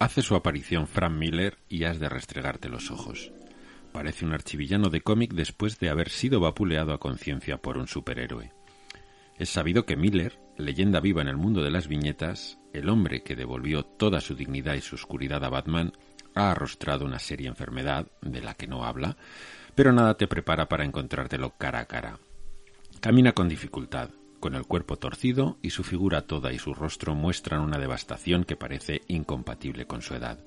hace su aparición Frank Miller y has de restregarte los ojos. Parece un archivillano de cómic después de haber sido vapuleado a conciencia por un superhéroe. Es sabido que Miller, leyenda viva en el mundo de las viñetas, el hombre que devolvió toda su dignidad y su oscuridad a Batman, ha arrostrado una seria enfermedad de la que no habla, pero nada te prepara para encontrártelo cara a cara. Camina con dificultad, con el cuerpo torcido y su figura toda y su rostro muestran una devastación que parece incompatible con su edad.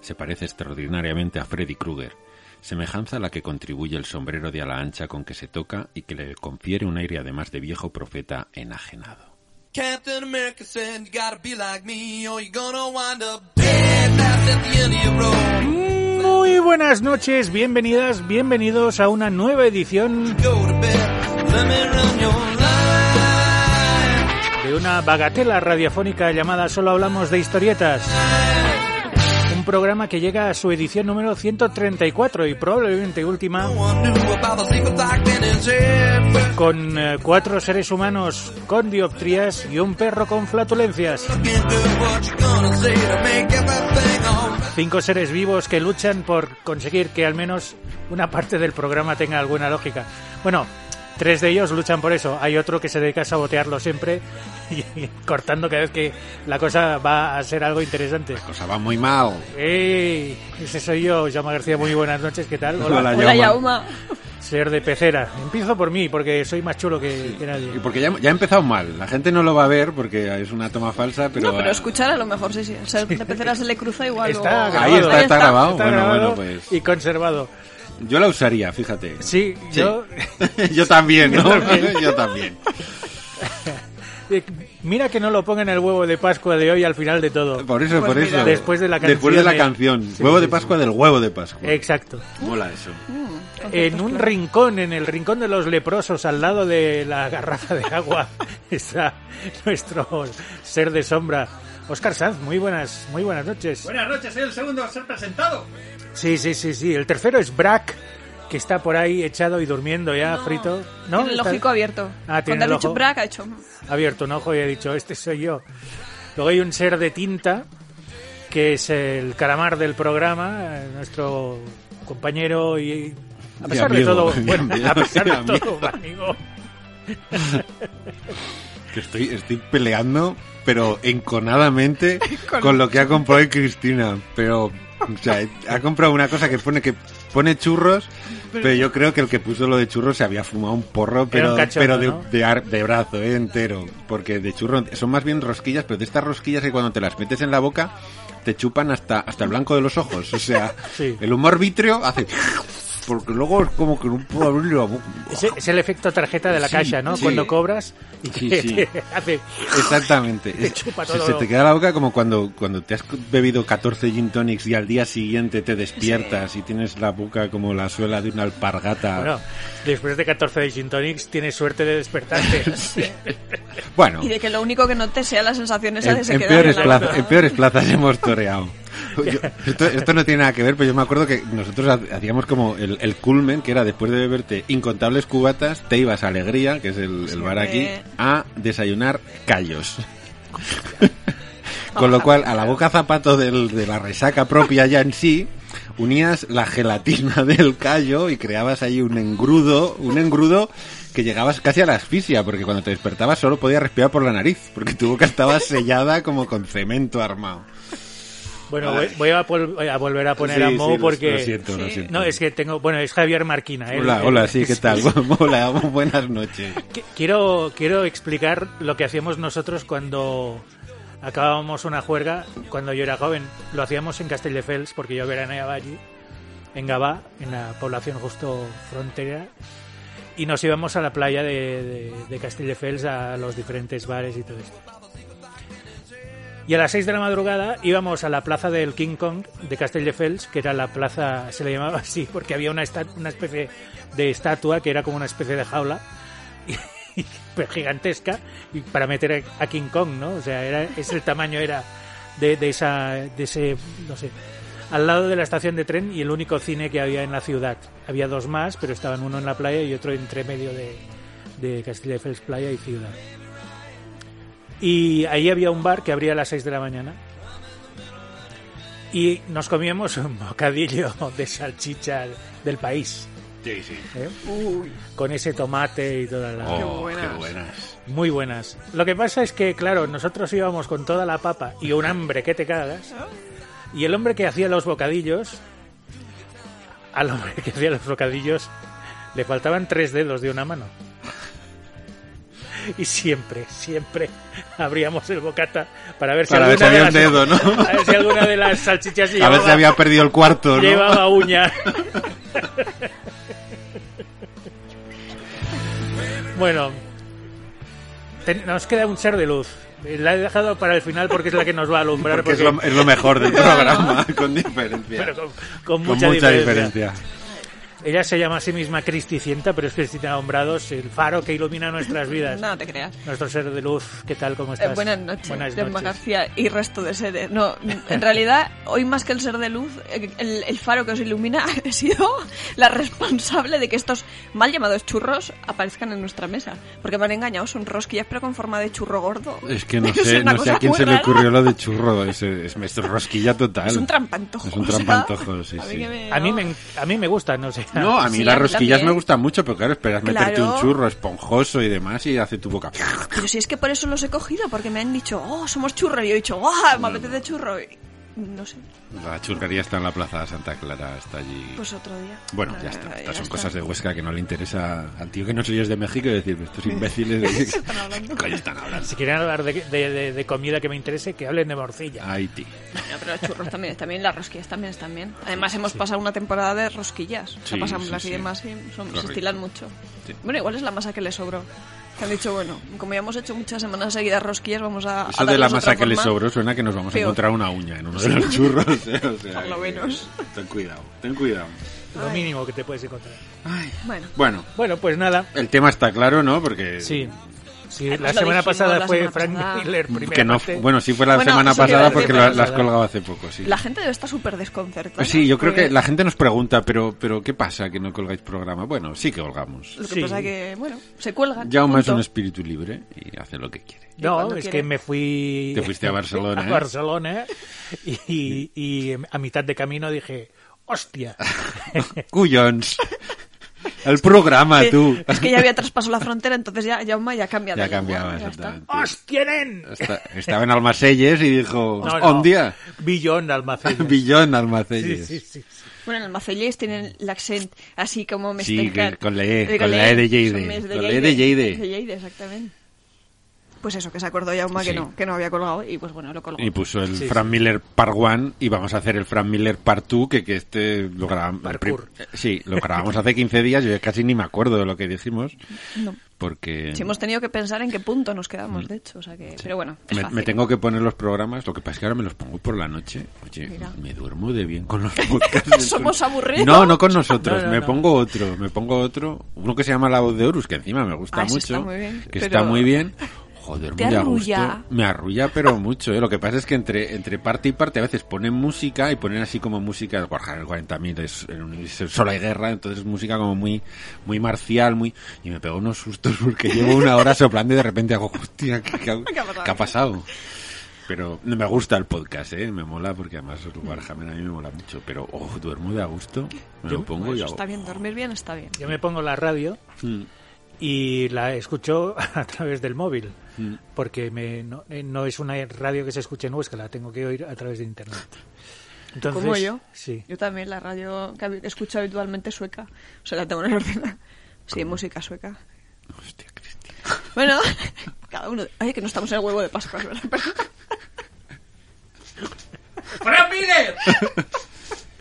Se parece extraordinariamente a Freddy Krueger, semejanza a la que contribuye el sombrero de ala ancha con que se toca y que le confiere un aire además de viejo profeta enajenado. Muy buenas noches, bienvenidas, bienvenidos a una nueva edición una bagatela radiofónica llamada Solo hablamos de historietas un programa que llega a su edición número 134 y probablemente última, con eh, cuatro seres humanos con dioptrías y un perro con flatulencias. Cinco seres vivos que luchan por conseguir que al menos una parte del programa tenga alguna lógica. Bueno, Tres de ellos luchan por eso. Hay otro que se dedica a sabotearlo siempre y, cortando cada vez que la cosa va a ser algo interesante. La cosa va muy mal. ¡Ey! Ese soy yo, Jaume García. Muy buenas noches, ¿qué tal? Hola, Hola Ser de pecera. Empiezo por mí, porque soy más chulo que, nadie. Y porque ya, ya ha empezado mal. La gente no lo va a ver porque es una toma falsa, pero... No, pero escuchar a lo mejor sí, sí. Ser de pecera se le cruza igual. Está Ahí está, está, grabado. bueno, bueno, pues... Y conservado. Yo la usaría, fíjate. Sí, yo... yo también, ¿no? yo también. Eh, mira que no lo pongan el huevo de Pascua de hoy al final de todo. Por eso, por eso. Después de la canción. Después de la canción. huevo de Pascua del huevo de Pascua. Exacto. Mola eso. Mm, en un rincón, en el rincón de los leprosos, al lado de la garrafa de agua, está nuestro ser de sombra. Oscar Sanz, muy buenas, muy buenas noches. Buenas noches, soy el segundo a ser presentado. Sí, sí, sí, sí. El tercero es Brack, que está por ahí echado y durmiendo ya, frito. ¿No? Tiene el ojo abierto. Ah, tiene Cuando el ojo... Brack ha hecho... Abierto un ojo y ha dicho, este soy yo. Luego hay un ser de tinta, que es el calamar del programa, nuestro compañero y... A pesar de todo, bueno, a pesar de todo, amigo. que estoy, estoy peleando, pero enconadamente con lo que ha comprado Cristina. Pero o sea, ha comprado una cosa que pone que pone churros, pero yo creo que el que puso lo de churros se había fumado un porro, pero, pero de, de, brazo, eh, entero. Porque de churros son más bien rosquillas, pero de estas rosquillas que cuando te las metes en la boca te chupan hasta, hasta el blanco de los ojos. O sea, el humor vitrio hace porque luego es como que no puedo abrir la boca. Es, el efecto tarjeta de la caja, ¿no? Cuando cobras y te, hace... Exactamente. se, te queda la boca como cuando, cuando te has bebido 14 gin tonics y al día siguiente te despiertas y tienes la boca como la suela de una alpargata. Bueno, después de 14 gin tonics tienes suerte de despertarte. bueno. Y de que lo único que no te sea la sensación esa de se en peores, en peores plazas hemos toreado. esto, no tiene nada que ver, pero yo me acuerdo que nosotros hacíamos como el, culmen, que era después de beberte incontables cubatas, te ibas a Alegría, que es el, bar aquí, a desayunar callos. Con lo cual, a la boca zapato de la resaca propia ya en sí, unías la gelatina del callo y creabas ahí un engrudo, un engrudo que llegabas casi a la asfixia, porque cuando te despertabas solo podías respirar por la nariz, porque tu boca estaba sellada como con cemento armado. Bueno, voy, a, volver a poner a Mo porque... Lo siento, lo siento. No, es que tengo... Bueno, es Javier Marquina. hola, hola, sí, ¿qué tal? hola, buenas noches. Quiero, quiero explicar lo que hacíamos nosotros cuando acabábamos una juerga, cuando yo era joven. Lo hacíamos en Castelldefels, porque yo veraneaba allí, en Gabá, en la población justo frontera. Y nos íbamos a la playa de, de, de Castelldefels, a los diferentes bares y todo esto. Y a las 6 de la madrugada íbamos a la plaza del King Kong de Castelldefels, que era la plaza, se le llamaba así, porque había una, una especie de estatua que era como una especie de jaula gigantesca para meter a King Kong, ¿no? O sea, era, ese el tamaño era de, de, esa, de ese, no sé, al lado de la estación de tren y el único cine que había en la ciudad. Había dos más, pero estaban uno en la playa y otro entre medio de, de Castelldefels Playa y ciudad. Y ahí había un bar que abría a las 6 de la mañana. y nos comíamos un bocadillo de salchicha del país. Sí, sí. ¿eh? Uy, Con ese tomate y todas las... Oh, buenas. qué buenas. Muy buenas. Lo que pasa es que, claro, nosotros íbamos con toda la papa y un hambre que te cagas. Y el hombre que hacía los bocadillos, al hombre que hacía los bocadillos, le faltaban tres dedos de una mano. Y siempre, siempre abríamos el bocata para ver si Para ver si alguna había de un las- dedo, ¿no? A ver si alguna de las salchichas A ver si había perdido el cuarto, ¿no? llevaba uña. bueno, ten- nos queda un ser de luz. La he dejado para el final porque es la que nos va a alumbrar. Porque es porque- lo, es lo mejor del programa, con diferencia. pero con, con con mucha, mucha diferencia. diferencia. Ella se llama a sí misma Cristicienta, pero es Cristina Hombrados, el faro que ilumina nuestras vidas. no te creas. Nuestro ser de luz, ¿qué tal? ¿Cómo Eh, estás? buenas noches, Buenas noches. García y resto de seres. No, en realidad, hoy más que el ser de luz, eh, el, el faro que os ilumina he sido la responsable de que estos mal llamados churros aparezcan en nuestra mesa. Porque me han engañado, son rosquillas pero con forma de churro gordo. Es que no sé, no sé a quién se le ocurrió lo de churro. Es, es, es rosquilla total. Es un trampantojo. Es un o sea, trampantojo, sí, a mí sí. me- A mí, me, a mí me gusta, no sé. No, a mí Sí, las rosquillas también. me gustan mucho, pero claro, esperas meterte un churro esponjoso y demás y hace tu boca. Pero si es que por eso los he cogido, porque me han dicho, oh, somos churro. Y yo he dicho, oh, me apetece churro. Y no sé, La churrería está en la plaza Santa Clara, está allí. pues otro día. Bueno, Ah, ya está. ya Estas son está. cosas de Huesca que no le interesa al tío que no soy es de México y decir, estos imbéciles de qué coño están hablando. Si quieren hablar de, de- de- de comida que me interese, que hablen de morcilla. Ay, tío. No, pero los churros también están bien, las rosquillas también están bien. Además, hemos pasado una temporada de rosquillas. O sea, Sí, pasamos sí, y sí. demás y son- se estilan mucho. Sí. Bueno, igual es la masa que le sobró. Que han dicho, bueno, como ya hemos hecho muchas semanas seguidas rosquillas, vamos a. Eso a de la masa otra que le sobró suena que nos vamos a encontrar una uña en uno de los churros. ¿eh? O sea, Por lo que- menos. Ten cuidado, ten cuidado. Lo mínimo que te puedes encontrar. Bueno, Bueno, Bueno, pues nada. el tema está claro, ¿no? Porque Sí. Sí, Pues la lo semana dijimos pasada la fue semana Frank pasada. Miller, primera que no, bueno, sí fue la Bueno, semana pasada porque la, la has colgado hace poco, sí. la gente debe estar súper desconcertada. Pues sí, yo creo que la gente nos pregunta, pero, pero ¿qué pasa que no colgáis programa? Bueno, sí que colgamos. Lo que Sí. pasa es que, bueno, se cuelgan. Jaume es punto. un espíritu libre y hace lo que quiere. No, cuando es quiere. que me fui... Te fuiste a Barcelona, a ¿eh? Barcelona y, y- y a mitad de camino dije, hostia. Cuyons. El programa, Que- tú. Es que ya había traspasado la frontera, entonces ya Jaume ya cambia de Ya cambiaba, ya está. exactamente. ¡Hostia, nen! Está- Estaba en Almacelles y dijo, No, no, un día, Billón Almacelles. billón Almacelles. sí, sí. sí. Bueno, en el Macellés tienen l'accent así como me Sí, que- con la E, con la E de Lleide. Con la E de Lleide. De Lleide, exactamente. Pues eso, que se acordó Jaume Sí. que no, que no había colgado y pues bueno, lo colgó. Y puso el Sí, Frank Miller Part 1 y vamos a hacer el Frank Miller Part 2, que, que este lo grabamos... eh, Sí, lo grabamos hace 15 días, yo casi ni me acuerdo de lo que dijimos, No. porque... Sí, hemos tenido que pensar en qué punto nos quedamos, de hecho, o sea que... Pero bueno, es Me, fácil. me tengo que poner los programas, lo que pasa es que ahora me los pongo por la noche. Oye, Mira. me duermo de bien con los podcasts. Somos aburridos. No, no con nosotros, No, no, me no. pongo otro, me pongo otro, uno que se llama La Voz de Horus, que encima me gusta Ah, mucho, está muy bien, que pero- está muy bien. Joder, Te muy a arrulla. gusto. Me arrulla, pero mucho, ¿eh? Lo que pasa es que entre, entre parte y parte a veces ponen música y ponen así como música de Warhammer 40.000, es, en un- es solo hay guerra, entonces música como muy, muy marcial, muy... Y me pego unos sustos porque llevo una hora soplando y de repente hago, hostia, ¿qué, qué ha- ¿Qué ha pasado? qué ha pasado? Pero me gusta el podcast, ¿eh? Me mola porque además el Warhammer a mí me mola mucho. Pero, oh, duermo de a gusto. Me Yo- lo pongo Pues y hago... está bien, dormir bien está bien. Yo me pongo la radio Mm, y la escucho a través del móvil, mm. porque me, no, eh, no es una radio que se escuche en Huesca, la tengo que oír a través de internet. Entonces, Como yo. Sí. Yo también, la radio que escucho habitualmente sueca. O sea, la tengo en el ordenador. Sí, música sueca. Hostia, Cristi. Bueno, cada uno... Ay, que no estamos en el huevo de Pascua, ¿verdad? ¡Frank Miller!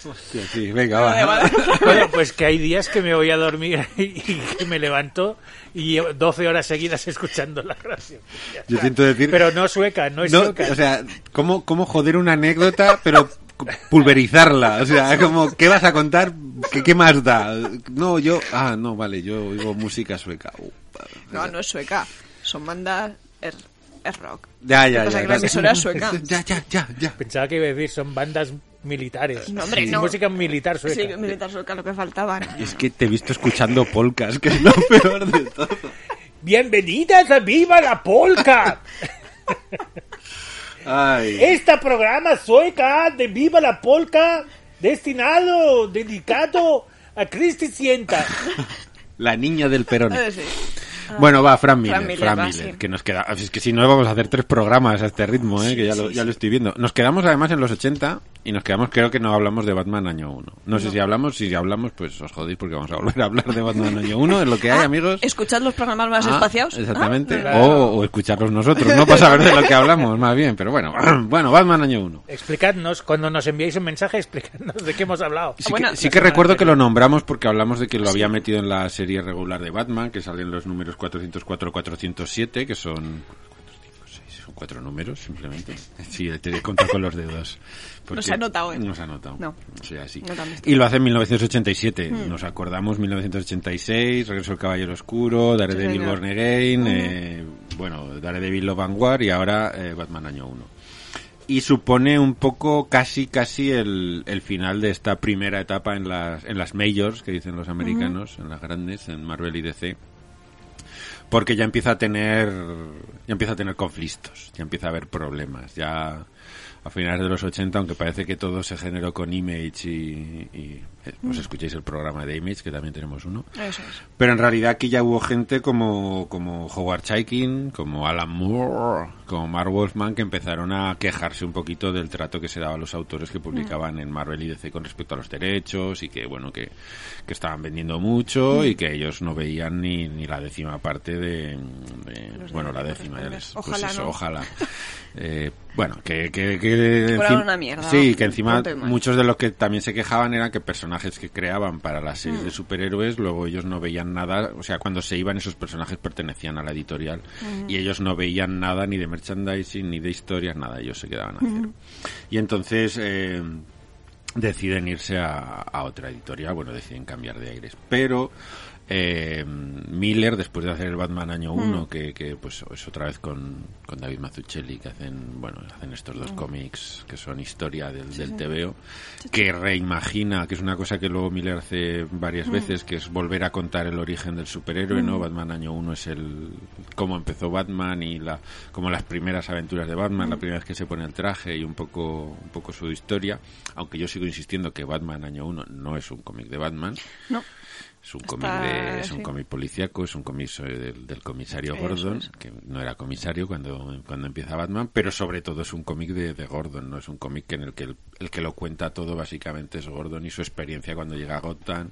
Hostia, sí, venga, va. Bueno, pues que hay días que me voy a dormir y que me levanto y llevo 12 horas seguidas escuchando la radio. Yo siento decir... Pero no sueca, no es No, sueca. o sea, ¿cómo, ¿cómo joder una anécdota, pero pulverizarla? O sea, como, ¿qué vas a contar? ¿Qué, qué más da? No, yo... Ah, no, vale, yo oigo música sueca. Uh, No, no es sueca. Son bandas... Es, es rock. Ya, ya, ya. es que la emisora es sueca. Ya, ya, ya, ya. Pensaba que iba a decir son bandas militares. No, hombre, Sí, no. música militar sueca. Sí, militar sueca, lo que faltaba. Y es que te he visto escuchando polcas, que es lo peor de todo. ¡Bienvenidas a Viva la Polka! Ay. Este programa sueca de Viva la Polka, destinado, dedicado a Cristi Sienta. La niña del Perón. Eh, sí. Bueno, va, Fran Miller, Fran Miller, Fran va, Miller, sí. que nos queda... Es que si no vamos a hacer tres programas a este ritmo, ¿eh? que ya, lo, ya lo estoy viendo. Nos quedamos además en los 80 y nos quedamos, creo que no hablamos de Batman año 1. No, sé si hablamos, si hablamos, pues os jodéis porque vamos a volver a hablar de Batman año 1, es lo que hay, Ah, amigos. Escuchad los programas más Ah, espaciados. Exactamente. Ah, o, o escucharlos nosotros, no para saber de lo que hablamos, más bien. Pero bueno, bueno, Batman año 1. Explicadnos, cuando nos enviáis un mensaje, explicadnos de qué hemos hablado. Sí, bueno, que, sí que recuerdo que lo nombramos porque hablamos de que lo había metido en la serie regular de Batman, que salen los números 404-407, que son... 4, 5, 6, son cuatro números, simplemente. Sí, te he contado con los dedos. Porque- No se ha notado, ¿eh? No se ha notado. No. Sí. No tan visto. Y lo hace en 1987. Nos acordamos, 1986, Regreso al Caballero Oscuro, Daredevil señor. Born Again, eh, bueno, Daredevil Love and War y ahora eh, Batman Año 1 y supone un poco casi casi el, el final de esta primera etapa en las en las majors que dicen los americanos en las grandes en Marvel y DC porque ya empieza a tener ya empieza a tener conflictos ya empieza a haber problemas ya a finales de los 80 aunque parece que todo se generó con Image y, y eh, os escucháis el programa de Image que también tenemos uno Eso es. pero en realidad aquí ya hubo gente como, como Howard Chaykin, como Alan Moore, como Mark Wolfman, que empezaron a quejarse un poquito del trato que se daba a los autores que publicaban en Marvel y DC con respecto a los derechos y que, bueno, que, que estaban vendiendo mucho y que ellos no veían ni, ni la décima parte de... bueno, la décima, ya les, pues Ojalá eso, no. ojalá. Eh, bueno, que... que, que una mierda, Sí, que encima muchos de los que también se quejaban eran que personajes que creaban para las Mm. series de superhéroes, luego ellos no veían nada, o sea, cuando se iban esos personajes pertenecían a la editorial y ellos no veían nada ni de merchandising ni de historias, nada, ellos se quedaban a cero. Y entonces eh, deciden irse a, a otra editorial, bueno, deciden cambiar de aires, pero eh, Miller, después de hacer el Batman año 1, que, que pues es otra vez con, con David Mazzucchelli, que hacen, bueno, hacen estos dos cómics que son historia del, del TVO, que reimagina, que es una cosa que luego Miller hace varias veces, que es volver a contar el origen del superhéroe, ¿no? Batman año 1 es el cómo empezó Batman y la como las primeras aventuras de Batman, la primera vez que se pone el traje y un poco un poco su historia, aunque yo sigo insistiendo que Batman año 1 no es un cómic de Batman. No. Es un cómic de, es un cómic policíaco, es un cómic del, del comisario Gordon, es. que no era comisario cuando, cuando empieza Batman, pero sobre todo es un cómic de, de Gordon, no es un cómic en el que el, el que lo cuenta todo básicamente es Gordon y su experiencia cuando llega a Gotham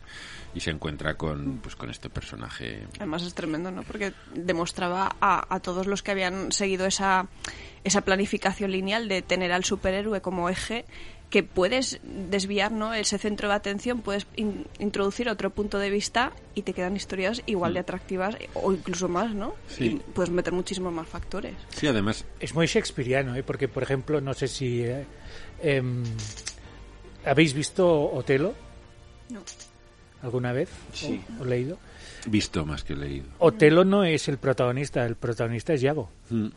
y se encuentra con pues con este personaje. Además es tremendo, ¿no? Porque demostraba a, a todos los que habían seguido esa, esa planificación lineal de tener al superhéroe como eje que puedes desviar ¿no? ese centro de atención, puedes in- introducir otro punto de vista y te quedan historias igual de atractivas o incluso más, ¿no? Mm. Sí. Y puedes meter muchísimos más factores. Sí, además Es muy shakespeariano, ¿eh? porque, por ejemplo, no sé si... eh, em, ¿Habéis visto Otelo No. alguna vez? Sí. ¿O, o leído? visto más que leído. Otelo no es el protagonista, el protagonista es Yago. Mm.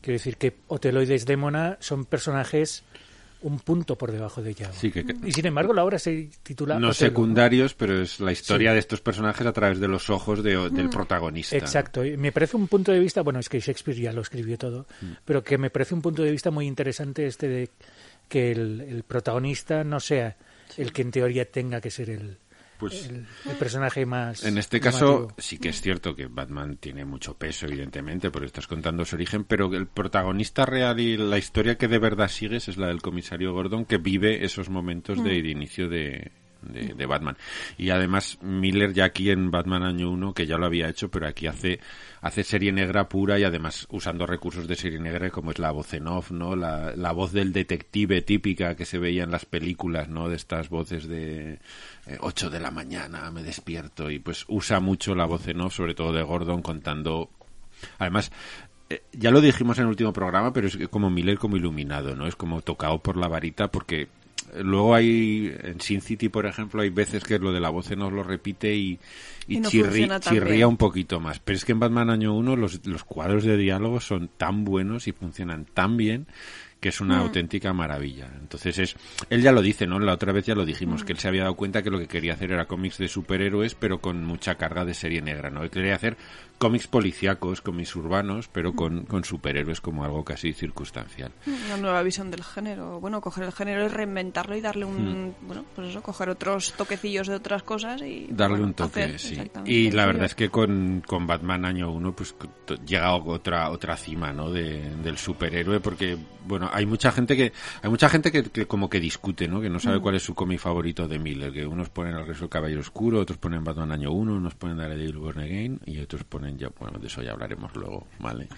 Quiero decir que Otelo y Desdémona son personajes un punto por debajo de Yago. Sí, que, que- Y sin embargo, la obra se titula no Otelo, secundarios, pero es la historia Sí. de estos personajes a través de los ojos de- del protagonista. Exacto. Y me parece un punto de vista, bueno, es que Shakespeare ya lo escribió todo, Mm. pero que me parece un punto de vista muy interesante este de que el, el protagonista no sea el que en teoría tenga que ser el, Pues el, el personaje más. En este caso, sí que es cierto que Batman tiene mucho peso, evidentemente, porque estás contando su origen, pero el protagonista real y la historia que de verdad sigues es la del comisario Gordon, que vive esos momentos de, de inicio de, de, Batman. Y además, Miller ya aquí en Batman Año 1, que ya lo había hecho, pero aquí hace, hace serie negra pura y además usando recursos de serie negra como es la voz en off, ¿no? La, la voz del detective típica que se veía en las películas, ¿no? De estas voces de eh, 8 de la mañana, me despierto y pues usa mucho la voz en off, sobre todo de Gordon contando Además, eh, ya lo dijimos en el último programa, pero es como Miller como iluminado, ¿no? Es como tocado por la varita porque luego hay en Sin City, por ejemplo, hay veces que lo de la voz off lo repite y, y, Y no chirri- chirría un poquito más. Pero es que en Batman Año 1 los, los cuadros de diálogo son tan buenos y funcionan tan bien que es una auténtica maravilla. Entonces es, él ya lo dice, ¿no? La otra vez ya lo dijimos, que él se había dado cuenta que lo que quería hacer era cómics de superhéroes, pero con mucha carga de serie negra, ¿no? Él quería hacer cómics policíacos, cómics urbanos, pero con, con superhéroes como algo casi circunstancial. Una nueva visión del género. Bueno, coger el género y reinventarlo y darle un. Bueno, pues eso, coger otros toquecillos de otras cosas y. Darle bueno, un toque, hacer sí. Y la verdad es que con, con Batman año 1 pues llega otra otra cima, ¿no? De, del superhéroe porque bueno, hay mucha gente que hay mucha gente que, que como que discute, ¿no? Que no sabe cuál es su cómic favorito de Miller, que unos ponen El regreso del caballero oscuro, otros ponen Batman año 1, unos ponen Daredevil Born Again y otros ponen ya bueno, de eso ya hablaremos luego, ¿vale?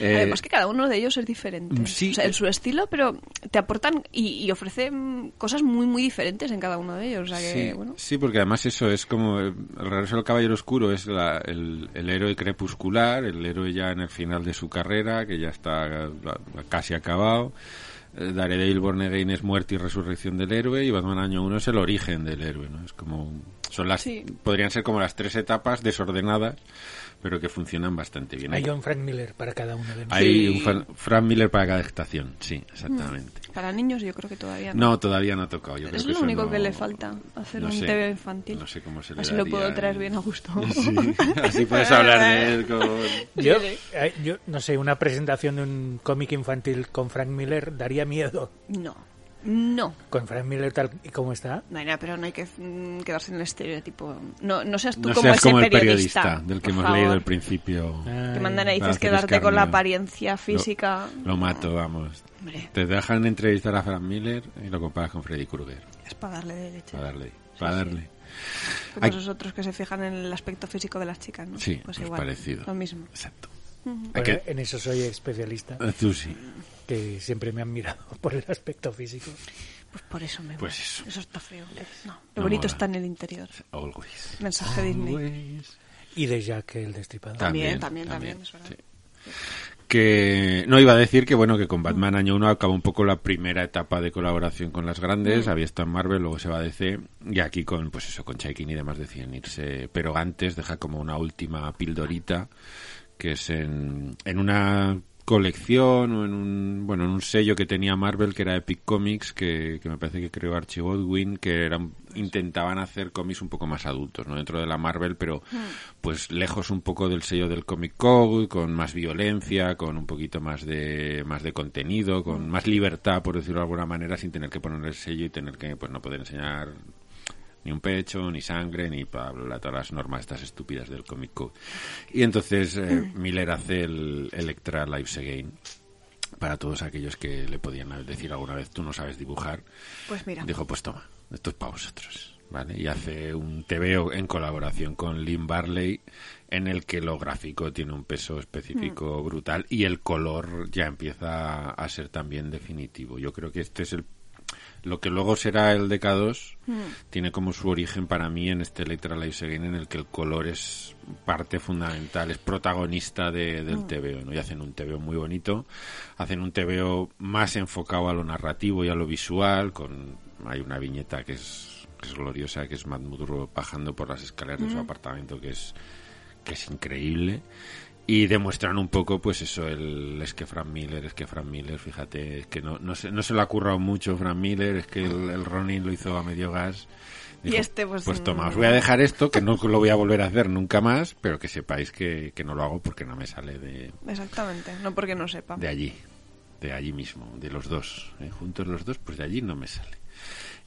Eh, Además que cada uno de ellos es diferente. mm, sí. O sea, en su estilo, pero te aportan y, y ofrecen cosas muy, muy diferentes en cada uno de ellos. O sea que, Sí, bueno. sí, porque además eso es como eh, el regreso del caballero oscuro es la- el, el héroe crepuscular, el héroe ya en el final de su carrera, que ya está eh, casi acabado. Eh, Daredevil Born Again es muerte y resurrección del héroe y Batman Año 1 es el origen del héroe, ¿no? Es como son las Sí. podrían ser como las tres etapas desordenadas, pero que funcionan bastante bien. Hay un Frank Miller para cada uno de. Hay Sí. un Fran- Frank Miller para cada estación, sí, exactamente. Para niños yo creo que todavía no. No, todavía no ha tocado. Yo creo es que lo único no- que le falta, hacer no un sé. TV infantil. No sé cómo se le Así lo puedo traer bien a gusto. Sí, así puedes hablar de él con... Yo, eh, yo no sé, una presentación de un cómic infantil con Frank Miller daría miedo. No, no. Con Frank Miller tal y como está. No nada, pero no hay que mm, quedarse en el estereotipo. No, no seas tú No como seas ese como el periodista, periodista del que hemos favor. leído al principio. Ah, Que mandan a Para dices quedarte con la apariencia física. Lo mato, vamos. Hombre, Te dejan entrevistar a Frank Miller y lo comparas con Freddy Krueger. es para darle de leche. Para darle. Para darle. Como Hay- esos otros que se fijan en el aspecto físico de las chicas, ¿no? Sí, pues pues igual. parecido. Lo mismo. Exacto. bueno, que- En eso soy especialista, Tú sí. que siempre me han mirado por el aspecto físico. Pues por eso me Pues voy. eso. está feo. No, lo No bonito mola. está en el interior. Always. Mensaje Disney. Always. Y de Jack el Destripador. También, también, también, es verdad. sí. Que no iba a decir que bueno que con Batman año 1 acabó un poco la primera etapa de colaboración con las grandes, había estado en Marvel, luego se va a DC y aquí con pues eso con Chaikin y demás deciden irse, pero antes deja como una última pildorita que es en, en una colección o en un bueno en un sello que tenía Marvel que era Epic Comics que, que me parece que creó Archie Godwin que eran intentaban hacer cómics un poco más adultos no dentro de la Marvel pero pues lejos un poco del sello del Comic Code con más violencia con un poquito más de más de contenido con más libertad por decirlo de alguna manera sin tener que poner el sello y tener que pues no poder enseñar ni un pecho, ni sangre, ni bla, todas las normas estas estúpidas del Comic Code. Y entonces eh, Miller hace el Electra Lives Again para todos aquellos que le podían decir alguna vez tú no sabes dibujar. Pues mira. Dijo, pues toma, esto es para vosotros. ¿Vale? Y hace un TVO en colaboración con Lynn Barley en el que lo gráfico tiene un peso específico brutal y el color ya empieza a ser también definitivo. Yo creo que este es el lo que luego será el DK2 tiene como su origen para mí en este Electra Lives Again en el que el color es parte fundamental, es protagonista de- del TVO, ¿no? Y hacen un TVO muy bonito, hacen un TVO más enfocado a lo narrativo y a lo visual, con hay una viñeta que es, que es gloriosa, que es Matt Murro bajando por las escaleras de su apartamento, que es que es increíble y demuestran un poco pues eso el es que Frank Miller es que Frank Miller fíjate es que no no se, no se le ha currado mucho Frank Miller es que el, el Ronin lo hizo a medio gas Y este, pues, toma mm, os voy a dejar esto que no lo voy a volver a hacer nunca más pero que sepáis que, que no lo hago porque no me sale de, Exactamente, no porque no sepa. de allí de allí mismo de los dos ¿eh? juntos los dos pues de allí no me sale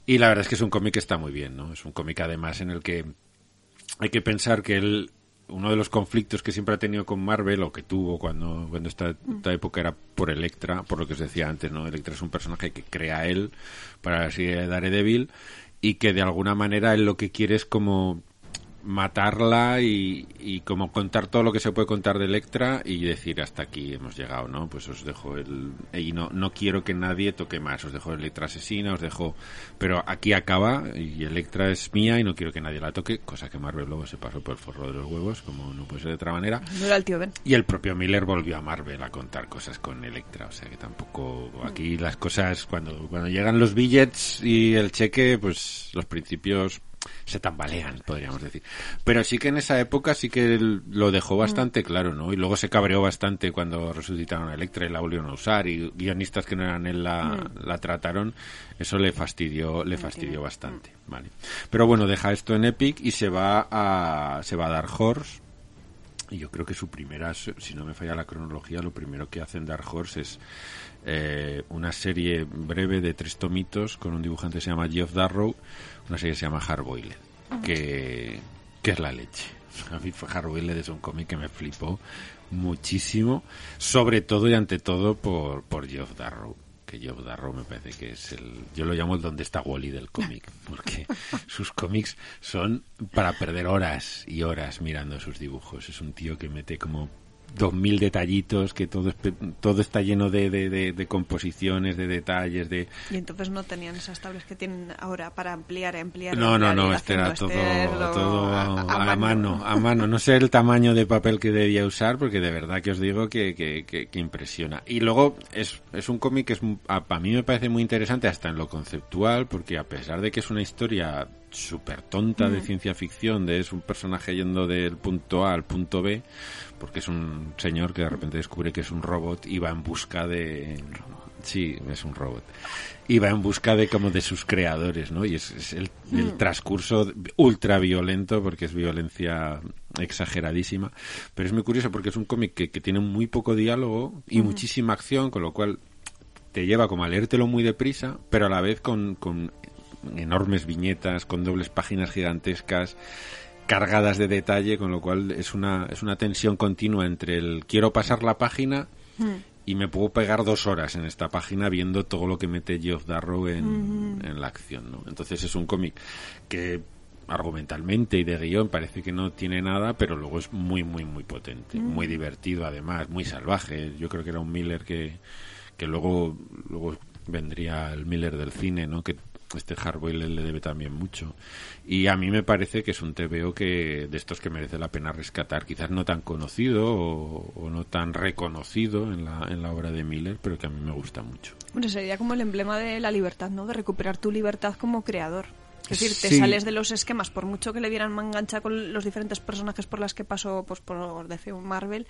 y la verdad es que es un cómic que está muy bien no es un cómic además en el que hay que pensar que él uno de los conflictos que siempre ha tenido con Marvel o que tuvo cuando cuando esta, esta época era por Electra por lo que os decía antes no Electra es un personaje que crea él para serie de Daredevil y que de alguna manera él lo que quiere es como matarla y, y como contar todo lo que se puede contar de Electra y decir hasta aquí hemos llegado, ¿no? Pues os dejo el... Y no, no quiero que nadie toque más, os dejo Electra asesina, os dejo... Pero aquí acaba y Electra es mía y no quiero que nadie la toque, cosa que Marvel luego se pasó por el forro de los huevos, como no puede ser de otra manera. No era el tío Ben. Y el propio Miller volvió a Marvel a contar cosas con Electra, o sea que tampoco aquí las cosas cuando cuando llegan los billets y el cheque, pues los principios se tambalean, podríamos decir. Pero sí que en esa época sí que lo dejó bastante claro, ¿no? Y luego se cabreó bastante cuando resucitaron a Electra y la volvieron a usar y guionistas que no eran él la, la trataron. Eso le fastidió, le fastidió bastante, ¿vale? Pero bueno, deja esto en Epic y se va a, se va a Dark Horse. Y yo creo que su primera, si no me falla la cronología, lo primero que hace en Dark Horse es eh, una serie breve de tres tomitos con un dibujante que se llama Geoff Darrow, una serie que se llama Hardboiled, que, que es la leche. A mí Hardboiled es un cómic que me flipó muchísimo, sobre todo y ante todo por, por Geoff Darrow que Darrow me parece que es el yo lo llamo el donde está Wally del cómic porque sus cómics son para perder horas y horas mirando sus dibujos. Es un tío que mete como dos mil detallitos, que todo, todo está lleno de, de, de- de composiciones, de detalles, de... Y entonces no tenían esas tablas que tienen ahora para ampliar, ampliar. No, no, ampliar, no, este era todo, lo- todo a, a mano, a mano. No sé el tamaño de papel que debía usar, porque de verdad que os digo que, que, que- que impresiona. Y luego es, es un cómic que es, para mí me parece muy interesante hasta en lo conceptual, porque a pesar de que es una historia súper tonta de ciencia ficción, de es un personaje yendo del punto A al punto B, porque es un señor que de repente descubre que es un robot y va en busca de... Sí, es un robot. Y va en busca de como de sus creadores, ¿no? Y es, es el, el transcurso ultra violento, porque es violencia exageradísima. Pero es muy curioso porque es un cómic que, que tiene muy poco diálogo y muchísima acción, con lo cual te lleva como a leértelo muy deprisa, pero a la vez con, con enormes viñetas, con dobles páginas gigantescas, cargadas de detalle, con lo cual es una, es una tensión continua entre el quiero pasar la página y me puedo pegar dos horas en esta página viendo todo lo que mete Geoff Darrow en, en la acción, ¿no? Entonces es un cómic que argumentalmente y de guion parece que no tiene nada, pero luego es muy, muy, muy potente, muy divertido además, muy salvaje. Yo creo que era un Miller que, que luego, luego vendría el Miller del cine, ¿no? Que este Hardboiled le debe también mucho. Y a mí me parece que es un TVO que de estos que merece la pena rescatar, quizás no tan conocido o, o no tan reconocido en la, en la obra de Miller, pero que a mí me gusta mucho. Bueno, sería como el emblema de la libertad, ¿no? De recuperar tu libertad como creador. Es decir, te Sí. sales de los esquemas, por mucho que le dieran mangancha con los diferentes personajes por las que pasó pues, por DC Marvel,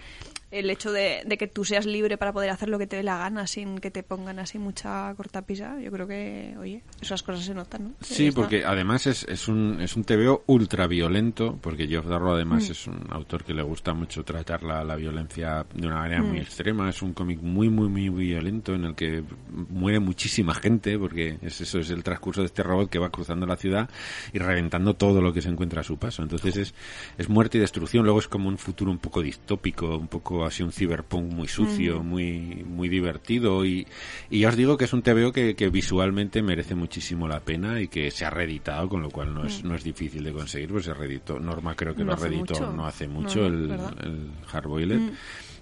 el hecho de, de que tú seas libre para poder hacer lo que te dé la gana sin que te pongan así mucha cortapisa, yo creo que, oye, esas cosas se notan, ¿no? Sí, está. porque además es, es un, es un TVO ultra violento, porque Geoff Darrow además es un autor que le gusta mucho tratar la, la violencia de una manera muy extrema. Es un cómic muy, muy, muy violento en el que muere muchísima gente, porque es, eso es el transcurso de este robot que va cruzando la ciudad y reventando todo lo que se encuentra a su paso. Entonces es, es muerte y destrucción. Luego es como un futuro un poco distópico, un poco así un cyberpunk muy sucio, muy, muy divertido. Y, y ya os digo que es un TVO que, que visualmente merece muchísimo la pena y que se ha reeditado, con lo cual no es, no es difícil de conseguir, pues se reeditó. Norma creo que No lo reeditó no hace mucho no, el, el Hardboiled.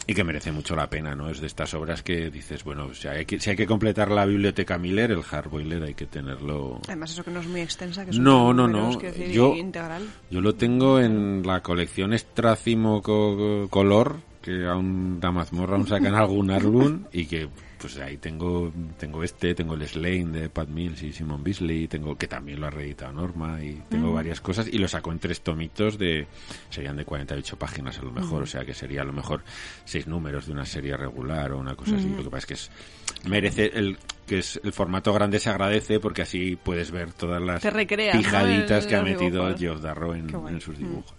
Y que merece mucho la pena, ¿no? Es de estas obras que dices, bueno, si hay que, si hay que completar la biblioteca Miller, el Hardboiled hay que tenerlo Además, eso que no es muy extensa, que son No, no, números, no. decir, Yo- integral. Yo lo tengo en la colección Estracimo co- Color, que aún da mazmorra aún sacan algún álbum y que pues ahí tengo tengo este, tengo el Slane de Pat Mills y Simon Beasley, tengo que también lo ha reeditado Norma y tengo varias cosas y lo saco en tres tomitos de serían de 48 páginas a lo mejor, o sea que sería a lo mejor seis números de una serie regular o una cosa así. Lo que pasa es que es merece el que es el formato grande se agradece porque así puedes ver todas las pijaditas que ha metido dibujos. Geoff Darrow en, sus dibujos.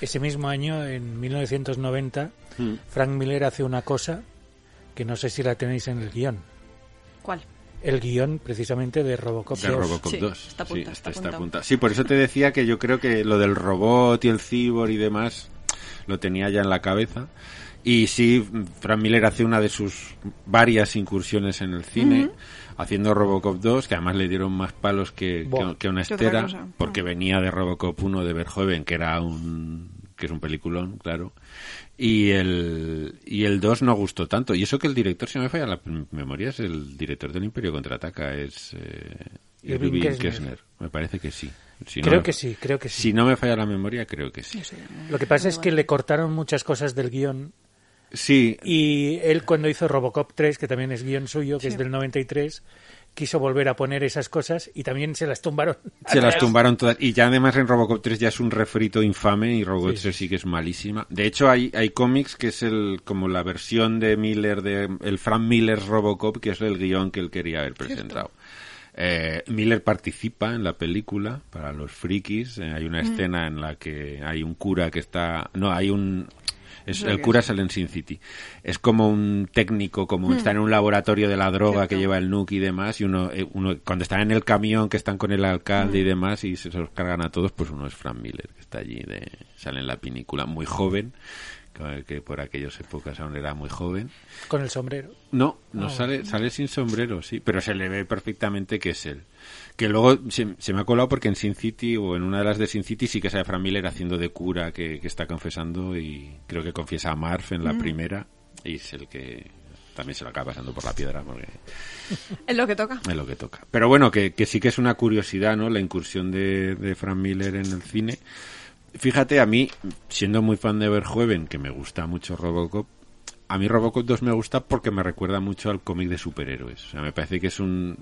Ese mismo año, en 1990, Mm. Frank Miller hace una cosa que no sé si la tenéis en el guion. ¿Cuál? El guion, precisamente, de Robocop De 2. Robocop Sí, 2. está sí, está, está está apuntado. apunta. Sí, por eso te decía que yo creo que lo del robot y el cyborg y demás lo tenía ya en la cabeza. Y sí, Frank Miller hace una de sus varias incursiones en el cine, haciendo Robocop 2, que además le dieron más palos que, Buah. que, que una estera, porque venía de Robocop 1 de Verhoeven, que era un que es un peliculón, claro. Y el, y el 2 no gustó tanto. Y eso que el director, si no me falla la memoria, es el director del Imperio Contraataca, es eh, Irving Irving Kessner. Kessner. Me parece que sí. Si no Creo me- que sí, creo que sí. Si no me falla la memoria, creo que sí. Lo que pasa es que le cortaron muchas cosas del guion Sí, y él cuando hizo Robocop 3, que también es guion suyo, que es del 93, quiso volver a poner esas cosas y también se las tumbaron. Se las tumbaron todas. Y ya además en Robocop 3 ya es un refrito infame y Robocop 3 sí que es malísima. De hecho hay, hay cómics que es el como la versión de Miller, de el Frank Miller Robocop, que es el guion que él quería haber presentado. Eh, Miller participa en la película para los frikis. Eh, hay una escena en la que hay un cura que está... No, hay un... Es, el cura sale en Sin City. Es como un técnico, como está en un laboratorio de la droga que lleva el nuke y demás, y uno, eh, uno cuando están en el camión que están con el alcalde y demás y se los cargan a todos, pues uno es Frank Miller, que está allí, de, sale en la pinícula, muy joven, que- por aquellas épocas aún era muy joven. Con el sombrero. No, no Ah, sale, sale sin sombrero, sí, pero se le ve perfectamente que es él. Que luego se, se me ha colado porque en Sin City o en una de las de Sin City sí que sale Frank Miller haciendo de cura que, que está confesando y creo que confiesa a Marv en la primera y es el que también se lo acaba pasando por la piedra porque Es lo que toca. es lo que toca. Pero bueno, que, que sí que es una curiosidad, ¿no? La incursión de, de Frank Miller en el cine. Fíjate, a mí, siendo muy fan de Verhoeven, que me gusta mucho Robocop, a mí Robocop 2 me gusta porque me recuerda mucho al cómic de superhéroes. O sea, me parece que es un...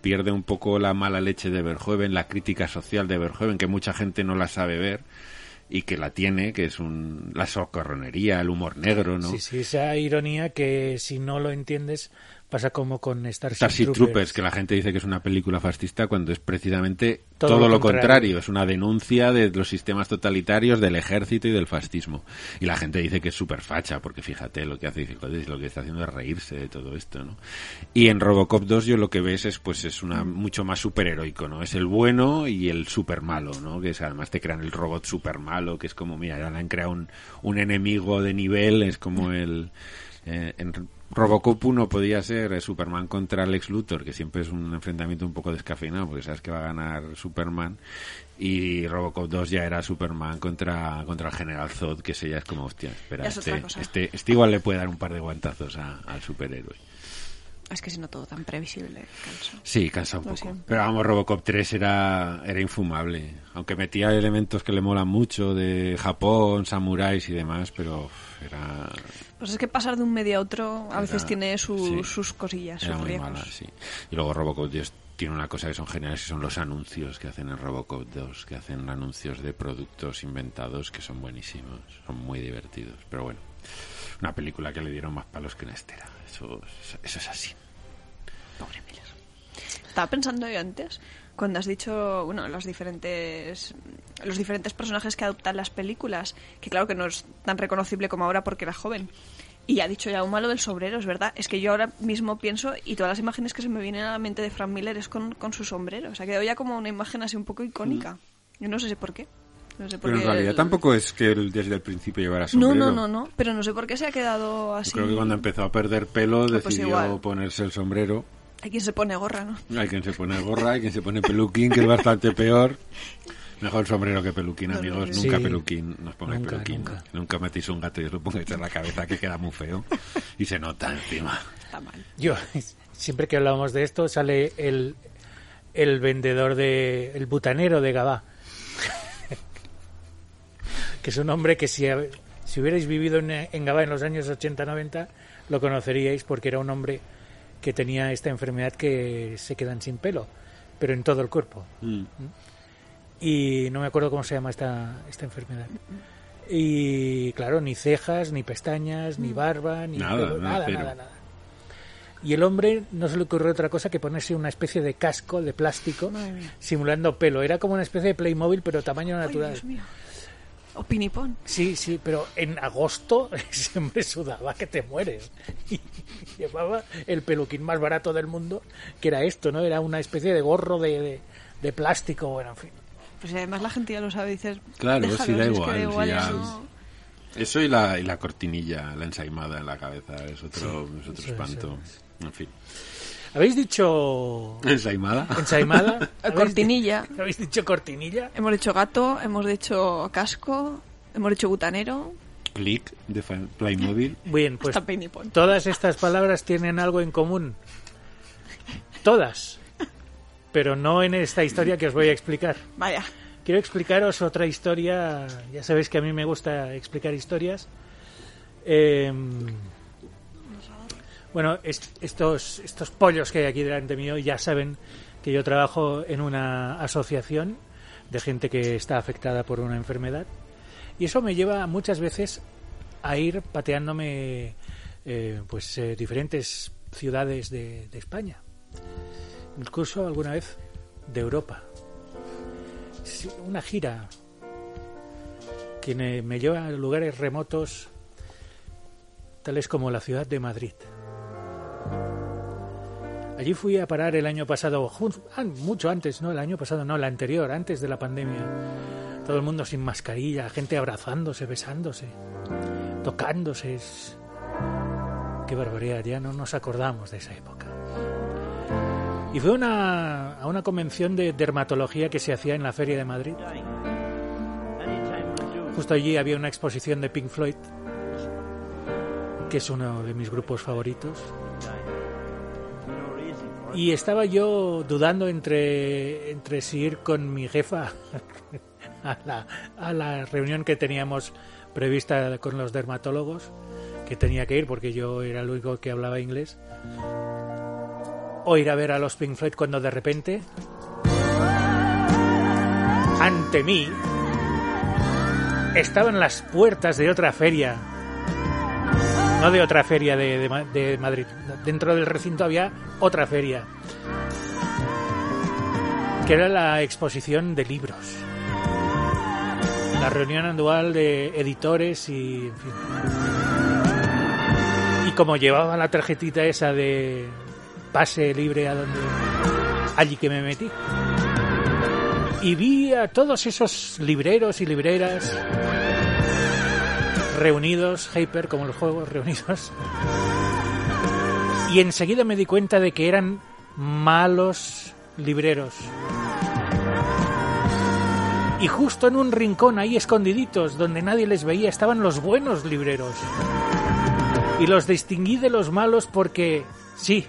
pierde un poco la mala leche de Verhoeven, la crítica social de Verhoeven, que mucha gente no la sabe ver y que la tiene, que es un, la socorronería, el humor negro, ¿no? Sí, sí, esa ironía que si no lo entiendes pasa como con Starship, Starship Troopers. Troopers, que la gente dice que es una película fascista cuando es precisamente todo, Todo lo contrario. contrario. Es una denuncia de los sistemas totalitarios, del ejército y del fascismo. Y la gente dice que es súper facha, porque fíjate lo que hace, "Joder, lo que está haciendo es reírse de todo esto, ¿no? Y en Robocop 2 yo lo que ves es, pues, es una mucho más superheroico, ¿no? Es el bueno y el super malo, ¿no? Que es, además te crean el robot super malo, que es como, mira, ya le han creado un, un enemigo de nivel, es como el... eh, en Robocop 1 podía ser eh, Superman contra Lex Luthor, que siempre es un enfrentamiento un poco descafeinado, porque sabes que va a ganar Superman. Y Robocop 2 ya era Superman contra, contra el General Zod, que ese ya es como, hostia, espera, es este, este, este igual le puede dar un par de guantazos a- al superhéroe. Es que si no todo tan previsible, canso. Sí, cansa un Lo poco. Pero vamos, Robocop 3 era, era infumable. Aunque metía elementos que le molan mucho de Japón, samuráis y demás, pero era, Pues es que pasar de un medio a otro a veces Era- tiene su- sí. sus cosillas, sus muy riesgos. mala, sí. Y luego Robocop 2 tiene una cosa que son geniales, que son los anuncios que hacen en Robocop 2, que hacen anuncios de productos inventados que son buenísimos, son muy divertidos. Pero bueno, una película que le dieron más palos que una estera. Eso, es- eso es así. Pobre Miller. Estaba pensando yo antes, cuando has dicho, bueno, los diferentes los diferentes personajes que adoptan las películas, que claro que no es tan reconocible como ahora porque era joven. Y ha dicho ya un malo del sombrero, es verdad. Es que yo ahora mismo pienso, y todas las imágenes que se me vienen a la mente de Frank Miller es con, con su sombrero. O sea, quedó ya como una imagen así un poco icónica. Yo no sé por qué. No sé por Pero en qué realidad el- tampoco es que él desde el principio llevara No, sombrero. no, no, no. Pero no sé por qué se ha quedado Yo así. creo que cuando empezó a perder pelo pues decidió igual. ponerse el sombrero. Hay quien se pone gorra, ¿no? Hay quien se pone gorra, hay quien se pone peluquín, que es bastante peor. Mejor sombrero que peluquín, amigos. Nunca peluquín. No os pongáis Nunca, peluquín. nunca. Nunca metéis un gato y os lo pongáis en la cabeza, que queda muy feo. Y se nota encima. Está mal. Yo, siempre que hablamos de esto, sale el, el vendedor de. el butanero de Gabá. que es un hombre que si, si hubierais vivido en, en Gabá en los años 80-90, lo conoceríais porque era un hombre que tenía esta enfermedad que se quedan sin pelo, pero en todo el cuerpo. Y no me acuerdo cómo se llama esta, esta enfermedad. Y claro, ni cejas, ni pestañas, ni barba, ni Nada, pelo, nada, nada, nada, nada. Y el hombre no se le ocurrió otra cosa que ponerse una especie de casco de plástico simulando pelo. Era como una especie de Playmobil, pero tamaño Ay, natural. Dios mío. O pinipón. Sí, sí, pero en agosto ese hombre sudaba que te mueres. Y llevaba el peluquín más barato del mundo, que era esto, ¿no? Era una especie de gorro de, de, de plástico, bueno, en fin. Pues si además la gente ya lo sabe, dices. Claro, sí, da es que igual, da igual, sí, ya- eso- Eso y la, y la cortinilla, la ensaimada en la cabeza, es otro, es otro espanto. En fin. ¿Habéis dicho ¿Ensaimada? ensaimada? ¿Habéis Cortinilla. di- ¿Habéis dicho cortinilla? Hemos dicho gato, hemos dicho casco, hemos dicho butanero, Click de Playmobil. Bien, pues todas estas palabras tienen algo en común. Todas. Pero no en esta historia que os voy a explicar. Vaya. Quiero explicaros otra historia. Ya sabéis que a mí me gusta explicar historias. Eh, Bueno, es- estos, estos pollos que hay aquí delante mío ya saben que yo trabajo en una asociación de gente que está afectada por una enfermedad y eso me lleva muchas veces a ir pateándome eh, pues eh, diferentes ciudades de, de España, incluso alguna vez de Europa. Una gira que me, lleva a lugares remotos tales como la ciudad de Madrid. Allí fui a parar el año pasado, mucho antes, no el año pasado, no, el anterior, antes de la pandemia. Todo el mundo sin mascarilla, gente abrazándose, besándose, tocándose. Qué barbaridad, ya no nos acordamos de esa época. Y fue una, a una convención de dermatología que se hacía en la Feria de Madrid. Justo allí había una exposición de Pink Floyd, que es uno de mis grupos favoritos. Y estaba yo dudando entre, entre si ir con mi jefa a la, a la reunión que teníamos prevista con los dermatólogos, que tenía que ir porque yo era el único que hablaba inglés, o ir a ver a los Pink Floyd cuando de repente, ante mí, estaban las puertas de otra feria no de otra feria de, de de Madrid. Dentro del recinto había otra feria, que era la exposición de libros. La reunión anual de editores y, en fin. Y como llevaba la tarjetita esa de pase libre a donde allí que me metí. Y vi a todos esos libreros y libreras reunidos, Hyper, como los juegos reunidos. Y enseguida me di cuenta de que eran malos libreros. Y justo en un rincón ahí escondiditos, donde nadie les veía, estaban los buenos libreros. Y los distinguí de los malos porque, sí,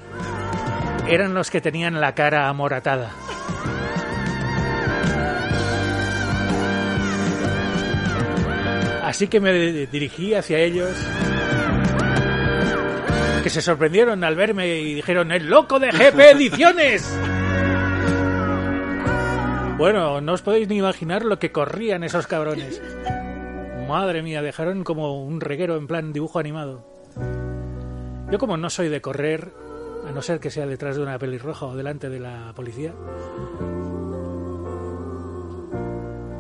eran los que tenían la cara amoratada. Así que me dirigí hacia ellos, que se sorprendieron al verme y dijeron, ¡El loco de GP Ediciones! Bueno, no os podéis ni imaginar lo que corrían esos cabrones. Madre mía, dejaron como un reguero en plan dibujo animado. Yo como no soy de correr, a no ser que sea detrás de una pelirroja o delante de la policía,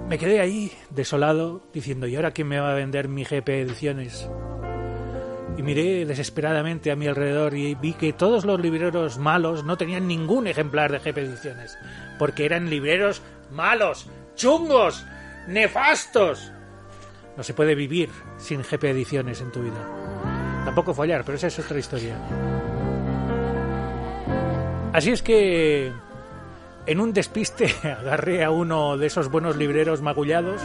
me quedé ahí, desolado, diciendo, ¿y ahora quién me va a vender mi GP Ediciones? Y miré desesperadamente a mi alrededor y vi que todos los libreros malos no tenían ningún ejemplar de GP Ediciones, porque eran libreros malos, chungos, nefastos. No se puede vivir sin GP Ediciones en tu vida. Tampoco fallar, pero esa es otra historia. Así es que en un despiste agarré a uno de esos buenos libreros magullados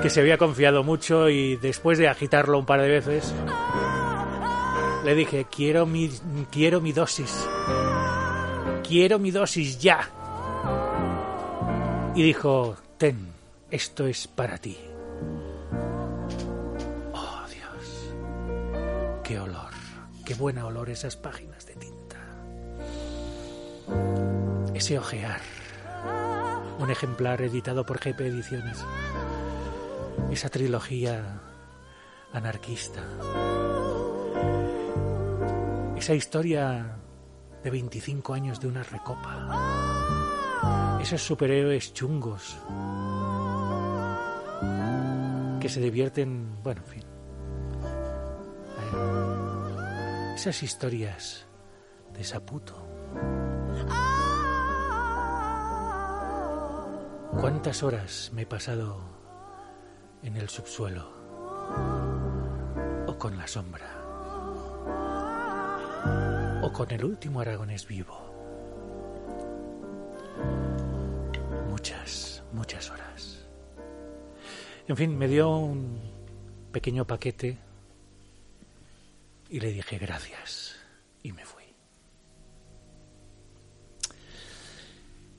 que se había confiado mucho y después de agitarlo un par de veces le dije, quiero mi, quiero mi dosis. Quiero mi dosis ya. Y dijo, ten, esto es para ti. Oh, Dios. Qué olor. Qué buen olor esas páginas de tinta. Ese ojear. Un ejemplar editado por GP Ediciones. Esa trilogía anarquista. Esa historia de 25 años de una recopa. Esos superhéroes chungos que se divierten, bueno, en fin. Esas historias de Saputo. ¿Cuántas horas me he pasado en el subsuelo o con la sombra o con el último aragonés vivo? Muchas, muchas horas. En fin, me dio un pequeño paquete y le dije gracias y me fui.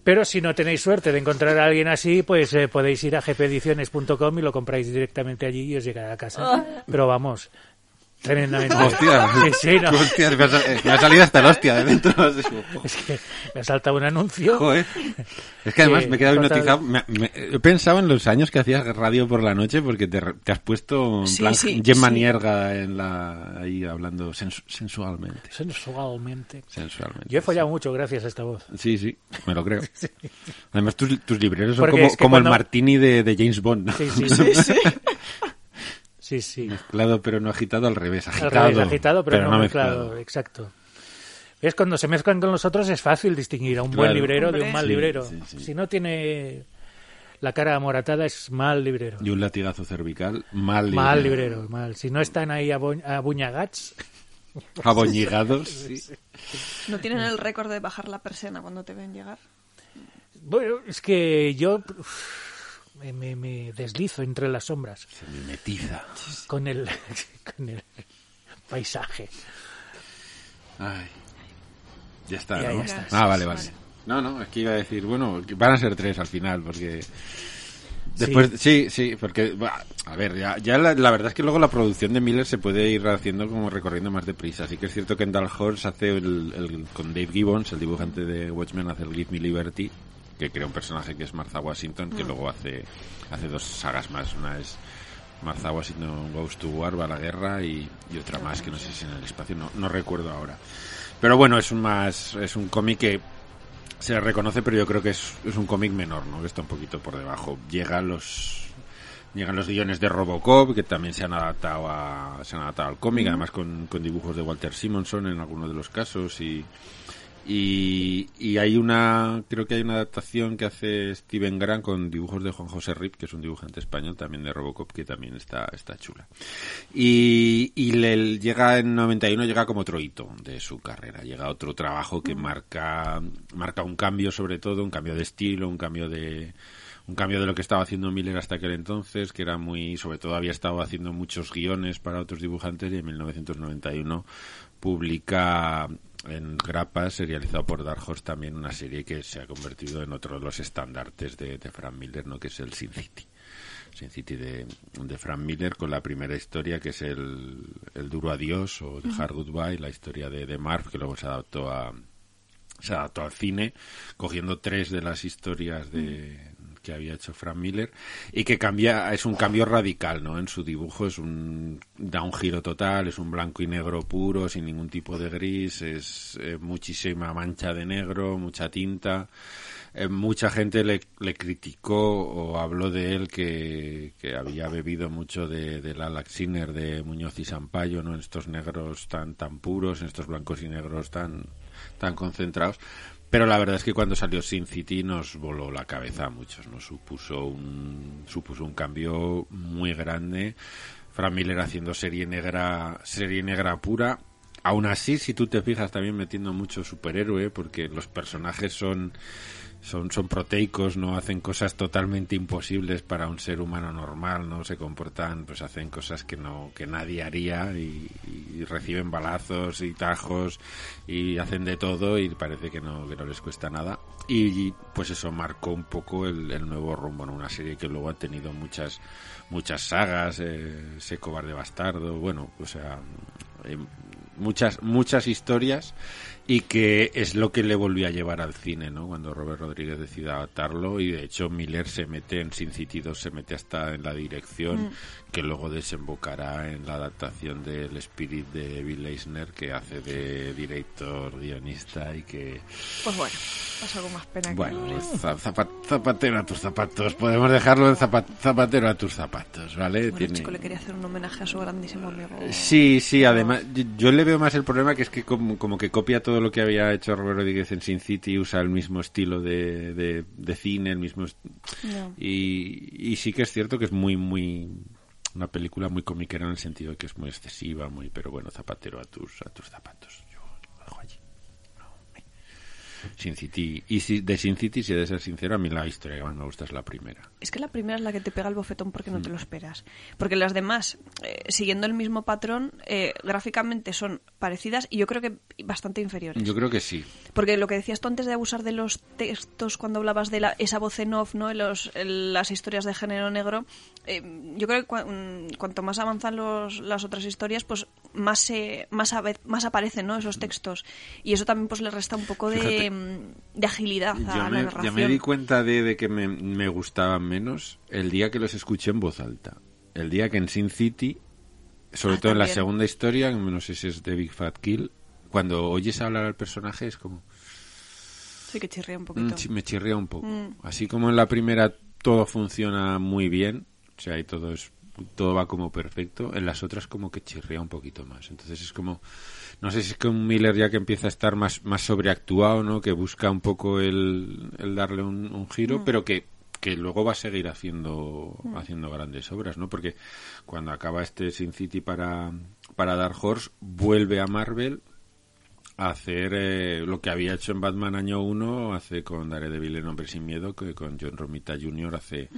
Pero si no tenéis suerte de encontrar a alguien así, pues eh, podéis ir a gpediciones.com y lo compráis directamente allí y os llegará a casa. Pero vamos, Tremendamente. Hostia, Sí, sí, no. Hostia, me, ha, sa- me ha salido hasta el hostia de dentro. Es que me ha saltado un anuncio. Joder. Es que además Sí, me he quedado hipnotizado. Me- me- he pensado en los años que hacías radio por la noche porque te, re- te has puesto en Sí, plan sí, Gemma sí. Nierga en la, ahí hablando sensu- sensualmente. Sensualmente. Sensualmente. Yo he follado mucho gracias a esta voz. Sí, sí, me lo creo. Además, tus, tus libreros son Porque como, es que como cuando- el martini de, de James Bond. ¿no? Sí, sí, sí. Sí. Sí. Mezclado pero no agitado, al revés. Al Agitado, revés, agitado, pero, no, mezclado. mezclado. Exacto. ¿Ves? Cuando se mezclan con los otros es fácil distinguir a un Claro. buen librero de un mal Sí, librero. sí, sí. Si no tiene la cara amoratada es mal librero. Y un latigazo cervical, mal Mal librero. librero, mal. Si no están ahí abu- abuñagats, Aboñigados. sí. ¿No tienen el récord de bajar la persiana cuando te ven llegar? bueno, es que yo uf, me, me- me deslizo entre las sombras Se mimetiza. con el, con el paisaje. Ay. Ya está, Ya, ¿no? ya está. Ah, vale, vale. Vale. No, no, es que iba a decir, bueno, van a ser tres al final, porque... Después, sí, sí, porque, bah, a ver, ya, ya la, la verdad es que luego la producción de Miller se puede ir haciendo como recorriendo más deprisa. Así que es cierto que en Dark Horse hace el, el- con Dave Gibbons, el dibujante de Watchmen, hace el Give Me Liberty, que crea un personaje que es Martha Washington, que luego hace, hace dos sagas más. Una es Martha Washington Goes to War, va a la guerra, y, y otra más, que no sé si en el espacio, no, no recuerdo ahora. Pero bueno, es un más, es un cómic que se reconoce, pero yo creo que es, es un cómic menor, ¿no? Que está un poquito por debajo. Llegan los llegan los guiones de Robocop, que también se han adaptado a, se han adaptado al cómic, además con, con dibujos de Walter Simonson en algunos de los casos y y, y hay una, creo que hay una adaptación que hace Steven Grant con dibujos de Juan José Rip, que es un dibujante español también de Robocop, que también está, está chula. Y, y le llega en 91, llega como otro hito de su carrera. Llega otro trabajo que marca, marca un cambio sobre todo, un cambio de estilo, un cambio de, un cambio de lo que estaba haciendo Miller hasta aquel entonces, que era muy, sobre todo había estado haciendo muchos guiones para otros dibujantes y en 1991 publica en Grappa, serializado por Dark Horse, también una serie que se ha convertido en otro de los estandartes de, de Frank Miller, ¿no? que es el Sin City. Sin City de, de Frank Miller con la primera historia que es el, el Duro Adiós o The Hard Goodbye, la historia de, de Marv, que luego se adaptó a, se adaptó al cine, cogiendo tres de las historias de que había hecho Frank Miller y que cambia es un cambio radical no en su dibujo es un da un giro total es un blanco y negro puro sin ningún tipo de gris es eh, muchísima mancha de negro mucha tinta. Eh, mucha gente le, le criticó o habló de él que, que había bebido mucho de, del Alax Sinner de Muñoz y Sampaio no en estos negros tan tan puros en estos blancos y negros tan tan concentrados. Pero la verdad es que cuando salió Sin City nos voló la cabeza a muchos, nos supuso un, supuso un cambio muy grande. Frank Miller haciendo serie negra, serie negra pura. Aún así, si tú te fijas, también metiendo mucho superhéroe, porque los personajes son, son, son proteicos, no hacen cosas totalmente imposibles para un ser humano normal, no se comportan, pues hacen cosas que no, que nadie haría y, reciben balazos y tajos y hacen de todo y parece que no, que no les cuesta nada. Y pues eso marcó un poco el, nuevo rumbo, ¿no? Una serie que luego ha tenido muchas, muchas sagas, eh, Ese cobarde bastardo, bueno, o sea, eh, muchas, muchas historias y que es lo que le volvió a llevar al cine, ¿no? Cuando Robert Rodríguez decide adaptarlo y de hecho Miller se mete en Sin City 2, se mete hasta en la dirección que luego desembocará en la adaptación del Spirit de Bill Eisner que hace de director, guionista y que Pues bueno, pasa con más pena que bueno, zapatero a tus zapatos, podemos dejarlo en zapa- zapatero a tus zapatos, ¿vale? Bueno, Tiene- chico le quería hacer un homenaje a su grandísimo amigo. Sí, sí, además yo, le veo más el problema que es que como, como que copia todo lo que había hecho Robert Rodríguez en Sin City, usa el mismo estilo de, de, de cine, el mismo... No. Y, y sí que es cierto que es muy, muy... Una película muy comiquera en el sentido de que es muy excesiva, muy... Pero bueno, zapatero a tus, a tus zapatos. Yo lo dejo allí. No, me- Sin City... Y si, de Sin City, si he de ser sincero, a mí la historia que más me gusta es la primera. Es que la primera es la que te pega el bofetón porque Mm. no te lo esperas. Porque las demás, eh, siguiendo el mismo patrón, eh, gráficamente son parecidas y yo creo que bastante inferiores. Yo creo que sí. Porque lo que decías tú antes de abusar de los textos cuando hablabas de la- esa voz en off, ¿no? Los- las historias de género negro, eh, yo creo que cua- mm, cuanto más avanzan los- las otras historias, pues más se, más, ave- más aparecen, ¿no? Esos textos. Y eso también pues le resta un poco de, Fíjate. De agilidad a Yo la me, narración. ya me di cuenta de, de que me, me gustaban menos el día que los escuché en voz alta. El día que en Sin City, sobre Ah, todo en la segunda historia, no sé si es de Big Fat Kill, cuando oyes hablar al personaje es como... Sí que chirría un mm, poquito. me chirría un poco. Mm. Así como en la primera todo funciona muy bien, o sea, y todo es todo va como perfecto, en las otras como que chirría un poquito más. Entonces es como no sé si es que un Miller ya que empieza a estar más más sobreactuado, ¿no? Que busca un poco el, el darle un, un Mm. giro, pero que que luego va a seguir haciendo haciendo grandes obras, ¿no? Porque cuando acaba este Sin City para para Dark Horse vuelve a Marvel a hacer eh, lo que había hecho en Batman año 1, hace con Daredevil en Hombre sin Miedo, que con John Romita Jr. hace,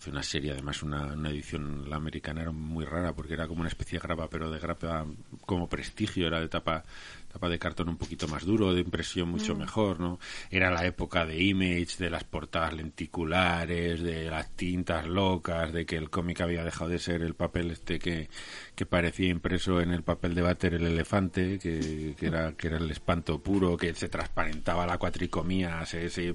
hace una serie, además una, una edición, la americana era muy rara porque era como una especie de grapa, pero de grapa como prestigio, era de tapa, tapa de cartón un poquito más duro, de impresión mucho mejor, ¿no? Era la época de Image, de las portadas lenticulares, de las tintas locas, de que el cómic había dejado de ser el papel este que, que parecía impreso en el papel de Bater el elefante, que, que era que era el espanto puro, que se transparentaba la cuatricomía, se, se,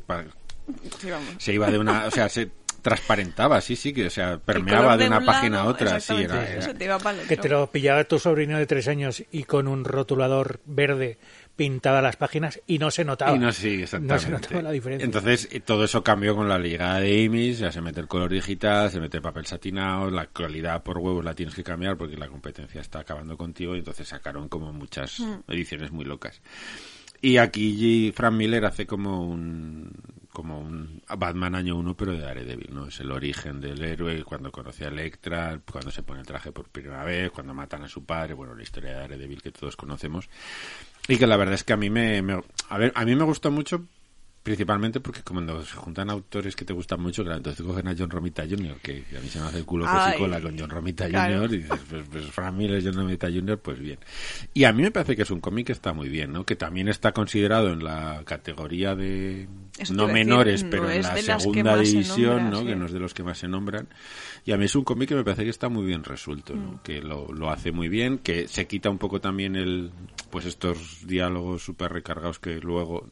se iba de una, o sea, se transparentaba, sí, sí, que o sea, permeaba de una un página a otra, sí, era, te iba Que te lo pillaba tu sobrino de tres años y con un rotulador verde pintaba las páginas y no se notaba. Y no, sí, exactamente. No se notaba la diferencia. Entonces, eh, todo eso cambió con la llegada de Image, ya se mete el color digital, se mete el papel satinado, la calidad por huevos la tienes que cambiar porque la competencia está acabando contigo y entonces sacaron como muchas ediciones muy locas. Y aquí Frank Miller hace como un como un Batman año 1 pero de Daredevil, ¿no? Es el origen del héroe cuando conoce a Electra, cuando se pone el traje por primera vez, cuando matan a su padre, bueno, la historia de Daredevil que todos conocemos. Y que la verdad es que a mí me, me- a ver, a mí me gustó mucho principalmente porque cuando se juntan autores que te gustan mucho, claro, entonces cogen a John Romita Jr., que, a mí se me hace el culo que se cola con John Romita claro. Jr., y dices, pues, pues Frank Miller, John Romita Jr., pues bien. Y a mí me parece que es un cómic que está muy bien, ¿no? Que también está considerado en la categoría de Eso no decir, menores, no pero en la segunda división, nombra, ¿no? sí. Que no es de los que más se nombran. Y a mí es un cómic que me parece que está muy bien resuelto, ¿no? Mm. Que lo, lo hace muy bien, que se quita un poco también el, pues estos diálogos súper recargados que luego,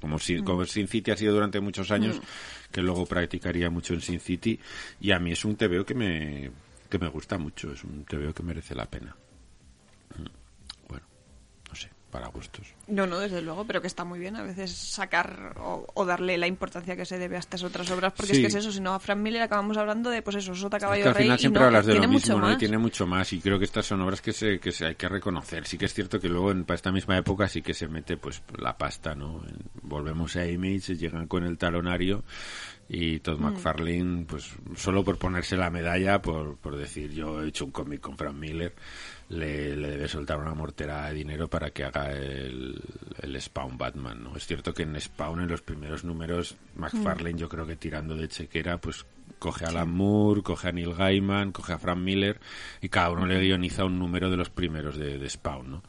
como, Mm. si, como Sin City ha sido durante muchos años, que luego practicaría mucho en Sin City. Y a mí es un TVO que me, que me gusta mucho, es un TVO que merece la pena. Mm. Bueno, no sé, para gustos. No, no, desde luego, pero que está muy bien a veces sacar o, o darle la importancia que se debe a estas otras obras, porque Sí. es que es eso, si no a Frank Miller acabamos hablando de, pues eso, Sota Es Caballo que al Rey final y siempre no, hablas de tiene lo mucho mismo, ¿no? Y tiene mucho más. Y creo que estas son obras que se, que se hay que reconocer. Sí que es cierto que luego en, para esta misma época sí que se mete pues la pasta, ¿no? Volvemos a Image, llegan con el talonario y Todd Mm. McFarlane, pues solo por ponerse la medalla, por, por decir yo he hecho un cómic con Frank Miller, le, le debe soltar una mortera de dinero para que haga el, el Spawn Batman, ¿no? Es cierto que en Spawn, en los primeros números, McFarlane yo creo que tirando de chequera, pues coge a Alan Moore, coge a Neil Gaiman, coge a Frank Miller y cada uno le guioniza un número de los primeros de, de Spawn, ¿no?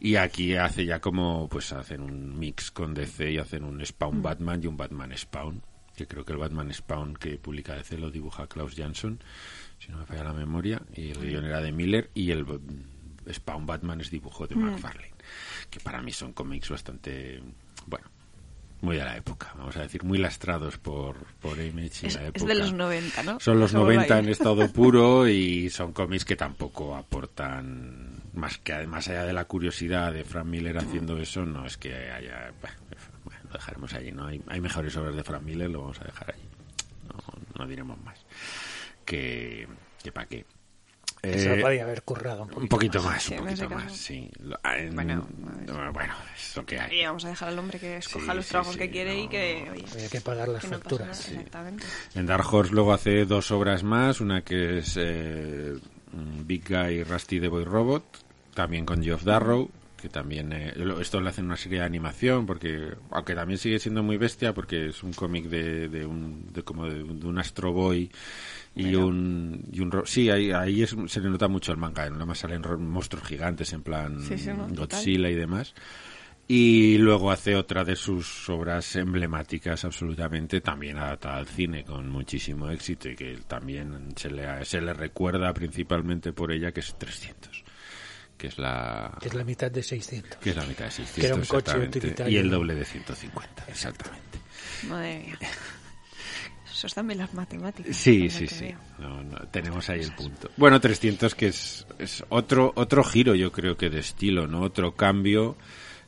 Y aquí hace ya como, pues hacen un mix con DC y hacen un Spawn Batman y un Batman Spawn, que creo que el Batman Spawn que publica DC lo dibuja Klaus Jansson, si no me falla la memoria, y el guion era de Miller y el mm, Spawn Batman es dibujo de McFarlane, que para mí son cómics bastante, bueno, muy de la época, vamos a decir, muy lastrados por, por Image y Es, la es época. de los 90, ¿no? Son los Dejémoslo 90 ahí. en estado puro y son cómics que tampoco aportan más que más allá de la curiosidad de Frank Miller haciendo eso, no es que haya bueno, lo dejaremos allí, no hay, hay mejores obras de Frank Miller, lo vamos a dejar allí. No, no diremos más. Que que para qué. Se lo Eh, podía haber currado un poquito. un poquito más, Sí, un poquito más, sí. Lo- en- Bueno, bueno, es lo que hay. Y vamos a dejar al hombre que escoja Sí, los sí, trabajos sí, que quiere y que, oye, que pagar las que no pasa facturas. Exactamente. En Dark Horse luego hace dos obras más, una que es eh, Big Guy Rusty the Boy Robot, también con Geoff Darrow, que también eh, lo- esto le hacen una serie de animación porque aunque también sigue siendo muy bestia porque es un cómic de, de un de como de, de un Astro Boy y un y un ro- sí ahí, ahí es- se le nota mucho el manga nada más salen monstruos gigantes en plan Sí, sí, no, total. Godzilla y demás y luego hace otra de sus obras emblemáticas absolutamente, también adaptada al cine con muchísimo éxito y que también se le, se le recuerda principalmente por ella, que es 300. que es la Que es la mitad de 600. que es la mitad de 600 Que era un coche utilitario. y el doble de 150 exactamente Madre mía. Eso bien las matemáticas. sí sí sí. No, no, tenemos ahí el punto bueno 300 que es, es otro otro giro yo creo que de estilo no otro cambio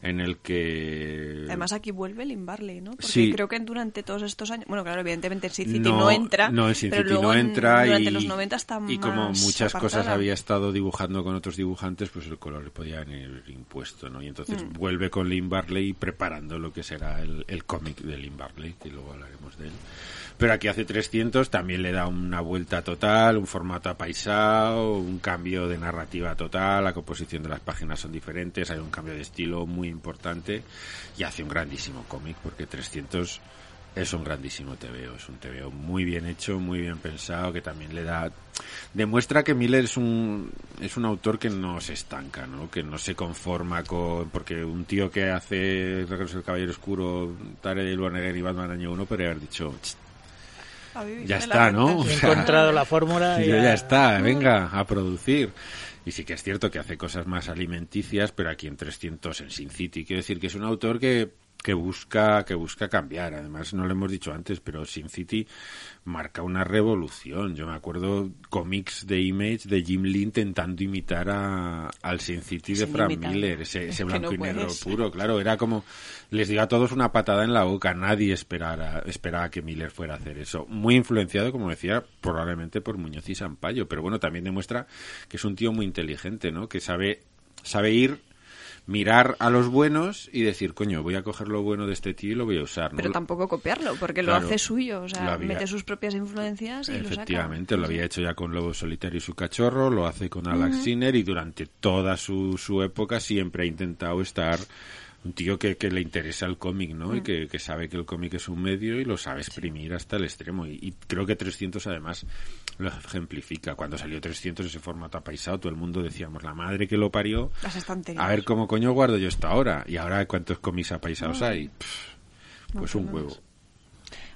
en el que Además aquí vuelve el Barley, ¿no? Porque Sí. creo que durante todos estos años, bueno, claro, evidentemente en Sin City no, no, entra, no, en Sin City no en- entra durante y, los 90 está y como más muchas cosas había estado dibujando con otros dibujantes, pues el color le podía venir impuesto, ¿no? Y entonces Mm. vuelve con Lynn Barley preparando lo que será el, el cómic de Lynn Barley, que luego hablaremos de él. Pero aquí hace 300 también le da una vuelta total, un formato apaisado, un cambio de narrativa total, la composición de las páginas son diferentes, hay un cambio de estilo muy importante y hace un grandísimo cómic porque 300 es un grandísimo TVO, es un TVO muy bien hecho, muy bien pensado, que también le da demuestra que Miller es un es un autor que no se estanca, ¿no? Que no se conforma con porque un tío que hace Regreso del Caballero Oscuro, Daredevil, Warner y Batman año 1 podría haber dicho, "Ch, A vivir ya está, ¿no? He encontrado la fórmula y yo ya está, venga, a producir. Y sí que es cierto que hace cosas más alimenticias, pero aquí en 300 en Sin City. Quiero decir que es un autor que, que busca que busca cambiar. Además, no lo hemos dicho antes, pero Sin City marca una revolución. Yo me acuerdo cómics de Image de Jim Lee intentando imitar a, al Sin City de Frank. Miller, ese, Es ese blanco no y negro puedes. puro, claro, era como les dio a todos una patada en la boca, nadie esperara, esperaba que Miller fuera a hacer eso. Muy influenciado, como decía, probablemente por Muñoz y Sampaio, pero bueno, también demuestra que es un tío muy inteligente, ¿no? Que sabe sabe ir mirar a los buenos y decir, coño, voy a coger lo bueno de este tío y lo voy a usar, ¿no? Pero tampoco copiarlo, porque Claro, lo hace suyo, o sea, había- mete sus propias influencias y lo saca. Efectivamente, lo había hecho ya con Lobo Solitario y su cachorro, lo hace con Alex Sinner y durante toda su, su época siempre ha intentado estar un tío que, que le interesa el cómic, ¿no? Y que, que sabe que el cómic es un medio y lo sabe exprimir hasta el extremo. Y, y creo que 300 además lo ejemplifica. Cuando salió 300 ese formato apaisado, todo el mundo decíamos, la madre que lo parió, Las a ver cómo coño guardo yo esta hora. Y ahora cuántos cómics apaisados hay. Pff, pues un huevo.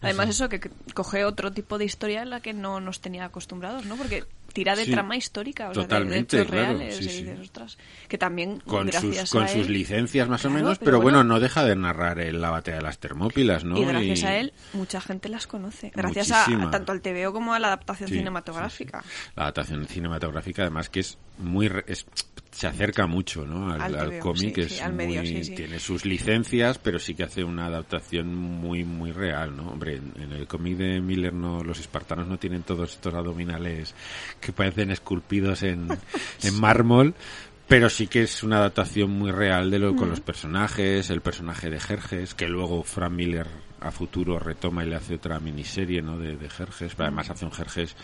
Además eso, que que coge otro tipo de historia en la que no nos tenía acostumbrados, ¿no? Porque tira de Sí, trama histórica, o sea, de- totalmente, de claro, reales, sí, y sí. dices, ostras, que también con gracias sus con a sus él- licencias más o menos, pero pero, bueno, bueno, no deja de narrar el- la batalla de las Termópilas, ¿no? Y gracias a él, mucha gente las conoce. Gracias a, tanto al TVO como a la adaptación cinematográfica. La adaptación cinematográfica, además, que es muy. es- se acerca mucho ¿no? al, Al al cómic, sí, es sí, tiene sus licencias, pero sí que hace una adaptación muy muy real, ¿no? Hombre, en, en el cómic de Miller no los espartanos no tienen todos estos abdominales que parecen esculpidos en, en mármol, pero sí que es una adaptación muy real de lo con Mm. los personajes, el personaje de Jerjes, que luego Frank Miller a futuro retoma y le hace otra miniserie, ¿no? De, de Jerjes, pero además hace un Jerjes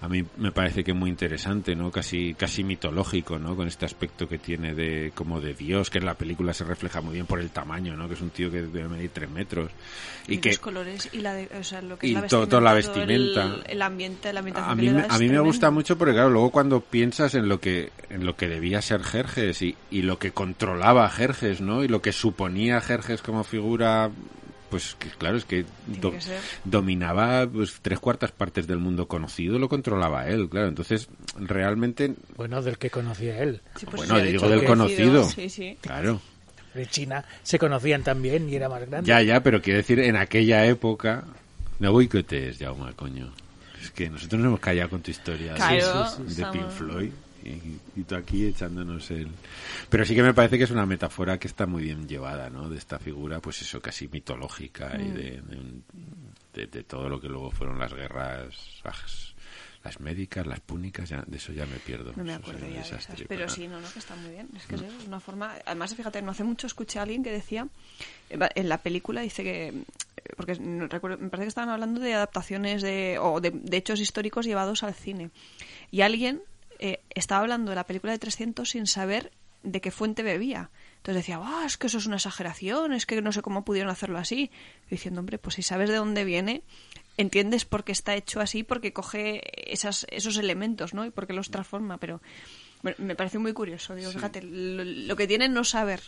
a mí me parece que muy interesante, ¿no? Casi casi mitológico, ¿no? Con este aspecto que tiene de como de Dios, que en la película se refleja muy bien por el tamaño, ¿no? Que es un tío que debe medir tres metros y, Y, que los colores y la, de- o sea, lo que y es la todo- vestimenta. toda la todo vestimenta. El, el ambiente, la ambientación a mí, me- a mí me gusta mucho porque claro luego cuando piensas en lo que en lo que debía ser Jerjes y, y lo que controlaba Jerjes no y lo que suponía Jerjes como figura pues que claro es que, do- que dominaba pues tres cuartas partes del mundo conocido lo controlaba él claro. Entonces realmente Bueno, del que conocía él. Sí, pues bueno digo del conocido. Sí, sí. claro. De China se conocían también y era más grande. ya ya pero quiero decir en aquella época no boicotees Jaume coño. Es que nosotros nos hemos callado con tu historia. De- Claro, de estamos- Pink Floyd y, y tú aquí echándonos el pero sí que me parece que es una metáfora que está muy bien llevada no de esta figura pues eso casi mitológica y Mm. de, de, de- de todo lo que luego fueron las guerras las, las médicas las púnicas ya, de eso ya me pierdo No me acuerdo de esas. Pero para- sí, no, no, que está muy bien. Es que es eso, es una forma... Además, fíjate, no hace mucho escuché a alguien que decía... eh, En la película dice que... eh, Porque no recuerdo, me parece que estaban hablando de adaptaciones de, o de, de hechos históricos llevados al cine. Y alguien eh, estaba hablando de la película de 300 sin saber de qué fuente bebía. Entonces decía, ah, es que eso es una exageración, es que no sé cómo pudieron hacerlo así. Y diciendo, hombre, pues si sabes de dónde viene, entiendes por qué está hecho así, porque coge esas, esos elementos, ¿no? Y por qué los transforma. Pero me parece muy curioso. Digo, fíjate, lo, lo que tiene no saber.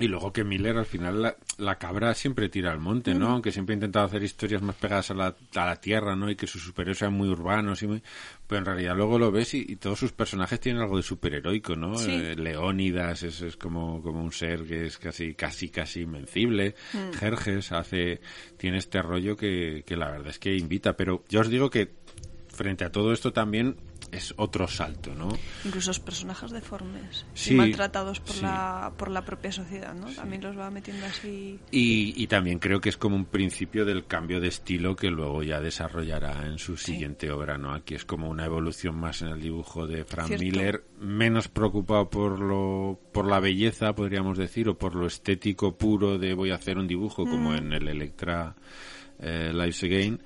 Y luego que Miller al final la, la cabra siempre tira al monte, ¿no? Aunque siempre ha intentado hacer historias más pegadas a la, a la tierra, ¿no? Y que sus superhéroes sean muy urbanos y muy... Pero en realidad luego lo ves y, y todos sus personajes tienen algo de superheroico, ¿no? Sí. Eh, Leónidas es, es como, como un ser que es casi, casi, casi invencible. Jerjes hace, tiene este rollo que, que la verdad es que invita. Pero yo os digo que frente a todo esto también es otro salto, ¿no? Incluso los personajes deformes Sí, y maltratados por, sí. la, por la propia sociedad, ¿no? También los va metiendo así. Y, y también creo que es como un principio del cambio de estilo que luego ya desarrollará en su siguiente obra, ¿no? Aquí es como una evolución más en el dibujo de Frank Cierto. Miller, menos preocupado por lo, por la belleza, podríamos decir, o por lo estético puro de voy a hacer un dibujo como en el Electra eh, Lives Again,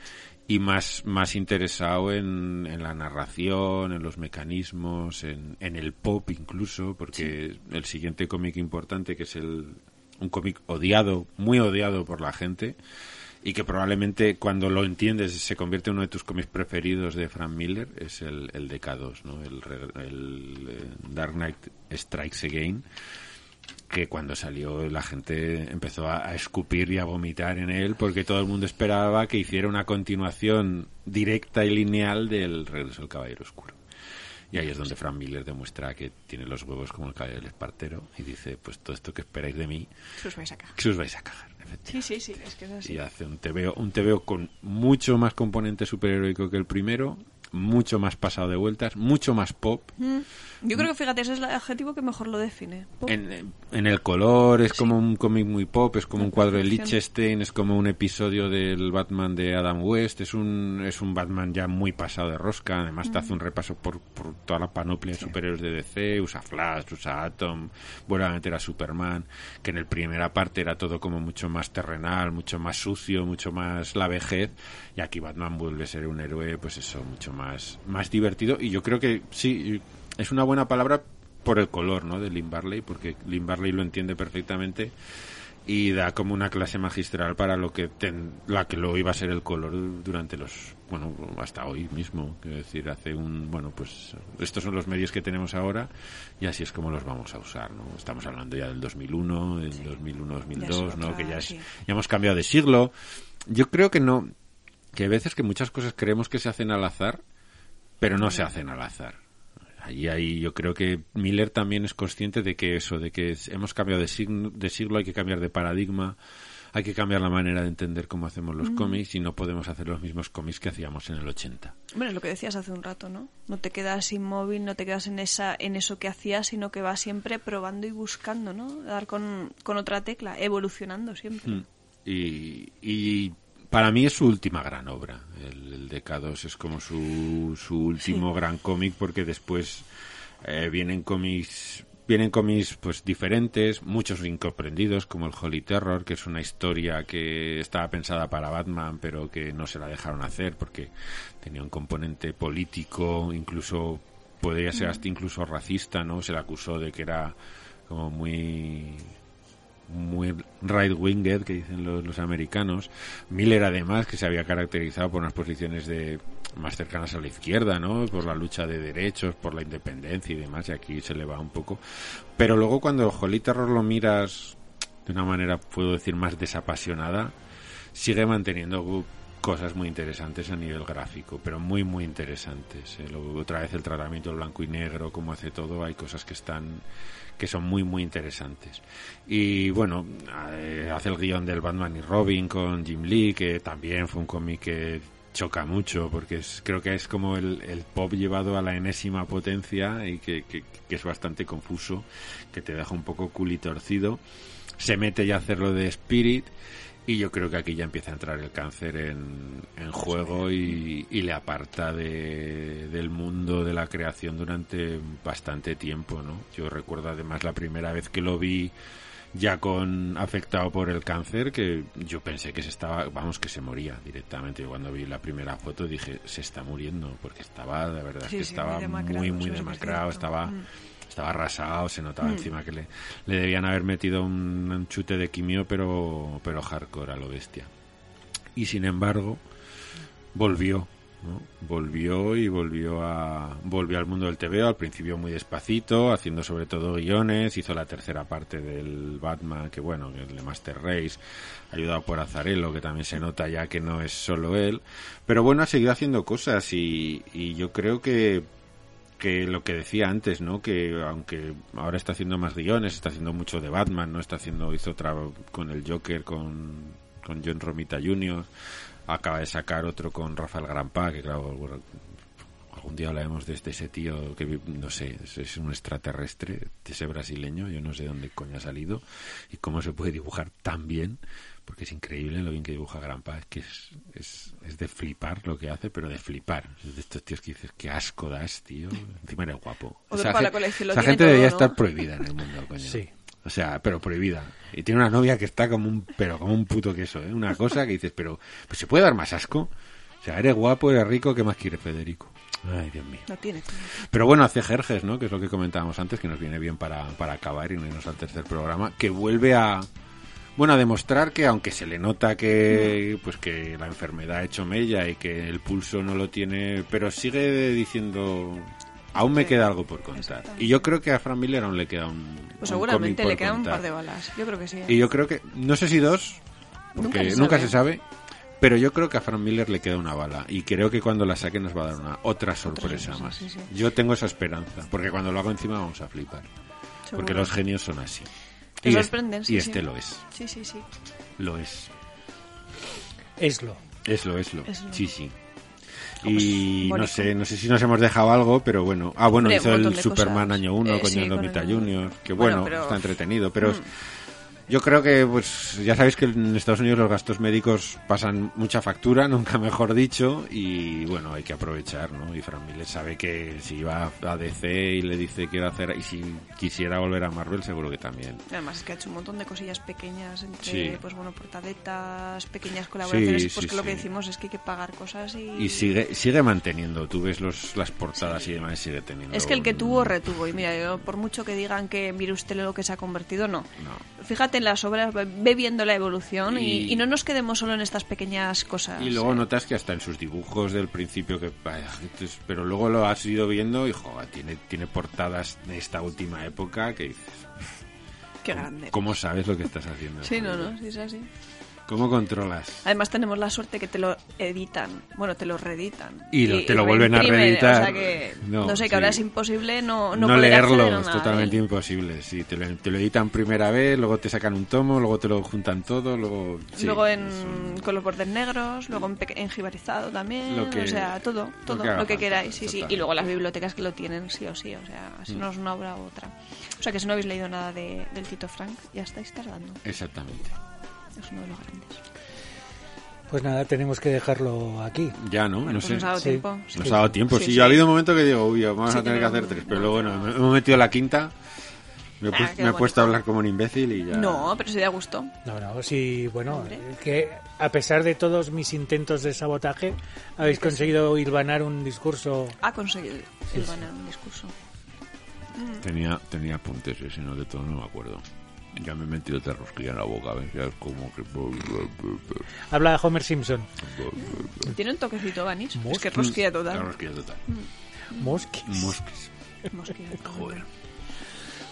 y más, más interesado en, en la narración, en los mecanismos, en, en el pop incluso, porque el siguiente cómic importante, que es el, un cómic odiado, muy odiado por la gente, y que probablemente cuando lo entiendes se convierte en uno de tus cómics preferidos de Frank Miller, es el, el DK2, ¿no? el, re- el, eh, Dark Knight Strikes Again que cuando salió la gente empezó a, a escupir y a vomitar en él porque todo el mundo esperaba que hiciera una continuación directa y lineal del Regreso del Caballero Oscuro. Y ahí es donde Frank Miller demuestra que tiene los huevos como el caballero del espartero y dice, pues todo esto que esperáis de mí, Se os vais a cagar. que os vais a cagar. efectivamente. Sí, sí, sí, es que es así. Y hace un TVO, un TVO con mucho más componente superheroico que el primero, mucho más pasado de vueltas, mucho más pop. Mm. Yo creo que, fíjate, ese es el adjetivo que mejor lo define. En, en el color es como un cómic muy pop, es como La un cuadro de. Liechtenstein, es como un episodio del Batman de Adam West, es un, es un Batman ya muy pasado de rosca, además te hace un repaso por, por toda la panoplia de superhéroes de DC, usa Flash, usa Atom, vuelve a meter a Superman, que en el primera parte era todo como mucho más terrenal, mucho más sucio, mucho más la vejez, y aquí Batman vuelve a ser un héroe, pues eso, mucho más, más divertido, y yo creo que sí, es una buena palabra por el color, ¿no? De Lynn Barley, porque Lynn Barley lo entiende perfectamente y da como una clase magistral para lo que ten- la que lo iba a ser el color durante los bueno hasta hoy mismo. Quiero decir hace un bueno pues estos son los medios que tenemos ahora y así es como los vamos a usar no estamos hablando ya del 2001 del 2001 2002 Ya es no otra, que ya es sí. ya hemos cambiado de siglo. Yo creo que no que a veces que muchas cosas creemos que se hacen al azar pero no se hacen al azar Ahí, ahí yo creo que Miller también es consciente de que eso, de que hemos cambiado de, signo- de siglo, hay que cambiar de paradigma, hay que cambiar la manera de entender cómo hacemos los cómics y no podemos hacer los mismos cómics que hacíamos en el 80. Bueno, es lo que decías hace un rato, ¿no? No te quedas inmóvil, no te quedas en esa en eso que hacías, sino que vas siempre probando y buscando, ¿no? Dar con, con otra tecla, evolucionando siempre. Mm. Y, y para mí es su última gran obra. El, el DK2 es como su, su último gran cómic porque después eh, vienen cómics vienen cómics pues diferentes, muchos incomprendidos como el Holy Terror, que es una historia que estaba pensada para Batman, pero que no se la dejaron hacer porque tenía un componente político, incluso podría ser hasta incluso racista, ¿no? Se le acusó de que era como muy muy right-winged, que dicen los, los americanos. Miller, además, que se había caracterizado por unas posiciones de más cercanas a la izquierda, ¿no? Por la lucha de derechos, por la independencia y demás, y aquí se le va un poco. Pero luego cuando el Holy Terror lo miras de una manera, puedo decir, más desapasionada, sigue manteniendo cosas muy interesantes a nivel gráfico, pero muy, muy interesantes. ¿eh? Lo- otra vez el tratamiento blanco y negro, cómo hace todo, hay cosas que están que son muy muy interesantes. Y bueno eh, hace el guion del Batman y Robin con Jim Lee que también fue un cómic que choca mucho porque es, creo que es como el, el pop llevado a la enésima potencia y que, que- es bastante confuso que te deja un poco culitorcido. Se mete ya a hacerlo de Spirit y yo creo que aquí ya empieza a entrar el cáncer en, en juego y, y le aparta de, del mundo de la creación durante bastante tiempo, ¿no? Yo recuerdo además la primera vez que lo vi ya con afectado por el cáncer que yo pensé que se estaba, vamos, que se moría directamente. Yo cuando vi la primera foto dije, se está muriendo, porque estaba, la verdad Sí, que sí, estaba muy muy, demacrado, estaba Mm. Estaba arrasado, se notaba encima que le, le debían haber metido un, un chute de quimio, pero, pero hardcore a lo bestia. Y sin embargo, volvió, ¿no? Volvió y volvió a volvió al mundo del TVO, al principio muy despacito, haciendo sobre todo guiones, hizo la tercera parte del Batman, que bueno, el de Master Race, ayudado por Azarello, que también se nota ya que no es solo él, pero bueno, ha seguido haciendo cosas y, y yo creo que que lo que decía antes, ¿no? Que aunque ahora está haciendo más guiones, está haciendo mucho de Batman, ¿no? Está haciendo, hizo otra con el Joker, con, con John Romita Jr., acaba de sacar otro con Rafael Grampa, que claro, algún día hablaremos de este, ese tío que, no sé, es, es un extraterrestre, ese brasileño, yo no sé dónde coño ha salido y cómo se puede dibujar tan bien porque es increíble lo bien que dibuja Grampa, es que es, es, es, de flipar lo que hace, pero de flipar. Es de estos tíos que dices, qué asco das, tío. Encima eres guapo. O esa para la gen- colección, lo esa tiene gente todo, debería ¿no? estar prohibida en el mundo, coño. Sí. O sea, pero prohibida. Y tiene una novia que está como un, pero como un puto queso, ¿eh? Una cosa que dices, pero, pues se puede dar más asco. O sea, eres guapo, eres rico, ¿qué más quiere Federico? Ay, Dios mío. No tiene. Pero bueno, hace Jerjes, ¿no? Que es lo que comentábamos antes, que nos viene bien para, para acabar y no irnos al tercer programa, que vuelve a, bueno, a demostrar que aunque se le nota que, pues que la enfermedad ha hecho mella y que el pulso no lo tiene, pero sigue diciendo, aún me queda algo por contar. Y yo creo que a Fran Miller aún le queda un, Pues un seguramente le quedan un par de balas. Yo creo que sí. ¿eh? Y yo creo que, no sé si dos, porque Nunca se nunca sabe. se sabe, pero yo creo que a Frank Miller le queda una bala y creo que cuando la saque nos va a dar una otra sorpresa más. sí, sí. Yo tengo esa esperanza, porque cuando lo hago encima vamos a flipar, Seguro. porque los genios son así. Te y, es- sí, y sí. este lo es, Sí, sí, sí. lo es, Eslo. es lo, es lo, Es lo. sí, sí. Como Y no sé, no sé si nos hemos dejado algo, pero bueno. Ah, bueno, Hombre, hizo el Superman cosas. año 1 Eh, con sí, el- Jr., que Bueno, bueno, pero- está entretenido, pero Mm. Yo creo que, pues, ya sabéis que en Estados Unidos los gastos médicos pasan mucha factura, nunca mejor dicho, y bueno, hay que aprovechar, ¿no? Y Frank Miller sabe que si va a DC y le dice quiero hacer, y si quisiera volver a Marvel, seguro que también. Además es que ha hecho un montón de cosillas pequeñas entre, Sí. pues bueno, portadetas, pequeñas colaboraciones, Sí, pues sí, que lo que decimos es que hay que pagar cosas y... Y sigue, sigue manteniendo, tú ves los, las portadas y demás, sigue teniendo. Es que el que tuvo, retuvo. Y mira, yo, por mucho que digan que mire usted lo que se ha convertido, no. No. Fíjate en las obras, ve viendo la evolución y, Y- y no nos quedemos solo en estas pequeñas cosas. Y luego eh. notas que hasta en sus dibujos del principio que pero luego lo has ido viendo y joder, tiene tiene portadas de esta última época que dices, Qué grande. ¿cómo sabes lo que estás haciendo? Sí, no, no, sí es así. ¿Cómo controlas? Además tenemos la suerte que te lo editan, bueno, te lo reeditan. Y lo- te lo vuelven a reeditar. O sea que, No, no, sé, que sí. ahora es imposible no, No, no, leerlo es totalmente imposible. Sí, te lo, te lo editan primera vez, luego te sacan un tomo, luego te lo juntan todo, luego sí, luego en, un- con los bordes negros, luego en, en jibarizado también, Lo que- o sea, todo, lo todo, que lo que queráis, sí, sí. Y luego las bibliotecas que lo tienen, sí o sí, o sea, Mm. si no es una obra u otra. O sea que si no habéis leído nada de, del Tito Frank, ya estáis tardando. Exactamente. Es uno de los grandes. Pues nada, tenemos que dejarlo aquí. Ya, ¿no? Bueno, no pues sé. nos ha dado Sí. tiempo. sí. Nos ha dado tiempo. Sí, Sí, yo ha sí. habido un momento que digo, uy, vamos Sí, a tener que hacer tres. Pero luego, bueno, me hemos metido la quinta. Me he, Ah, pu- qué me he puesto a hablar como un imbécil y ya. No, pero si da gusto. No, no, sí, bueno, Hombre. que a pesar de todos mis intentos de sabotaje, habéis sí. conseguido hilvanar un discurso. Ha conseguido Sí, sí. ganar un discurso. Tenía, tenía apuntes, si no de todo no me acuerdo. Ya me he metido otra rosquilla en la boca, ¿ves? Ya es como que... Habla Homer Simpson. Tiene un toquecito Vanis. Es que rosquilla La total. rosquilla total. Mosquis. Mosquis. Mosquilla total. Joder.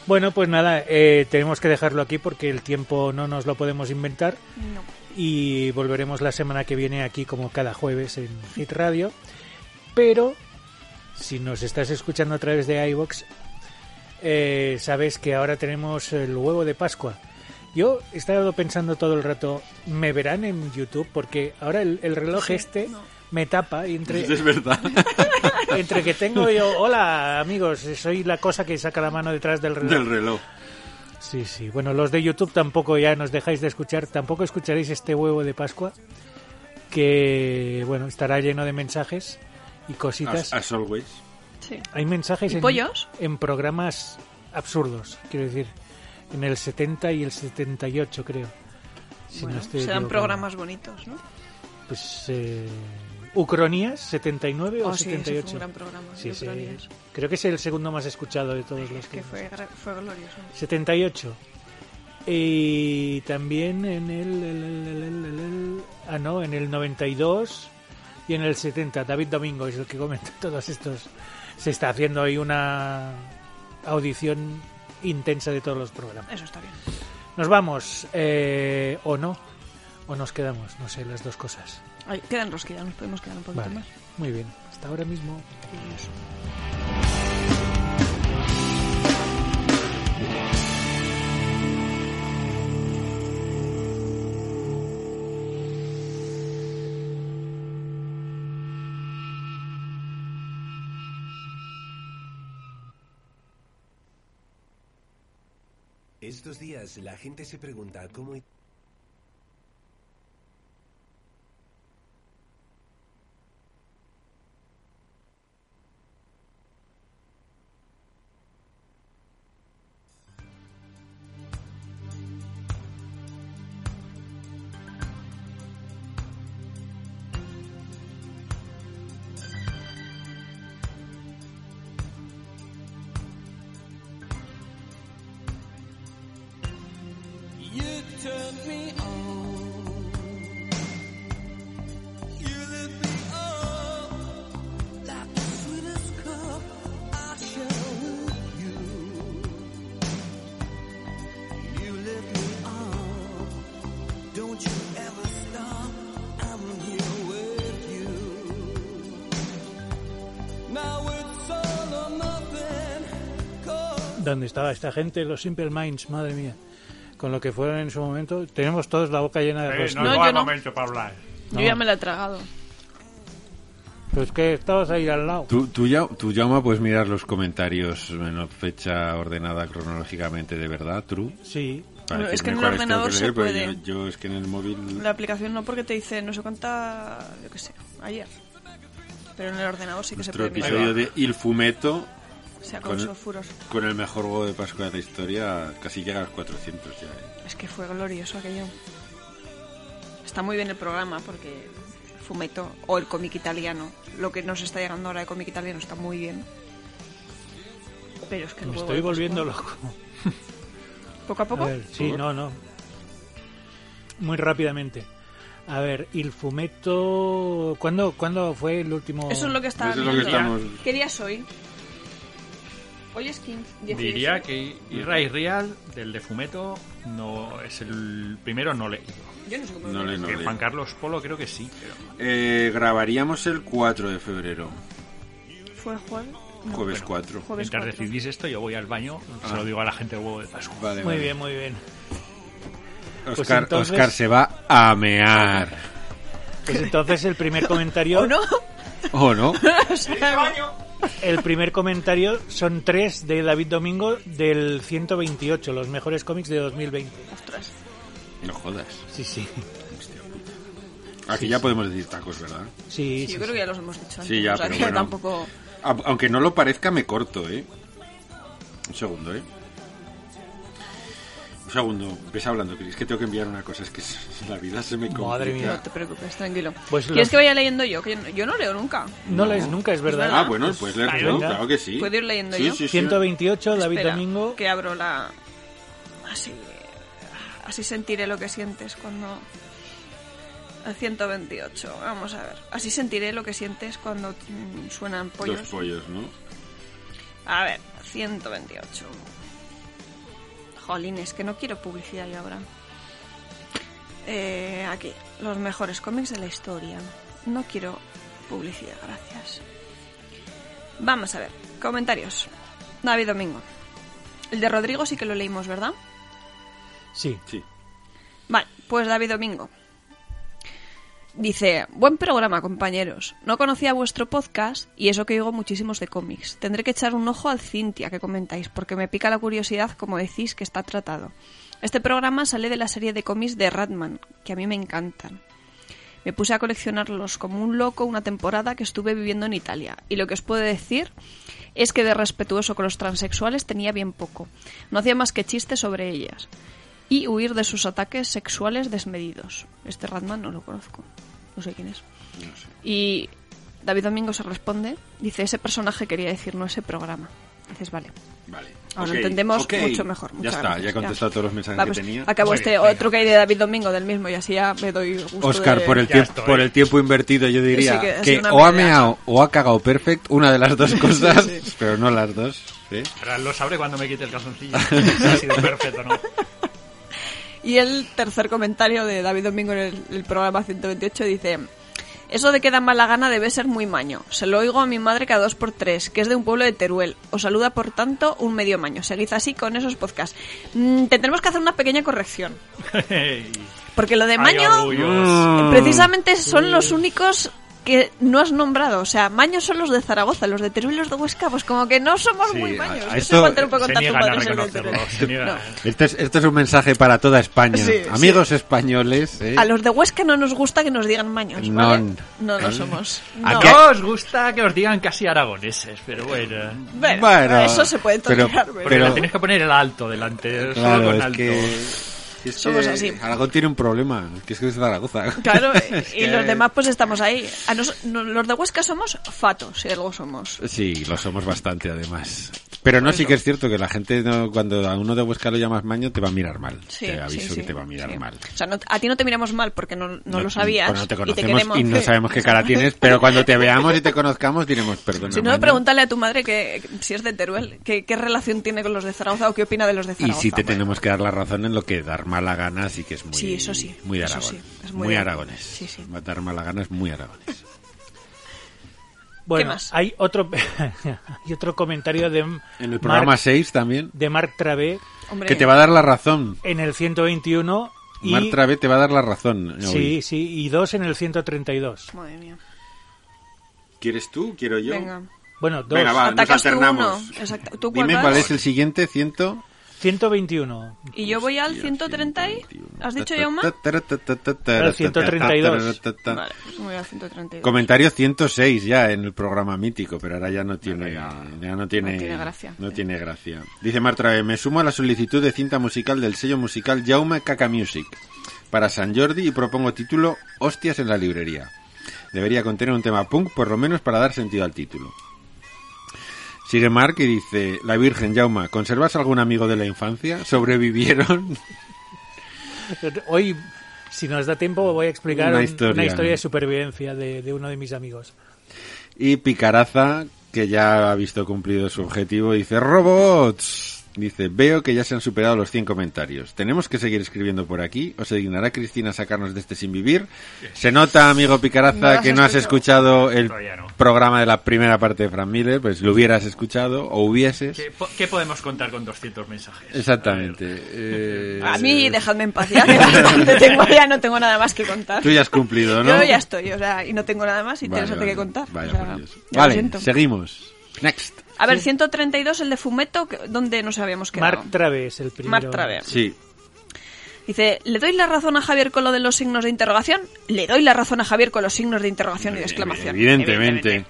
Bueno, pues nada, eh, tenemos que dejarlo aquí porque el tiempo no nos lo podemos inventar No. y volveremos la semana que viene aquí como cada jueves en Hit Radio. Pero si nos estás escuchando a través de iVox, eh, sabes que ahora tenemos el huevo de Pascua. Yo he estado pensando todo el rato, ¿me verán en YouTube? Porque ahora el, el reloj Sí, este no. me tapa y entre, Es verdad. entre que tengo yo, hola amigos, soy la cosa que saca la mano detrás del reloj. Del reloj. Sí, sí. Bueno, los de YouTube tampoco ya nos dejáis de escuchar. Tampoco escucharéis este huevo de Pascua. Que, bueno, estará lleno de mensajes y cositas. As, as always. Sí. Hay mensajes ¿Y en, pollos? en programas absurdos, quiero decir. En el 70 y el 78, creo. Si Bueno, no estoy serán programas bonitos, ¿no? Pues. Eh, Ucronías, 79 o Oh, sí, ese 78. fue un gran programa. Sí, sí. Creo que es el segundo más escuchado de todos los Es que que fue, fue glorioso. 78. Y también en el- el- el- el- Ah, no, en el 92. Y en el 70, David Domingo es el que comenta todos estos. Se está haciendo ahí una audición intensa de todos los programas. Eso está bien. Nos vamos, eh, o no, o nos quedamos, no sé, las dos cosas. Ay, quedan rosquillas, nos podemos quedar un poquito Vale, más. muy bien. Hasta ahora mismo. Estos días la gente se pregunta cómo... ¿Dónde estaba esta gente? Los Simple Minds, madre mía. Con lo que fueron en su momento. Tenemos todos la boca llena de rosquillas. no, No, yo hay no. momento para hablar. Yo ya me la he tragado. Pues que estabas ahí al lado. Tú, tú, ya, tú, Jaume, puedes mirar los comentarios en fecha ordenada cronológicamente de verdad, true. Sí. Para es que en el ordenador se leer, pero puede. Yo, yo es que en el móvil... La aplicación no porque te dice no sé cuánta, yo qué sé, ayer. Pero en el ordenador sí que se Nuestro puede mirar. episodio de Il Fumeto, Se con- con furos. con el mejor huevo de Pascua de la historia, casi llega a los 400 ya. ¿eh? Es que fue glorioso aquello. Está muy bien el programa porque Fumeto o el cómic italiano, lo que nos está llegando ahora de cómic italiano está muy bien. Pero es que el Me huevo estoy de volviendo loco. Poco a poco. A ver, sí, no, no. Muy rápidamente. A ver, Il Fumeto... ¿Cuándo, ¿Cuándo fue el último...? Eso es lo que está Eso es lo que estamos... ¿Qué día es hoy? Hoy es 15. 18. Diría que Irra Real del de Fumeto no es el primero no leído. Yo no sé cómo No lo no Juan Carlos Polo creo que sí, pero Eh, grabaríamos el 4 de febrero, ¿Fue el jueves? No. jueves 4. Jueves mientras 4. decidís esto yo voy al baño, se lo digo a la gente del huevo de Pascua. Vale, Muy vale. bien, muy bien. Pues Oscar, entonces- Oscar se va a mear. Pues entonces el primer comentario... ¿O no? ¿O no? El primer comentario son tres de David Domingo del 128, los mejores cómics de 2020. Ostras. No jodas. Sí, sí. Aquí ya podemos decir tacos, ¿verdad? Sí, Sí, sí, yo creo que ya los hemos dicho antes. Sí, ya, o sea pero bueno. tampoco... Aunque no lo parezca, me corto, ¿eh? Un segundo, ¿eh? Un segundo. Ves hablando, que es que tengo que enviar una cosa. Es que la vida se me complica. Madre mía. No te preocupes, tranquilo. Pues ¿Quieres los- que vaya leyendo yo? Que yo no, yo no leo nunca. No lees nunca, es verdad. Ah, bueno, puedes leer tú, venga. claro que sí. ¿Puedo ir leyendo sí, yo? Sí, sí. 128, David Espera, Domingo. que abro la... Así... Así sentiré lo que sientes cuando... El 128, vamos a ver. Así sentiré lo que sientes cuando mm, suenan pollos. Los pollos, ¿no? A ver, 128. Jolines, que no quiero publicidad yo ahora. Eh, aquí, los mejores cómics de la historia. No quiero publicidad, gracias. Vamos a ver, comentarios. David Domingo. El de Rodrigo sí que lo leímos, ¿verdad? Sí. Sí. Vale, pues David Domingo. Dice, buen programa compañeros. No conocía vuestro podcast y eso que oigo muchísimos de cómics. Tendré que echar un ojo al Cintia que comentáis porque me pica la curiosidad como decís que está tratado. Este programa sale de la serie de cómics de Ratman, que a mí me encantan. Me puse a coleccionarlos como un loco una temporada que estuve viviendo en Italia. Y lo que os puedo decir es que de respetuoso con los transexuales tenía bien poco. No hacía más que chistes sobre ellas. Y huir de sus ataques sexuales desmedidos. Este Ratman no lo conozco. No sé quién es. No sé. Y David Domingo se responde. Dice, ese personaje quería decir, no ese programa. Dices, vale. Vale. Ahora entendemos mucho mejor. Ya está, gracias, ya he contestado todos los mensajes Vamos, que tenía. Acabo Muy este bien, otro que hay de David Domingo del mismo y así ya me doy gusto Oscar, de- por el, tiempo, estoy. por el tiempo invertido, yo diría Sí, que que, o ha meado o ha cagado perfect, una de las dos cosas, pero no las dos. ¿sí? Ahora lo sabré cuando me quite el calzoncillo. si ha sido perfecto, ¿no? Y el tercer comentario de David Domingo en el, el programa 128 dice... Eso de que da mala gana debe ser muy maño. Se lo oigo a mi madre cada dos por tres, que es de un pueblo de Teruel. Os saluda, por tanto, un medio maño. Seguid así con esos podcasts. Mm, tendremos que hacer una pequeña corrección. Porque lo de maño... orgullos. Precisamente son los únicos que no has nombrado. O sea, maños son los de Zaragoza, los de Teruel y los de Huesca, pues como que no somos Sí, muy a- maños. No sé esto cuánto Se niegan a reconocerlo. Se niegan. No. Este es, este es un mensaje para toda España. Sí, Amigos españoles, ¿eh? A los de Huesca no nos gusta que nos digan maños, ¿vale? No. No, no ¿Eh? somos. ¿A No. qué? No os gusta que os digan casi aragoneses, pero bueno. Bueno, Bueno, eso se puede tolerar. Porque Pero- le tienes que poner el alto delante. solo Claro, con es alto. que... es Somos que así. Aragón tiene un problema, que es que es Zaragoza. Claro, Es y que- los demás pues estamos ahí. A nos- no- los de Huesca somos fatos, si algo somos. Sí, lo somos bastante además. Pero no, sí que es cierto que la gente no- cuando a uno de Huesca lo llamas maño te va a mirar mal. Sí, te aviso sí, que sí, te va a mirar mal. O sea, no- a ti no te miramos mal porque no, no lo sabías. pues no te y conocemos queremos. y, no sabemos qué cara tienes, pero cuando te veamos y te conozcamos diremos perdona. Si no, maño". pregúntale a tu madre que, si es de Teruel, que, qué relación tiene con los de Zaragoza o qué opina de los de Y Zaragoza. sí te Bueno. tenemos que dar la razón en lo que dar mala gana sí que es muy, Sí, eso sí, muy de Aragón. es muy muy de- aragones. Dar mala gana es muy aragones. Bueno, más? hay otro hay otro comentario de En el programa Marc, 6 también, de Marc Travé Hombre, que te va a dar la razón. en el 121 y Marc Travé te va a dar la razón. hoy. sí, sí, y dos en el 132. Madre mía. ¿Quieres tú? ¿Quiero yo? Venga. Bueno, dos. Venga, va, nos Atacas tú alternamos. uno. Exacto. ¿Tú cuál Dime vas? cuál es el siguiente, ciento... 121. Y yo voy al 130 y... ¿Has dicho ya más? El 132. Vale, pues voy al 132. Comentario 106 ya en el programa mítico, pero ahora ya no tiene, ya no tiene, No tiene gracia. no tiene gracia. Dice Martra, me sumo a la solicitud de cinta musical del sello musical Jaume Caca Music para San Jordi y propongo título Hostias en la librería. Debería contener un tema punk por lo menos para dar sentido al título. Sigue Mark y dice, la Virgen Jauma, ¿conservas algún amigo de la infancia? ¿Sobrevivieron? Hoy, si nos da tiempo, voy a explicar Una un- historia. una historia de supervivencia de, de uno de mis amigos. Y Picaraza, que ya ha visto cumplido su objetivo, dice robots. Dice, veo que ya se han superado los 100 comentarios. ¿Tenemos que seguir escribiendo por aquí? ¿O se dignará Cristina a sacarnos de este sin vivir? Se nota, amigo Picaraza, que no has escuchado el no. programa de la primera parte de Frank Miller, pues lo hubieras escuchado o hubieses. ¿Qué, po- qué podemos contar con 200 mensajes? Exactamente. Eh, A mí, dejadme en paz ya, que bastante tengo ya, no tengo nada más que contar. Tú ya has cumplido, ¿no? Yo ya estoy, o sea, y no tengo nada más Vale, interesante vale. que contar. Vaya o sea, por Dios. ya lo Vale, seguimos. Next. A ver, 132, el de Fumeto, que- ¿dónde nos habíamos quedado? Marc Traves, el primero. Marc Traver. Sí. Dice, ¿le doy la razón a Javier con lo de los signos de interrogación? Le doy la razón a Javier con los signos de interrogación y de exclamación. Evidentemente.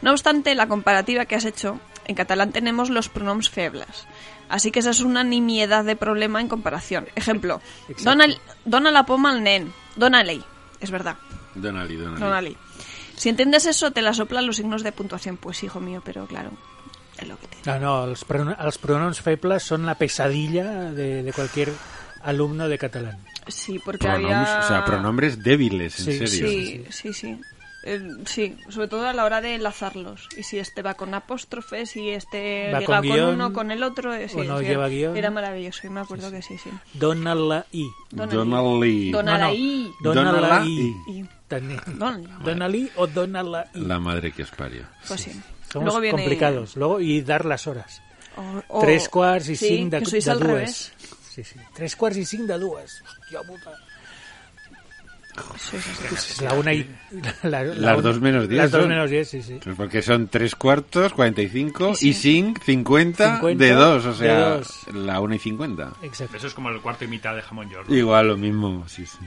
No obstante, la comparativa que has hecho, en catalán tenemos los pronoms febles. Así que esa es una nimiedad de problema en comparación. Ejemplo, dona, dona la poma al nen, dona-ley. Es verdad, Donali, Donali. dona-ley. Si entiendes eso, te la soplan los signos de puntuación. Pues hijo mío, pero claro, es lo que. No, no, els, prono- els pronoms febles son la pesadilla de, de cualquier alumno de catalán. Sí, porque Pronoms, había... O sea, pronombres débiles, en Sí, serio. Sí, sí, sí. Eh, sí, sobre todo a la hora de enlazarlos. Y si este va con apóstrofe, si este Va liga con con, guion, uno, con el otro. eh, sí, o no sí, lleva guion. Era maravilloso, y me acuerdo que sí, sí. Dona-la i. Donali. Dona- Dona-la-i. Dona-la Dona-la-i. i. Y- També. Dona- Dona-li o dona-la i. La madre que os parió. Pues sí. Somos Luego viene- complicados. Luego, y dar las horas. o- o- Tres quarts i sí, cinc de, que de al dues. revés. Sí, sí. Tres quarts i cinc de dues. Hòstia puta. Sois así. Es la una y... La, la Las una- dos menos diez Las dos menos diez, sí, sí. Pues porque son tres cuartos, 45, Y y sin 50, 50 de dos, o sea, dos. la una y 50. Exacto. Eso es como el cuarto y mitad de jamón york. Igual lo mismo, sí, sí.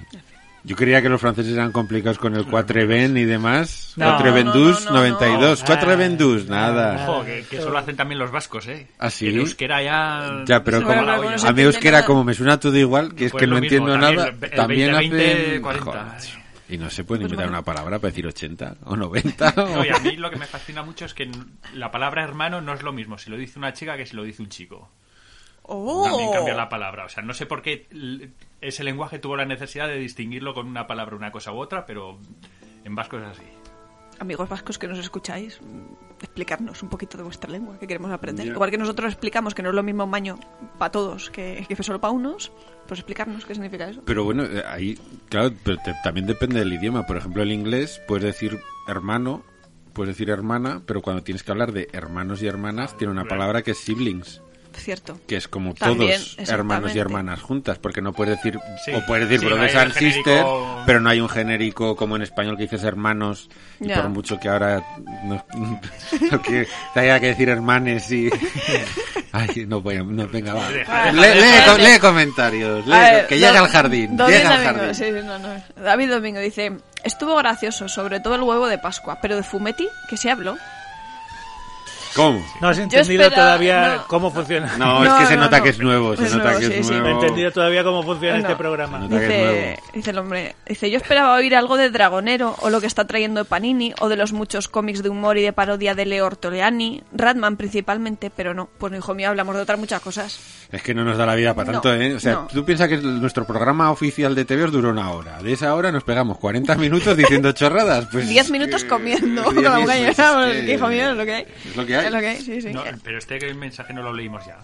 Yo creía que los franceses eran complicados con el 4 ben y demás. No. 4 No, vendus, no, no, no. 92. Ah, 4 vendus, nada. nada. Ojo, que, que eso lo hacen también los vascos, ¿eh? ¿Ah, sí? El euskera ya... Ya, pero como, a mí euskera nada. como me suena todo igual, que es Pues que no mismo, entiendo también nada, el- el también 20, hacen... 40. Joder. Y no se puede Pues inventar bueno. una palabra para decir 80 o 90. o- No, y a mí lo que me fascina mucho es que la palabra hermano no es lo mismo si lo dice una chica que si lo dice un chico. ¡Oh! También cambia la palabra. O sea, no sé por qué ese lenguaje tuvo la necesidad de distinguirlo con una palabra, una cosa u otra, pero en vasco es así. Amigos vascos que nos escucháis, explicarnos un poquito de vuestra lengua, que queremos aprender. Ya. Igual que nosotros explicamos que no es lo mismo maño para todos que, que solo para unos, pues explicarnos qué significa eso. Pero bueno, eh, ahí, claro, pero te- también depende del idioma. Por ejemplo, el inglés puedes decir hermano, puedes decir hermana, pero cuando tienes que hablar de hermanos y hermanas, tiene una palabra que es siblings. Cierto. que es como También, todos hermanos y hermanas juntas, porque no puedes decir, Sí. o puedes decir Sí, brothers no and el genérico- sister, pero no hay un genérico como en español que dices hermanos, y Ya. por mucho que ahora no, no que te haya que decir hermanes y... Ay, no voy a... No, venga, va. Deja- Lee, lee lee comentarios, lee- A ver, que llega al jardín, David llega al Domingo, jardín. sí, sí, no, no. David Domingo dice, estuvo gracioso, sobre todo el huevo de Pascua, pero de Fumetti, que se habló. ¿Cómo? No has entendido esperaba- todavía no. cómo funciona. No, No, es que se no, nota no. que es nuevo, se Es nota nuevo, que sí, es sí. No he entendido todavía cómo funciona No. este programa. Dice, el hombre, dice, yo esperaba oír algo de Dragonero o lo que está trayendo Panini o de los muchos cómics de humor y de parodia de Leo Ortoleani, Radman principalmente, pero no, pues hijo mío, hablamos de otras muchas cosas. Es que no nos da la vida para No, tanto, ¿eh? O sea, no. tú piensas que nuestro programa oficial de TVOs duró una hora. De esa hora nos pegamos 40 minutos diciendo chorradas. Pues minutos comiendo, diez que- hijo mío, es lo que hay. Es lo que hay. Es lo que hay, sí, sí. No, pero este mensaje no lo leímos ya.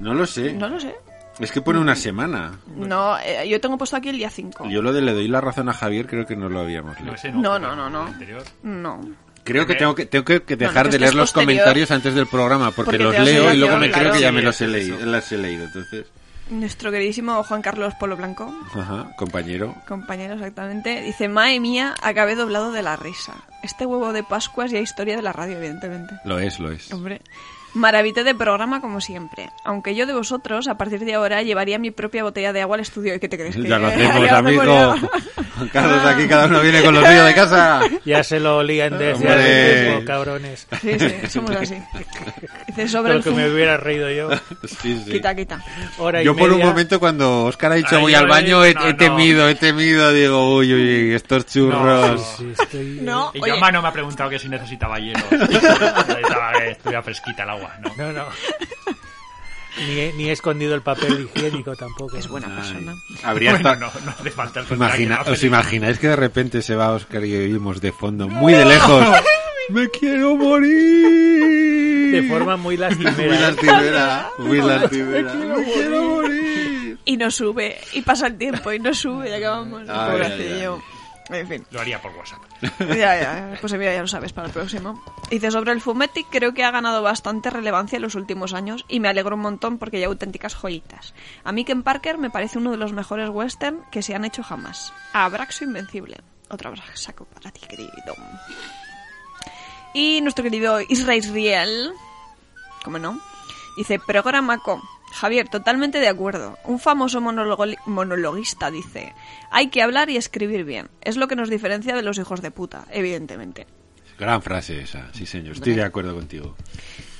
No lo sé. No lo sé. Es que pone una semana. No, eh, yo tengo puesto aquí el día 5. Yo lo de le doy la razón a Javier creo que no lo habíamos No, leído. ese No, no, no, no. anterior. No. Creo que tengo que, tengo que, No, dejar no, de leer los posterior. comentarios antes del programa porque, Porque los leo y luego me claro. creo que ya me los he leído. Las he leído, entonces. Nuestro queridísimo Juan Carlos Polo Blanco, Ajá, compañero. compañero exactamente, dice, Mae mía, acabé doblado de la risa. Este huevo de Pascua es ya historia de la radio, evidentemente. Lo es, lo es. Hombre. Maravité de programa como siempre. Aunque yo de vosotros, a partir de ahora, llevaría mi propia botella de agua al estudio. ¿Y qué te crees? que- Ya lo hacemos, amigo. Juan Carlos, aquí cada uno viene con lo suyo de casa. Ya se lo olían desde hace tiempo, cabrones. Sí, sí, somos así. Dice sobre Lo el que me hubiera reído yo. Sí, sí. Quita, quita. Hora y Yo por un momento cuando Oscar ha dicho Ay, voy yo al baño he, no, he no. temido, he temido, digo, uy, uy, estos churros. Sí, sí, estoy- No, Y oye, Yoma no me ha preguntado que si necesitaba hielo. que estuviera fresquita el agua, ¿no? No, no. Ni he, ni he escondido el papel higiénico tampoco. es buena persona. habría Bueno, no, no hace falta el ¿Os imagináis que de repente se va Oscar y oímos de fondo, muy de lejos? ¡Me quiero morir! De forma muy lastimera. Muy lastimera, muy lastimera. ¡Me quiero morir! Y no sube, y pasa el tiempo, y no sube, y acabamos. Pobrecillo. En fin. Lo haría por WhatsApp. Ya, ya, pues mira, ya lo sabes para el próximo. Dice, sobre el Fumetti creo que ha ganado bastante relevancia en los últimos años y me alegro un montón porque hay auténticas joyitas. A mí Ken Parker me parece uno de los mejores western que se han hecho jamás. Abraxo Invencible. Otro abrazo para ti, querido. Y nuestro querido Israel ¿cómo no? Dice, programa com. Javier, totalmente de acuerdo. Un famoso monologuista dice, hay que hablar y escribir bien. Es lo que nos diferencia de los hijos de puta, evidentemente. Gran frase esa, sí señor, estoy de acuerdo contigo.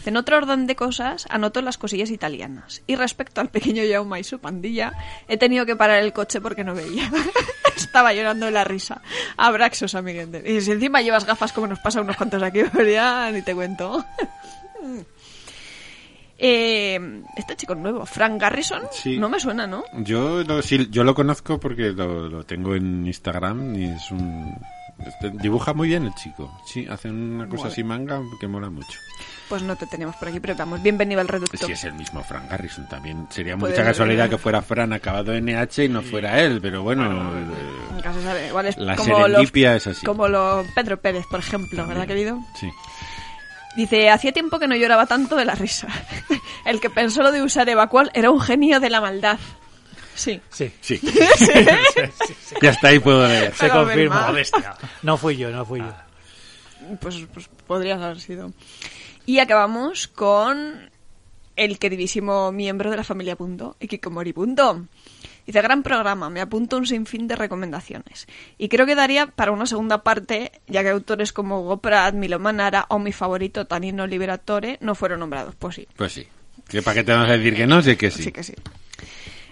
En otro orden de cosas, anoto las cosillas italianas. Y respecto al pequeño Jaume y su pandilla, he tenido que parar el coche porque no veía. Estaba llorando de la risa. Abraxos, amiguete. Y si encima llevas gafas como nos pasa a unos cuantos aquí, pues ya ni te cuento. Eh, este chico nuevo, Frank Garrison, Sí. no me suena, ¿no? Yo lo, sí, yo lo conozco porque lo, lo tengo en Instagram y es un... este, dibuja muy bien el chico. Sí, hace una cosa así manga que mola mucho. Pues no te tenemos por aquí, pero vamos, bienvenido al reducto. Si es el mismo Frank Harrison, también sería Puede mucha ser, casualidad ¿eh? que fuera Fran acabado en NH y no fuera él, pero bueno, eh, sabe. Igual es la como los, es así. Como lo Pedro Pérez, por ejemplo, ¿verdad, querido? Sí. Dice, hacía tiempo que no lloraba tanto de la risa. El que pensó lo de usar Evacual era un genio de la maldad. Sí. Sí, Sí. ya está ahí puedo leer. se confirma. No fui yo, no fui yo. Pues, pues podría haber sido. Y acabamos con el queridísimo miembro de la familia Punto, Ikikomori Punto. Dice, gran programa, me apunto un sinfín de recomendaciones. Y creo que daría para una segunda parte, ya que autores como Goprat, Milo Manara o mi favorito Tanino Liberatore no fueron nombrados. Pues sí, Pues sí. ¿Que ¿Para qué te vamos a decir que no? Sé que sí. sí que sí.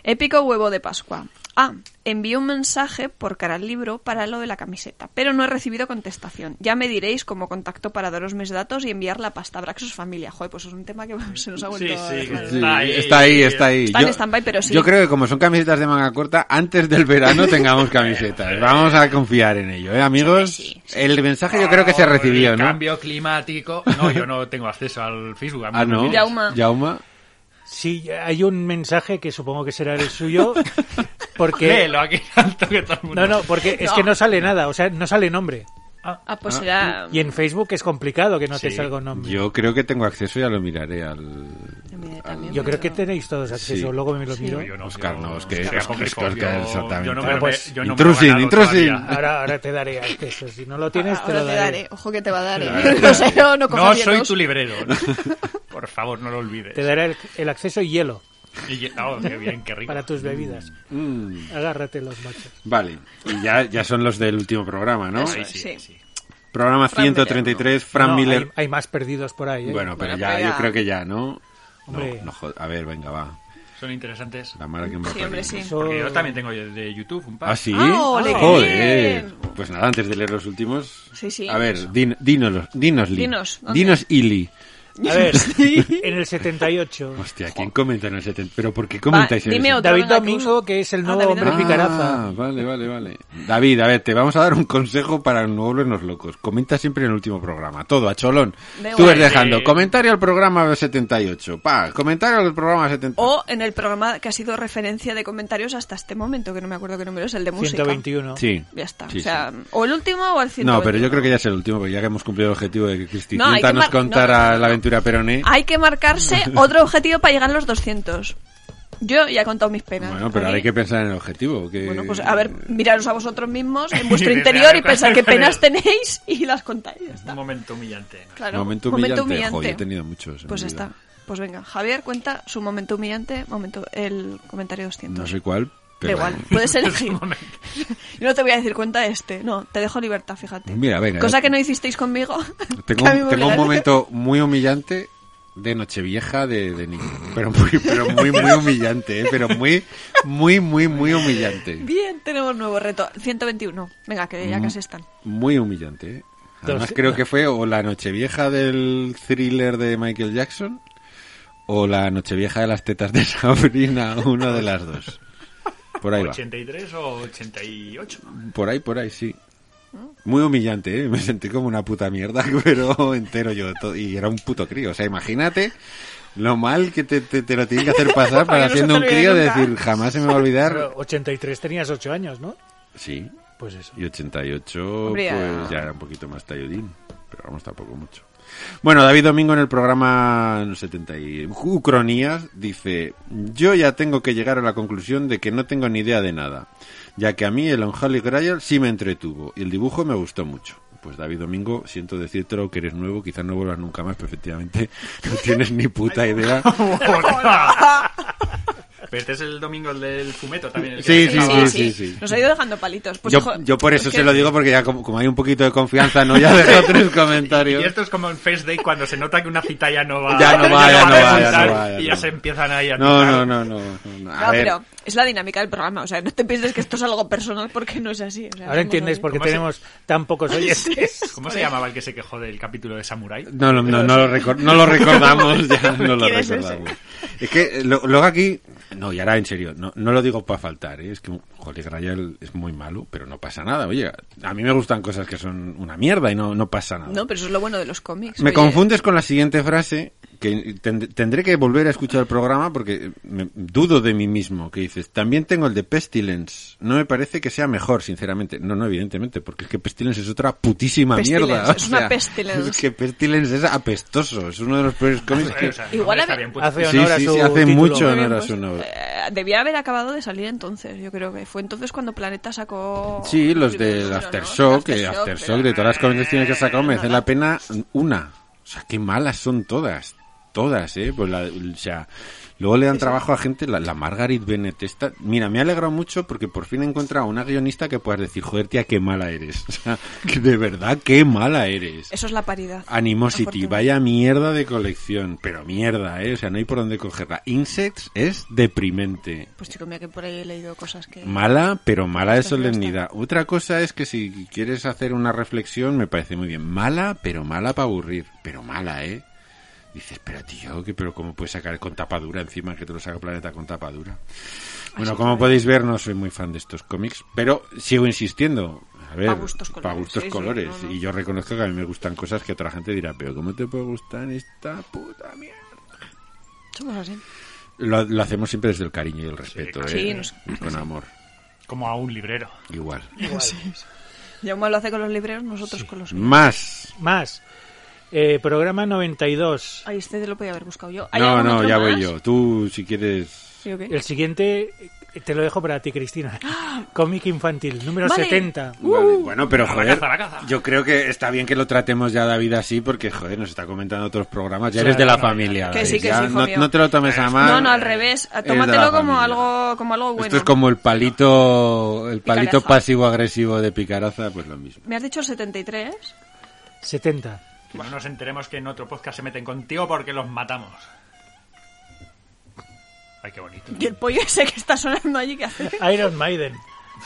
Épico huevo de Pascua. Ah, envié un mensaje por cara al libro para lo de la camiseta, pero no he recibido contestación. Ya me diréis cómo contacto para daros mis datos y enviar la pasta Braxos Familia. Joder, pues es un tema que se nos ha vuelto... Sí, a sí, Está ahí. está ahí, está ahí. Está en stand-by, pero sí. Yo creo que como son camisetas de manga corta, antes del verano tengamos camisetas. Vamos a confiar en ello, ¿eh, amigos? Sí, El mensaje yo creo que se Oh, recibió, el ¿no? Cambio climático. No, yo no tengo acceso al Facebook. Ah, ¿no? Yauma. Yauma. Sí, hay un mensaje que supongo que será el suyo, porque... Léelo aquí alto que todo el mundo. No, no, porque es que no sale nada, o sea, no sale nombre. Ah, pues será... Y en Facebook es complicado que no te Sí, salga un nombre. Yo creo que tengo acceso, ya lo miraré al... Yo miré al- también, Yo creo que tenéis todos acceso, Sí. luego me lo miro. Yo no, Oscar, yo- no, es que- Oscar, Oscar, Oscar, Oscar, yo- exactamente. Yo no me, Bueno, lo pues, he- yo no me lo he intrusin, ganado intrusin. todavía. Ahora, ahora te daré acceso. Si no lo tienes, te Ahora lo te daré. daré. Ojo que te va a dar. ¿eh? No sé, no, no No soy tu librero. ¿no? Por favor, no lo olvides. Te daré el, el acceso y hielo Y- oh, qué bien, qué rico. para tus bebidas. Mm, Agárrate los machos. Vale, y ya, ya son los del último programa, ¿no? Eso Sí, sí, sí. Programa Fran 133, Fran No, Miller. Hay, hay más perdidos por ahí. ¿eh? Bueno, pero Bueno, ya, pero yo creo que ya, ¿no? Hombre. No, no A ver, venga, va. Son interesantes. La mala que me Sí, hombre, sí. Porque yo también tengo de YouTube un par. ¿Ah, sí? Ah, ole, qué Joder. Pues nada, antes de leer los últimos. Sí, sí. A ver, din, dinos, dinos, Lee. Dinos, ¿dónde? Dinos, Ili. A ver, en el 78. Hostia, ¿quién comenta en el 70? ¿Pero por qué comentáis en dime el otro. David Domingo, que es el Ah, nuevo David hombre picaraza. Ah, vale, vale, vale. David, a ver, te vamos a dar un consejo para no volvernos locos. Comenta siempre en el último programa. Todo, a cholón. Da Tú igual. ves dejando. Sí. Comentario al programa 78. Pa, comentario al programa 78. O en el programa que ha sido referencia de comentarios hasta este momento, que no me acuerdo qué número es, el de música. 121. Sí. Ya está. Sí, o sea, sí. o el último o el 121. No, pero yo creo que ya es el último, porque ya que hemos cumplido el objetivo de que Cristi No, hay nos mar- no, contara no, no, no. Peroné. Hay que marcarse otro objetivo para llegar a los 200. Yo ya he contado mis penas. Bueno, pero ahora hay que pensar en el objetivo. Que... Bueno, pues a ver, miraros a vosotros mismos en vuestro interior y pensar qué penas tenéis y las contáis. Ya está. Un momento humillante. ¿no? Claro, Momento humillante. Jo, yo he tenido muchos. Pues está. Pues venga, Javier cuenta su momento humillante, momento el comentario 200. No sé cuál, Da pero... igual, puedes elegir. Yo no te voy a decir cuenta este, no, te dejo libertad, fíjate. Mira, venga. Cosa que no hicisteis conmigo. Tengo, un momento muy humillante de Nochevieja de, de niño. Pero muy, pero muy, muy humillante, ¿eh? Pero muy, muy, muy, muy humillante. Bien, tenemos nuevo reto. 121. Venga, que Mm. ya casi están. Muy humillante, ¿eh? Además creo que fue o la Nochevieja del thriller de Michael Jackson o la Nochevieja de las tetas de Sabrina, una de las dos. Por ahí va. 83 o 88. Por ahí, por ahí, sí. Muy humillante, ¿eh? Me sentí como una puta mierda, pero entero yo. Y era un puto crío. O sea, imagínate lo mal que te, te, te lo tienen que hacer pasar Para no siendo te un crío nunca. decir jamás se me va a olvidar. Pero 83 tenías 8 años, ¿no? Sí, Pues eso. y 88 Hombre, pues ya- ya era un poquito más talludín. Pero vamos, tampoco mucho. Bueno, David Domingo en el programa 70 y Ucronías dice, yo ya tengo que llegar a la conclusión de que no tengo ni idea de nada, ya que a mí el Unholy Grail sí me entretuvo y el dibujo me gustó mucho. Pues David Domingo, siento decírtelo que eres nuevo, quizás no vuelvas nunca más, pero efectivamente no tienes ni puta idea. Pero este es el domingo el del fumeto también. Sí, sí, sí, sí. Nos ha ido dejando palitos. Pues, yo, yo por eso es se que- lo digo porque ya como, como hay un poquito de confianza, no ya dejo tres comentarios. Y esto es como en First Day cuando se nota que una cita ya no va, Ya no va, ya no a va, ya no va, ya y ya se empiezan ahí a No, no, no, no. no, no. A No, ver, pero es la dinámica del programa. O sea, no te pienses que esto es algo personal porque no es así. o sea, Ahora entiendes por qué ¿Cómo se- tenemos tan pocos oyentes. ¿Cómo se llamaba el que se quejó del capítulo de Samurai? No, no, no, no lo, recor- no lo recordamos, ya no lo recordamos. Es que lo- luego aquí, no, y ahora en serio, no, no lo digo para faltar, ¿eh? es que Holy Grail es muy malo, pero no pasa nada. Oye, a mí me gustan cosas que son una mierda y no, no pasa nada. No, pero eso es lo bueno de los cómics. Me oye. confundes con la siguiente frase, que tend- tendré que volver a escuchar el programa porque me- dudo de mí mismo, que dices, también tengo el de Pestilence. No me parece que sea mejor, sinceramente. No, no, evidentemente, porque es que Pestilence es otra putísima Pestilence, mierda. es una Pestilence. Es que Pestilence es apestoso, es uno de los peores cómics que... O sea, Igual. Hace Sí, honor a sí, su sí, hace título. mucho honor a pues, su nombre. eh, debía haber acabado de salir entonces, yo creo que fue entonces cuando Planeta sacó... Sí, los del número, ¿no? Aftershock, que Aftershock, Aftershock, pero- de todas las convenciones que ha sacado, merece nada. la pena una. O sea, qué malas son todas. Todas, ¿eh? Pues la, o sea, Luego le dan trabajo a gente, la, la Margaret Bennett esta. Mira, me ha alegrado mucho porque por fin he encontrado una guionista que puedas decir, joder, tía, qué mala eres. O sea, que de verdad, qué mala eres. Eso es la paridad. Animosity, vaya mierda de colección, pero mierda, ¿eh? O sea, no hay por dónde cogerla. Insects es deprimente. Pues chico, mira que por ahí he leído cosas que... Mala, pero mala de solemnidad. Otra cosa es que si quieres hacer una reflexión, me parece muy bien. Mala, pero mala para aburrir. Pero mala, ¿eh? Dices, pero tío, que pero ¿cómo puedes sacar con tapadura encima que te lo saca Planeta con tapadura? Bueno, como podéis ver, no soy muy fan de estos cómics, pero sigo insistiendo. A ver, Pa' gustos pa' colores, gustos sí, sí, colores. no, no. Y yo reconozco que a mí me gustan cosas que otra gente dirá, pero ¿cómo te puede gustar esta puta mierda? Somos así. Lo, lo hacemos siempre desde el cariño y el respeto. ¿eh? Sí, nos- Y con amor, Como a un librero. igual. Yauma lo hace con los libreros, nosotros con los... Más. Más. Eh, programa 92. Ay, este te lo podía haber buscado yo. ¿Hay No, no, ya más? voy yo. Tú, si quieres... El siguiente eh, te lo dejo para ti, Cristina. Cómic infantil, número Vale. 70. Vale, Bueno, pero a la joder, yo creo que está bien que lo tratemos ya, David, así, porque, joder, nos está comentando otros programas. Ya Claro, eres de la no, familia. Que sí, que ya sí, no, no te lo tomes a mal. No, no, al revés. Tómatelo como algo, como algo bueno. Esto es como el palito, el palito pasivo-agresivo de Picaraza, pues lo mismo. ¿Me has dicho el 73? 70. Que no nos enteremos que en otro podcast se meten contigo porque los matamos. Ay, qué bonito. Y el pollo ese que está sonando allí, ¿qué hace? Iron Maiden.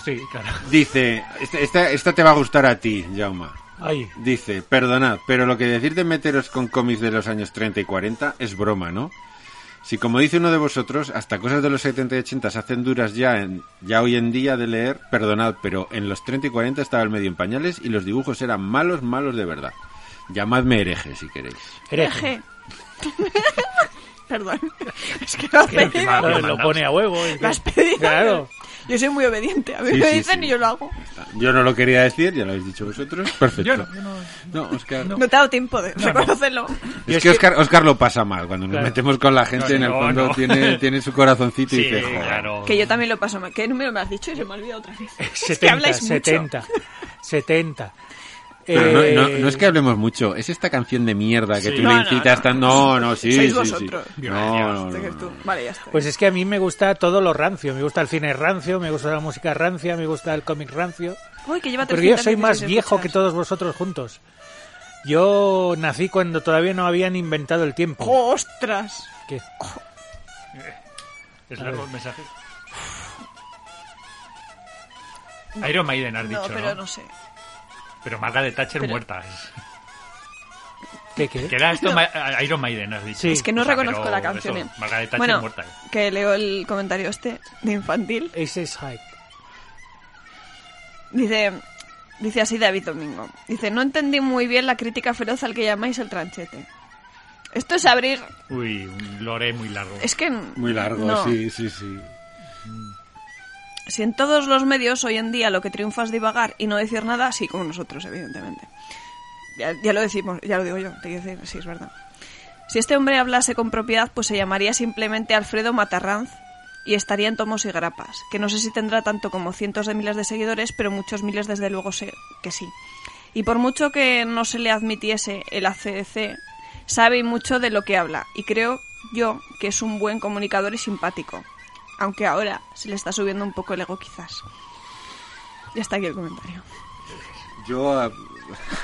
Sí, claro. Dice, esta, esta, esta te va a gustar a ti, Jauma. Ay, Dice, perdonad, pero lo que decir de meteros con cómics de los años 30 y 40 es broma, ¿no? Si como dice uno de vosotros, hasta cosas de los 70 y 80 se hacen duras ya, en, ya hoy en día de leer, perdonad, pero en los 30 y 40 estaba el medio en pañales y los dibujos eran malos, malos de verdad. Llamadme hereje si queréis. hereje. Eje. Perdón. Es que lo has mal. Lo, lo pone a huevo. es que- Lo has pedido. Claro. Yo soy muy obediente. A mí Sí, me sí, dicen sí. y yo lo hago. Yo no lo quería decir, ya lo habéis dicho vosotros. Perfecto. Yo no, yo no. No, Oscar. No te ha dado tiempo de reconocerlo. Yo Es que Oscar, Oscar lo pasa mal. Cuando nos Claro. metemos con la gente, No, en el no, fondo no. Tiene, tiene su corazoncito y dice, "Joder". claro. Que yo también lo paso mal. ¿Qué número me has dicho? Y se me ha olvidado otra vez. Es que 70, habláis mucho. 70. 70. Pero no, Eh, no, no es que hablemos mucho, es esta canción de mierda que Sí. tú No, le no, incitas no. tan... No, no, sí, Sois sí, sí. vosotros. No, no, que no, no. Vale, ya está. Pues es que a mí me gusta todo lo rancio. Me gusta el cine rancio, me gusta la música rancia, me gusta el cómic rancio. Uy, que lleva Porque yo 316 soy más viejo que escuchas. todos vosotros juntos. Yo nací cuando todavía no habían inventado el tiempo. ¡Ostras! ¿Qué? Es largo el mensaje. Iron Maiden has No, dicho, pero ¿no? no sé. Pero Margaret Thatcher Pero- muerta. es- ¿Qué, qué? Que era esto Ma- Iron Maiden, has dicho. Sí. Es que no O sea, reconozco la canción. eso, eh. Margaret Thatcher Bueno, muerta. que leo el comentario este de infantil. Aces High. Dice, dice así David Domingo. Dice, no entendí muy bien la crítica feroz al que llamáis el tranchete. Esto es abrir... Uy, un lore muy largo. Es que... Muy largo, no. sí, sí, sí. Si en todos los medios hoy en día lo que triunfa es divagar y no decir nada, sí, como nosotros, evidentemente. Ya, ya lo decimos, ya lo digo yo, te quiero decir, sí, es verdad. Si este hombre hablase con propiedad, pues se llamaría simplemente Alfredo Matarranz y estaría en tomos y grapas, que no sé si tendrá tanto como cientos de miles de seguidores, pero muchos miles desde luego sé que sí. Y por mucho que no se le admitiese el ACDC, sabe mucho de lo que habla y creo yo que es un buen comunicador y simpático. Aunque ahora se le está subiendo un poco el ego quizás. Ya está aquí el comentario. Yo...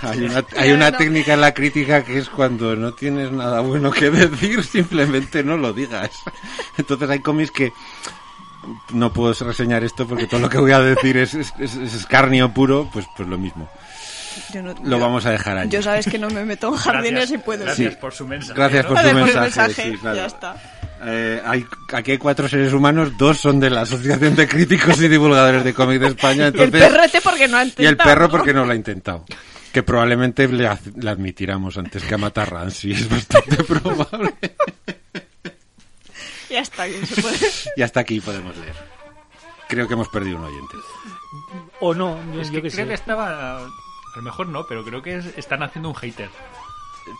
Hay una, hay una técnica en la crítica que es cuando no tienes nada bueno que decir, simplemente no lo digas. Entonces hay cómics que no puedo reseñar esto porque todo lo que voy a decir es, es, es- es escarnio puro, pues, pues lo mismo. Yo no- Lo yo- vamos a dejar allí. Yo sabes que no me meto en jardines Gracias, y puedo. Gracias Sí. por su mensaje. Gracias ¿no? por su mensaje. mensaje, sí, claro. ya está. Eh, hay, aquí hay cuatro seres humanos, dos son de la Asociación de Críticos y Divulgadores de Cómic de España. Y el Entonces, perrete porque no ha y el intentado, perro porque no lo ha intentado. Que probablemente le, le admitiramos antes que a matar Rancy, es bastante probable. Ya está, bien, se puede. Y hasta aquí podemos leer. Creo que hemos perdido un oyente. O no, yo, Es yo que qué creo sé. que estaba... A lo mejor no, pero creo que es- están haciendo un hater.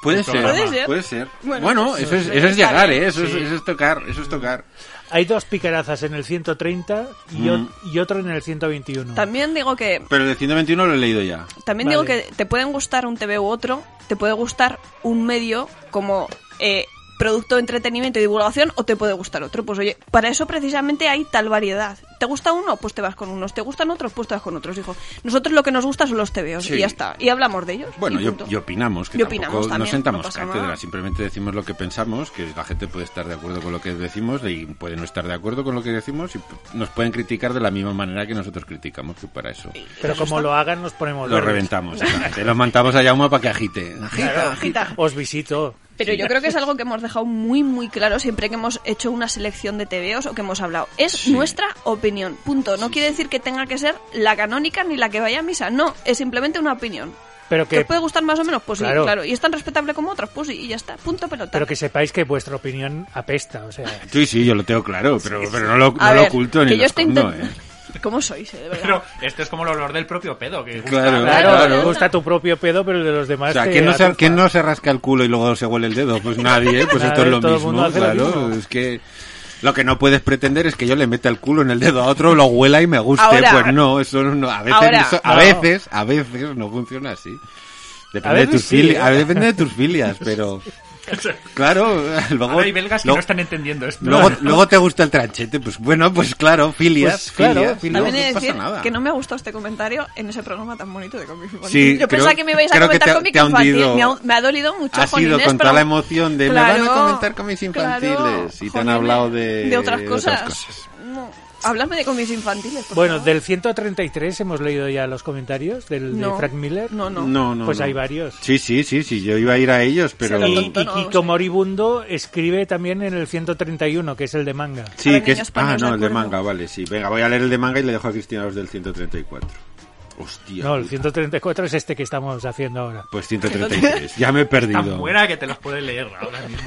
Puede ser. Puede ser. puede ser. Bueno, Bueno, eso es, eso es llegar. ¿eh? Eso, es, eso es tocar, eso es tocar. Hay dos picarazas en el 130 y, o- Mm. y otro en el 121. También digo que Pero el de 121 lo he leído ya. También digo que te pueden gustar un TV u otro, te puede gustar un medio como eh, producto de entretenimiento y divulgación o te puede gustar otro. Pues oye, para eso precisamente hay tal variedad. ¿Te gusta uno? Pues te vas con unos. ¿Te gustan otros? Pues te vas con otros, hijo. Nosotros lo que nos gusta son los tebeos Sí. y ya está. Y hablamos de ellos. Bueno, y y, punto. y opinamos, que Y tampoco opinamos no también, sentamos no cátedra, nada. simplemente decimos lo que pensamos, que la gente puede estar de acuerdo con lo que decimos y puede no estar de acuerdo con lo que decimos y nos pueden criticar de la misma manera que nosotros criticamos, que para eso Pero como lo hagan, nos ponemos lo verdes. reventamos. exactamente. Los mandamos a Yauma para que agite. Claro, agita. Os visito. Pero yo creo que es algo que hemos dejado muy, muy claro siempre que hemos hecho una selección de TVOs o que hemos hablado. Es nuestra opinión. Punto. No quiere decir que tenga que ser la canónica ni la que vaya a misa. No, es simplemente una opinión. Pero ¿Que que, puede gustar más o menos? Pues Claro. sí, claro. ¿Y es tan respetable como otros? Pues sí, y ya está. Punto pelota. pero que sepáis que vuestra opinión apesta. O sea, Sí, sí, yo lo tengo claro, pero, pero no lo, no lo ver, oculto ni que lo yo estoy escondo, intent- ¿eh? ¿Cómo sois, eh, de verdad? Pero esto es como el olor del propio pedo. Que gusta. Claro, claro, gusta tu propio pedo, pero el de los demás. O sea, ¿quién no, se, quién no se rasca el culo y luego se huele el dedo? Pues nadie, pues Nadie, esto es lo mismo, lo claro. mismo. Es que lo que no puedes pretender es que yo le meta el culo en el dedo a otro, lo huela y me guste. Ahora- pues no, eso no, a veces, Ahora- eso- a No. veces, a veces no funciona así. Depende, de veces tus, sí, fili- ¿eh? a- depende de tus filias, pero claro, luego, Ahora hay belgas que luego, no están entendiendo esto. luego, luego te gusta el tranchete, pues bueno, pues claro, filias, Pues claro, filias, También he de no pasa decir nada. que no me ha gustado este comentario en ese programa tan bonito de cómic infantil. Sí, Yo creo- pensaba que me ibais a comentar te- cómic infantil. hundido. Me ha, me ha dolido mucho, Ha sido con toda la emoción de me van a Claro, comentar cómics infantiles claro, y te han jolines, hablado de, de otras de cosas. cosas. No, háblame de cómics infantiles. por Bueno, favor. del 133 hemos leído ya los comentarios del No. de Frank Miller. No, no. No, no, Pues no. hay varios. Sí, sí, sí, sí, yo iba a ir a ellos, pero... Y, y Kiko. Moribundo escribe también en el 131, que es el de manga. Sí, Ahora que es... Ah, no, el de manga, vale, sí. Venga, voy a leer el de manga y le dejo a Cristina los del 134. Hostia. No, el puta. 134 es este que estamos haciendo ahora. Pues 133, ya me he perdido. Tan buena que te los puedes leer ahora mismo.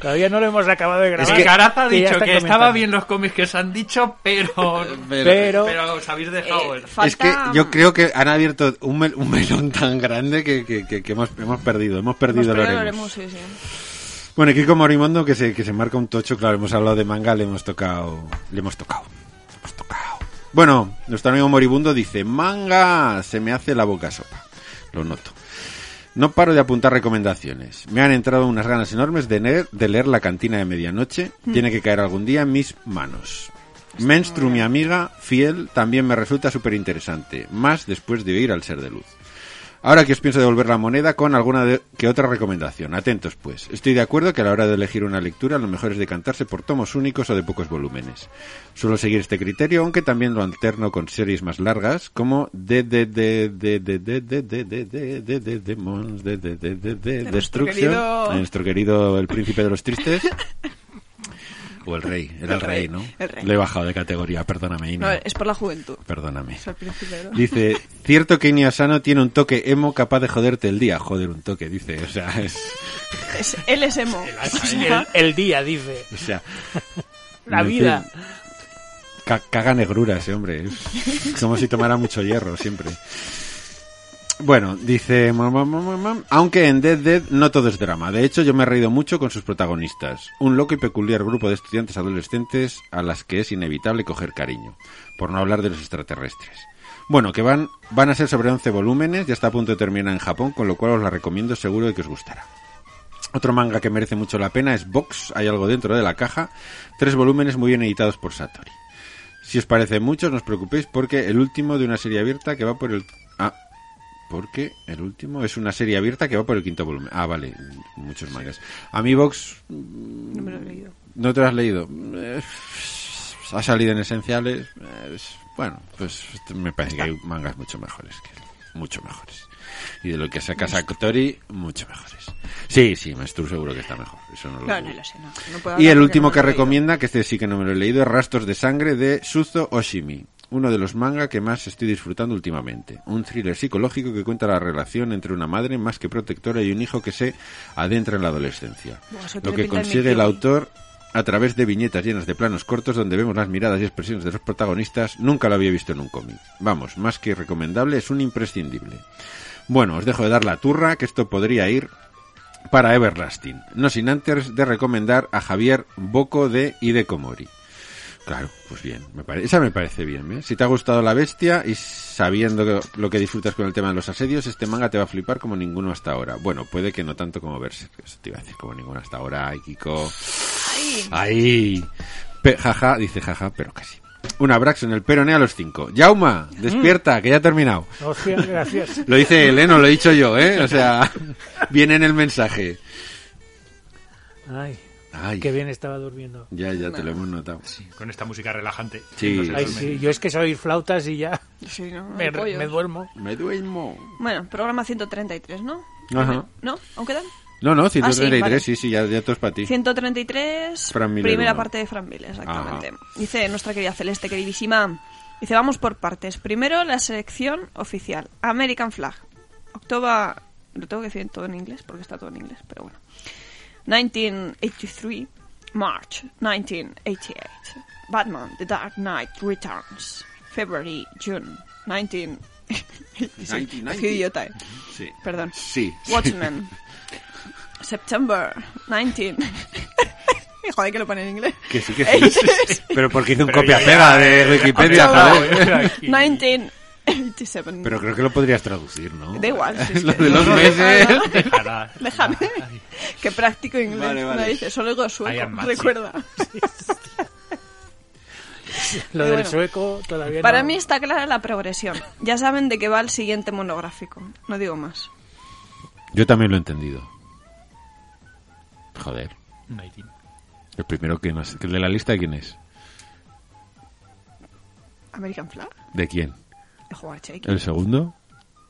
Todavía no lo hemos acabado de grabar. Es que Caraza ha que dicho está que estaba bien los cómics que se han dicho, pero... Pero, Pero os habéis dejado... Eh, el- falta- Es que yo creo que han abierto un, mel- un melón tan grande que, que- que- que hemos, hemos perdido, hemos Hemos perdido el Oremus. Oremus, sí, sí. Bueno, Kiko Morimondo que se, que se marca un tocho, claro, hemos hablado de manga, le hemos tocado, le hemos tocado, le hemos tocado. Bueno, nuestro amigo Moribundo dice, manga, se me hace la boca sopa, lo noto. No paro de apuntar recomendaciones. Me han entrado unas ganas enormes de leer, de leer La cantina de medianoche. Tiene que caer algún día en mis manos. Menstru, mi amiga, fiel, también me resulta súper interesante. Más después de oír al ser de luz. Ahora que os pienso devolver la moneda con alguna de- que otra recomendación. Atentos, pues. Estoy de acuerdo que a la hora de elegir una lectura lo mejor es decantarse por tomos únicos o de pocos volúmenes. Suelo seguir este criterio, aunque también lo alterno con series más largas, como de de de de de de de de de de de de Demons de de de de de Destruction, nuestro querido el príncipe de los tristes. O el rey, era el, El rey, rey, ¿no? el rey. Le he bajado de categoría, perdóname, Ina. No, es por la juventud. Perdóname. Dice, cierto que Asano tiene un toque emo capaz de joderte el día. Joder, un toque, dice. O sea, es... Es- él es emo. El, el día, dice. O sea... La vida. caga negrura ese hombre. Es como si tomara mucho hierro siempre. Bueno, dice... Aunque en Dead Dead no todo es drama. De hecho, yo me he reído mucho con sus protagonistas. Un loco y peculiar grupo de estudiantes adolescentes a las que es inevitable coger cariño. Por no hablar de los extraterrestres. Bueno, que van, van a ser sobre 11 volúmenes, ya está a punto de terminar en Japón, con lo cual os la recomiendo seguro de que os gustará. Otro manga que merece mucho la pena es Box, hay algo dentro de la caja, tres volúmenes muy bien editados por Satori. Si os parece mucho, no os preocupéis porque el último de una serie abierta que va por el... Porque el último es una serie abierta que va por el quinto volumen. Ah, vale, muchos mangas. A mí Box, no me lo he leído. ¿no te lo has leído? Eh, ha salido en esenciales. eh, es- bueno, pues me parece que hay mangas mucho mejores que él, mucho mejores. Y de lo que saca Satori, mucho mejores. Sí, sí, Maestro seguro que está mejor. Eso no lo No, dudo. no lo sé, no. Y el último que leído. recomienda, que este sí que no me lo he leído, es Rastros de Sangre de Suzo Oshimi, uno de los manga que más estoy disfrutando últimamente. Un thriller psicológico que cuenta la relación entre una madre más que protectora y un hijo que se adentra en la adolescencia. Lo que consigue el autor a través de viñetas llenas de planos cortos donde vemos las miradas y expresiones de los protagonistas, nunca lo había visto en un cómic. Vamos, más que recomendable, es un imprescindible. Bueno, os dejo de dar la turra, que esto podría ir para Everlasting. No sin antes de recomendar a Javier Boco de Idekomori. Claro, pues bien. Me pare- Esa me parece bien. ¿eh? Si te ha gustado La Bestia y sabiendo que- lo que disfrutas con el tema de los asedios, este manga te va a flipar como ninguno hasta ahora. Bueno, puede que no tanto como Berserk. Eso te iba a decir, como ninguno hasta ahora. Ay, Kiko. Ay. Pe- jaja, dice jaja, pero casi. Un abrazo en el peroné a los cinco. Jauma, despierta, que ya ha terminado. Hostia, gracias. Lo dice él, ¿eh? No lo he dicho yo, ¿eh? O sea, viene en el mensaje. Ay, Ay, qué bien estaba durmiendo. ya, ya te lo hemos notado. Con esta música relajante. Sí. No Ay, sí, yo es que soy flautas y ya sí, no, me, me duermo. Me duermo. Bueno, programa 133, ¿no? Ajá. ¿No? ¿Aún quedan? No, no, 133, vale. sí, sí, ya, ya todo es para ti. 133, Fran Miller primera parte de Fran Miller, exactamente. Dice nuestra querida Celeste, queridísima. Dice, vamos por partes. Primero, la selección oficial. American Flag. October... Lo tengo que decir todo en inglés, porque está todo en inglés, pero bueno. 1983, March 1988, Batman The Dark Knight Returns, February, June 19... 1990. Qué Sí. Perdón. Sí. Watchmen. September 19. Joder, que lo pone en inglés. Que sí, que sí. Pero porque hice un copia-pega de Wikipedia, joder. 19 pero creo que lo podrías traducir, ¿no? Da igual. Si es lo que... de los meses. Déjame. que practico inglés. Vale, vale. No dice, solo digo sueco. Recuerda. Lo del bueno, sueco todavía Para no... mí está clara la progresión. Ya saben de qué va el siguiente monográfico. No digo más. Yo también lo he entendido. Joder. El primero que no ¿El de la lista quién es? American Flag. ¿De quién? De jugar. ¿El segundo?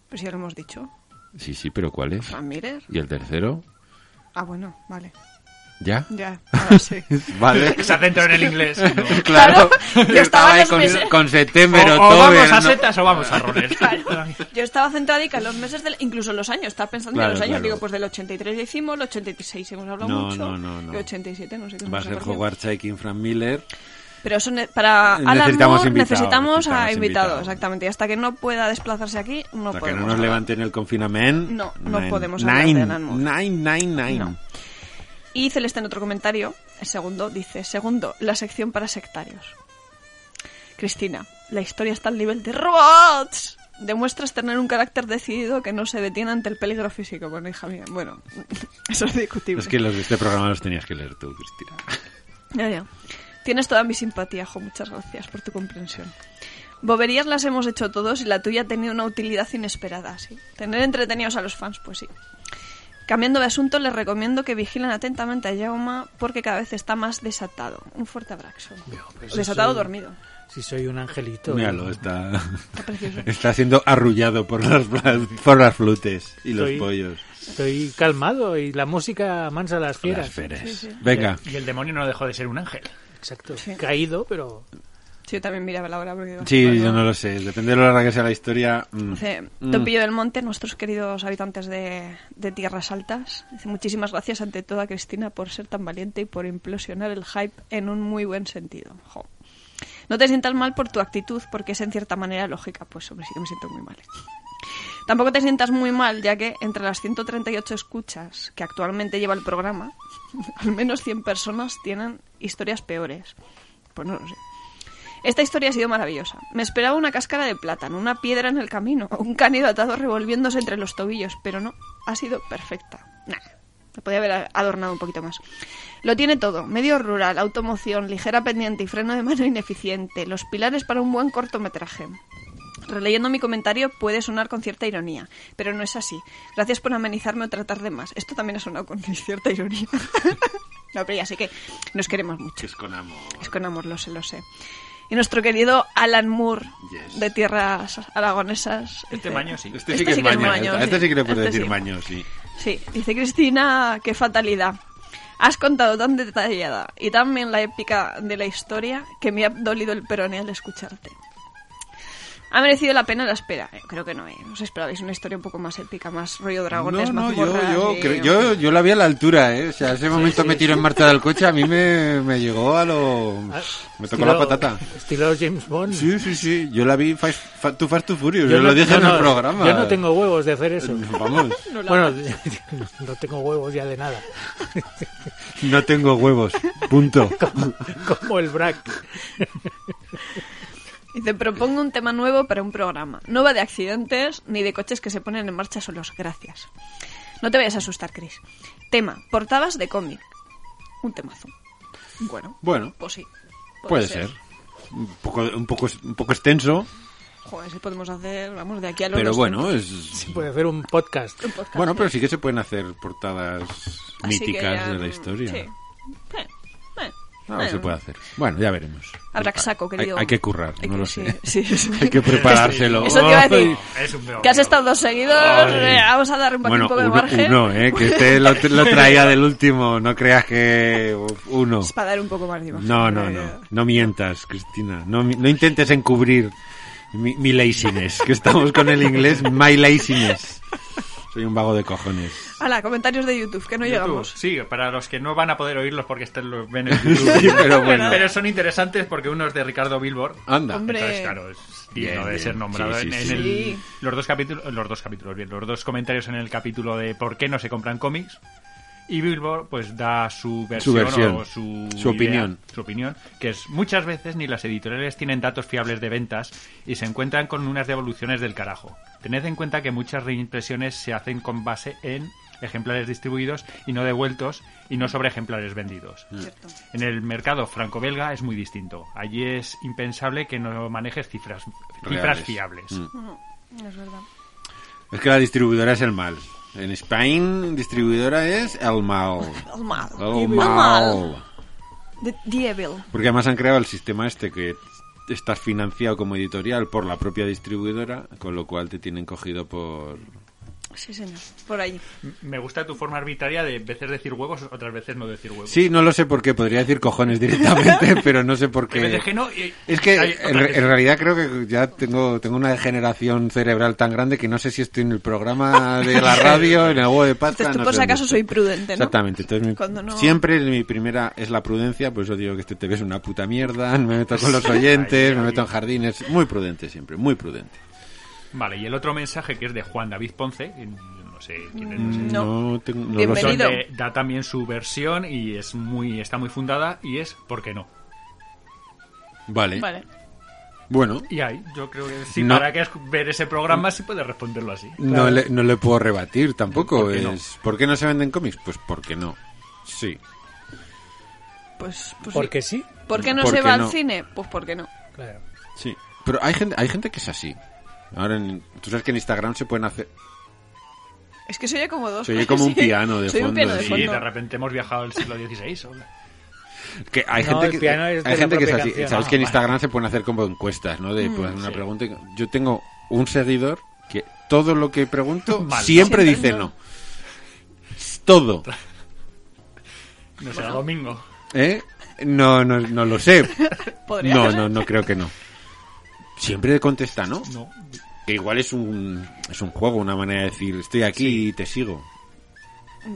Pues ya lo hemos dicho. Sí, sí, pero ¿cuál es? Van Miller. ¿Y el tercero? Ah, bueno, vale. ¿Ya? Ya, ahora sí. Vale. Se acento en el inglés. No. claro. Yo estaba con, meses- con September, O, o vamos a no- setas o vamos a roller. Yo estaba centradica en los meses, del, incluso los años, estaba pensando Claro, en los años. claro. Digo, pues del 83 ya hicimos, el 86 hemos hablado No, mucho. no, no, no. El 87, no sé qué Va a ser. Howard Chaikin, Frank Miller. Pero eso ne- para Alan Necesitamos Moore invitado, necesitamos, necesitamos a invitado, invitado. exactamente. Y hasta que no pueda desplazarse aquí, no que podemos. no nos hablar. levanten el confinamiento. No, no Nine- podemos hablar de nine, Alan Moore. Nine, nine, nine. No. Y Celeste en otro comentario, el segundo, dice, segundo, la sección para sectarios. Cristina, la historia está al nivel de robots. Demuestras tener un carácter decidido que no se detiene ante el peligro físico. Bueno, hija mía, bueno, eso es discutible. Es que los de este programa los tenías que leer tú, Cristina. Ya, ya. Tienes toda mi simpatía, Jo. Muchas gracias por tu comprensión. Boberías las hemos hecho todos y la tuya ha tenido una utilidad inesperada, sí. Tener entretenidos a los fans, pues sí. Cambiando de asunto, les recomiendo que vigilen atentamente a Jauma porque cada vez está más desatado. Un fuerte abrazo. pues desatado soy- dormido. Si soy un angelito. Míralo, está, Está precioso. está siendo arrullado por las, por las flutes y los Estoy- pollos. Estoy calmado y la música mansa a las fieras. Las feres. Venga. Y el demonio no dejó de ser un ángel. Exacto. Sí. Caído, pero Sí, yo también miraba la hora porque digo, Sí, bueno, yo no lo sé. Depende de lo larga que sea la historia. mm. Dice, Mm. Topillo del Monte, nuestros queridos habitantes de, de Tierras Altas. Dice, muchísimas gracias ante todo a Cristina por ser tan valiente y por implosionar el hype en un muy buen sentido. Jo. No te sientas mal por tu actitud, porque es en cierta manera lógica. Pues hombre, sí que me siento muy mal. Tampoco te sientas muy mal, ya que entre las 138 escuchas que actualmente lleva el programa, al menos 100 personas tienen historias peores. Pues no lo sé. Esta historia ha sido maravillosa. Me esperaba una cáscara de plátano, una piedra en el camino, un cánido atado revolviéndose entre los tobillos, pero no, ha sido perfecta. Nah, podía haber adornado un poquito más. Lo tiene todo, medio rural, automoción, ligera pendiente y freno de mano ineficiente, los pilares para un buen cortometraje. Releyendo mi comentario puede sonar con cierta ironía, pero no es así. Gracias por amenizarme o tratar de más. Esto también ha sonado con cierta ironía. no, pero ya sé que nos queremos mucho. Es con amor. Es con amor, lo sé, lo sé. Y nuestro querido Alan Moore, Yes. de tierras aragonesas. Este dice- maño sí. Este, sí que es maño. maño, Este, este sí que le puedo Este decir sí. maño, sí. Sí, dice Cristina, qué fatalidad. Has contado tan detallada y tan bien la épica de la historia que me ha dolido el peroné al escucharte. ¿Ha merecido la pena la espera? Eh, creo que no, ¿eh? Os esperabais una historia un poco más épica, más rollo dragones, No, no, yo, yo, y- cre- yo, yo la vi a la altura, ¿eh? O sea, ese momento me tiró en marcha del coche, a mí me, me llegó a lo... Me tocó la patata. Estilo James Bond. Sí, sí, sí, yo la vi Fast, fa, Too Fast, Too Furious, Yo yo no- lo dije no, en el programa. Yo no tengo huevos de hacer eso. Vamos, Bueno, no tengo huevos ya de nada. no tengo huevos, punto. Como el Brack. Dice, propongo un tema nuevo para un programa. No va de accidentes ni de coches que se ponen en marcha solos. Gracias. No te vayas a asustar, Chris. Tema, portadas de cómic. Un temazo. Bueno, Bueno, pues sí. puede ser. Un poco, un poco, un poco extenso, Joder, si podemos hacer, vamos, de aquí a los pero bueno, es... Puede hacer un podcast. Un podcast, Bueno, pero sí. que se pueden hacer portadas Así míticas ya, de la historia. Sí. Eh, Ah, bueno. se puede hacer. Bueno, ya veremos. Habrá saco, Hay- querido. Hay, que currar, Hay no que- lo sí, sé. sí, sí. Hay que preparárselo. Eso te iba a decir. Es un peor. Que has estado dos seguidos, Ay. eh, vamos a dar un, Bueno, un poco de uno, margen. uno, ¿eh? Que este lo, lo traía del último. No creas que uno. Es para dar un poco más de imagen. No, no, no. No mientas, Cristina. No, mi- no intentes encubrir mi, mi laziness. Que estamos con el inglés, my laziness. Soy un vago de cojones. Hala, comentarios de YouTube, que no YouTube, llegamos. Sí, para los que no van a poder oírlos porque estén los ven en YouTube. Sí, pero bueno. Pero son interesantes porque uno es de Ricardo Bilbor. Anda. Hombre. Entonces, claro, es digno de ser nombrado Sí, sí, en, en el- los dos capítulos, los dos capítulos, bien, los dos comentarios en el capítulo de por qué no se compran cómics. Y Billboard pues da su versión, versión, o su, su idea, opinión. su opinión, que es muchas veces ni las editoriales tienen datos fiables de ventas y se encuentran con unas devoluciones del carajo. Tened en cuenta que muchas reimpresiones se hacen con base en ejemplares distribuidos y no devueltos y no sobre ejemplares vendidos. Cierto. En el mercado franco-belga es muy distinto. Allí es impensable que no manejes cifras, cifras Reales. fiables. Mm. Es verdad. Es que la distribuidora es el mal. En Spain, distribuidora es el mal. El mal. El El mal. mal. The, the evil. Porque además han creado el sistema este que estás financiado como editorial por la propia distribuidora, con lo cual te tienen cogido por... Sí, señor. Por ahí. Me gusta tu forma arbitraria de veces decir huevos, otras veces no decir huevos. Sí, no lo sé por qué, podría decir cojones directamente, pero no sé por qué. deje no y- Es que en, realidad creo que ya tengo, tengo una degeneración cerebral tan grande que no sé si estoy en el programa de la radio, en el huevo de Pascua. Entonces tú no por si acaso soy prudente, ¿no? Exactamente, entonces mi- Cuando no- siempre mi primera es la prudencia, por eso digo que este TV es una puta mierda, no me meto con los oyentes, me meto en jardines, muy prudente siempre, muy prudente. Vale, y el otro mensaje que es de Juan David Ponce, no sé quién es, no sé. No. tengo- no lo Bienvenido. sé. Donde da también su versión y es muy está muy fundada y es ¿por qué no? Vale. Vale. bueno, Y ahí, yo creo que si No. para que es ver ese programa sí puede responderlo así. no le, no le puedo rebatir tampoco. ¿Por qué no? es, ¿Por qué no se venden cómics? Pues porque no. Sí. Pues, pues Porque sí. sí. ¿Por qué no ¿Por se qué va no? al cine? Pues porque no. Claro. Sí. Pero hay gente, hay gente que es así. Ahora, en- tú sabes que en Instagram se pueden hacer... Es que se oye como dos. Se oye como un piano de Soy un fondo, piano de sí. Y fondo. de repente hemos viajado al siglo XVI. ¿o? Que hay No, gente que, piano es de hay la gente que es propia así. canción. Sabes Ah, que en vale. Instagram se pueden hacer como encuestas, ¿no? De pues, una sí. pregunta. y- Yo tengo un seguidor que todo lo que pregunto Mal. siempre Siempre dice no. no. Todo. No sé, domingo. ¿Eh? No, no, no lo sé. No, ser. no, no creo que no. Siempre contesta no. No. Que igual es un, es un juego, una manera de decir, estoy aquí y te sigo.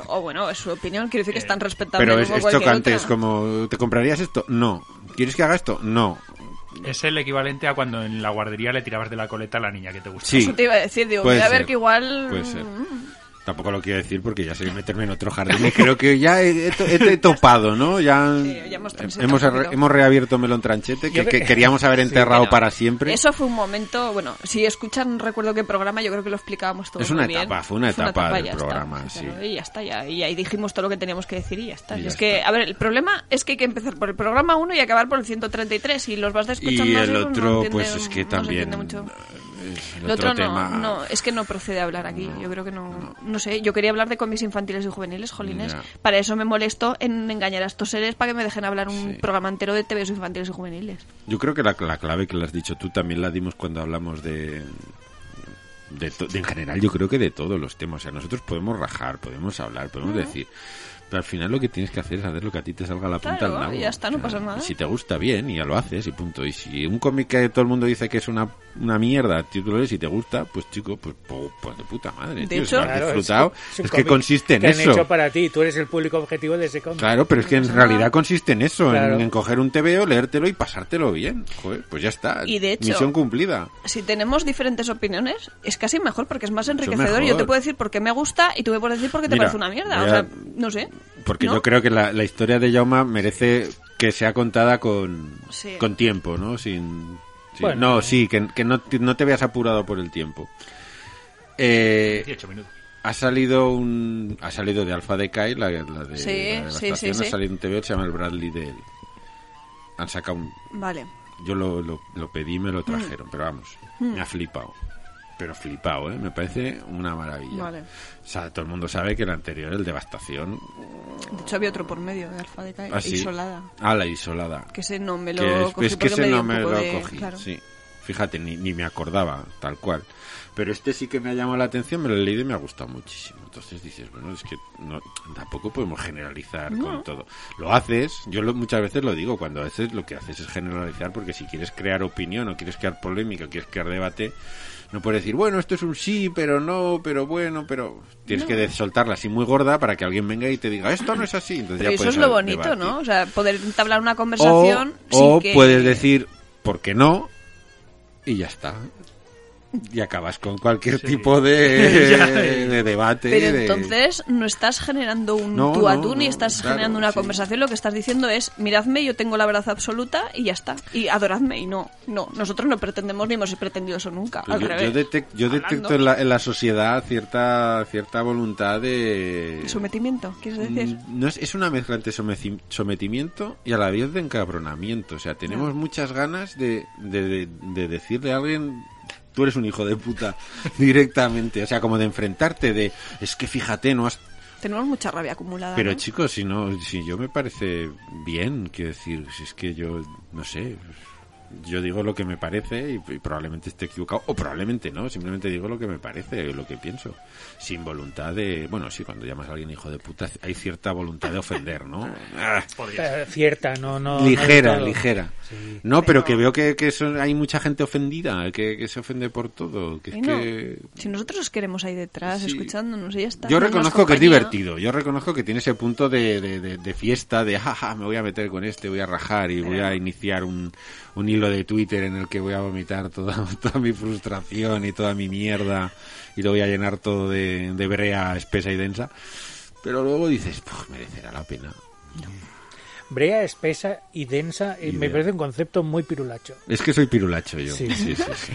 O bueno, es su opinión. Quiero decir que es tan respetable Pero es, como es chocante, es como, ¿te comprarías esto? No. ¿Quieres que haga esto? No. Es el equivalente a cuando en la guardería le tirabas de la coleta a la niña que te gusta. Sí. Eso te iba a decir, digo, Puede voy a ver que igual... Puede ser. Tampoco lo quiero decir porque ya sé meterme en otro jardín. Creo que ya he, he to- he topado, ¿no? Ya, Sí, ya hemos hemos, reabierto Melón Tranchete, que, queríamos haber enterrado Bueno, para siempre. Eso fue un momento, bueno, si escuchan, recuerdo qué programa, yo creo que lo explicábamos todo Es una muy bien. etapa, fue una etapa del programa, está, sí. claro, y ya está, ya, y ahí dijimos todo lo que teníamos que decir y ya está. Y Y ya es que, a ver, el problema es que hay que empezar por el programa 1 y acabar por el 133 y los vas escuchando Y el no otro, entiende- pues es que no se también... El, El otro, otro, no, tema... no, es que no procede a hablar aquí. Yo creo que no. No sé, yo quería hablar de cómics infantiles y juveniles, jolines. Ya. Para eso me molesto en engañar a estos seres para que me dejen hablar un Sí. programa entero de TVs infantiles y juveniles. Yo creo que la, la clave que le has dicho tú también la dimos cuando hablamos de De, to- de- en general yo creo que de todos los temas. O sea, nosotros podemos rajar, podemos hablar, podemos decir. Pero al final lo que tienes que hacer es hacer lo que a ti te salga la punta Claro, al nabo. y ya está, no O sea, pasa nada. y si te gusta bien, y ya lo haces, y punto. Y si un cómic que todo el mundo dice que es una, una mierda, tú lo lees y te gusta, pues chico, pues, pues, pues de puta madre. De tío, hecho- si lo has Claro, disfrutado, es es, un que consiste en que han eso. hecho para ti. Tú eres el público objetivo de ese cómic. Claro, pero es que en realidad consiste en eso, en- Claro. en, coger un TVO, leértelo y pasártelo bien. Joder, pues ya está. Y de hecho- Misión cumplida. Si tenemos diferentes opiniones, es casi mejor porque es más enriquecedor. Yo te puedo decir por qué me gusta y tú me puedes decir por qué te Mira, parece una mierda. O a- sea, no sé. Porque ¿no? yo creo que la, la historia de Jauma merece que sea contada con, Sí. con tiempo, ¿no? Sin, sin- Bueno. no, sí, que, que no, te- no te veas apurado por el tiempo. Eh, 18 minutos. ha salido un ha salido de Alpha Decay la, la de Sí, la sí, devastación, sí, ha salido un TVO que se llama el Bradley del han sacado un Vale. yo lo, lo, lo pedí y me Mm. lo trajeron pero vamos me ha flipado pero flipado eh me parece una maravilla Vale. o sea todo el mundo sabe que el anterior el devastación De hecho, había otro por medio de Alfa de Ah, sí. Isolada. ah la isolada Que ese no me lo que es, cogí es que ese me no me lo de... cogí claro. sí fíjate ni, ni me acordaba tal cual pero este sí que me ha llamado la atención me lo he leído y me ha gustado muchísimo entonces dices bueno es que no, tampoco podemos generalizar con todo lo haces yo lo- muchas veces lo digo cuando a veces lo que haces es generalizar porque si quieres crear opinión o quieres crear polémica o quieres crear debate no puedes decir bueno esto es un sí pero no pero bueno pero tienes que soltarla así muy gorda para que alguien venga y te diga esto no es así entonces Pero ya eso es lo bonito, debatir ¿no? O sea, poder entablar una o, conversación o sin que... puedes decir por qué no y ya está y acabas con cualquier tipo de, de debate Pero de- entonces no estás generando un No, tú a no, tú ni no, estás claro, generando una sí. conversación. Lo que estás diciendo es, miradme, yo tengo la verdad absoluta y ya está. Y adoradme y no. No, nosotros no pretendemos ni hemos pretendido eso nunca. Pues al yo, revés. yo detec- yo Hablando. detecto en la, en la sociedad cierta cierta voluntad de Sometimiento, ¿quieres decir? Mm, No es, es una mezcla entre sometimiento y a la vez de encabronamiento. O sea, tenemos muchas ganas de, de, de- de decirle a alguien, tú eres un hijo de puta, directamente. O sea, como de enfrentarte, de, es que fíjate, no has... Tenemos mucha rabia acumulada. Pero ¿no? chicos, si no, si yo me parece bien, quiero decir, si es que yo, no sé, yo digo lo que me parece y, y probablemente esté equivocado, o probablemente no, simplemente digo lo que me parece, lo que pienso, sin voluntad de, bueno, sí, cuando llamas a alguien hijo de puta hay cierta voluntad de ofender, ¿no? Ah, Eh, cierta, no, no. ligera, ligera. Sí. No, pero que veo que, que son- hay mucha gente ofendida, que, que se ofende por todo, que no, que... Si nosotros os queremos ahí detrás, Sí. escuchándonos y ya está. Yo reconozco que es divertido, yo reconozco que tiene ese punto de, de, de- de fiesta, de jaja, me voy a meter con este, voy a rajar y voy a iniciar un, un hilo de Twitter en el que voy a vomitar toda, toda mi frustración y toda mi mierda y lo voy a llenar todo de, de brea espesa y densa. Pero luego dices, "Puf, merecerá la pena. Brea espesa y densa, y Y me parece un concepto muy pirulacho. Es que soy pirulacho yo. Sí. Sí, sí, sí.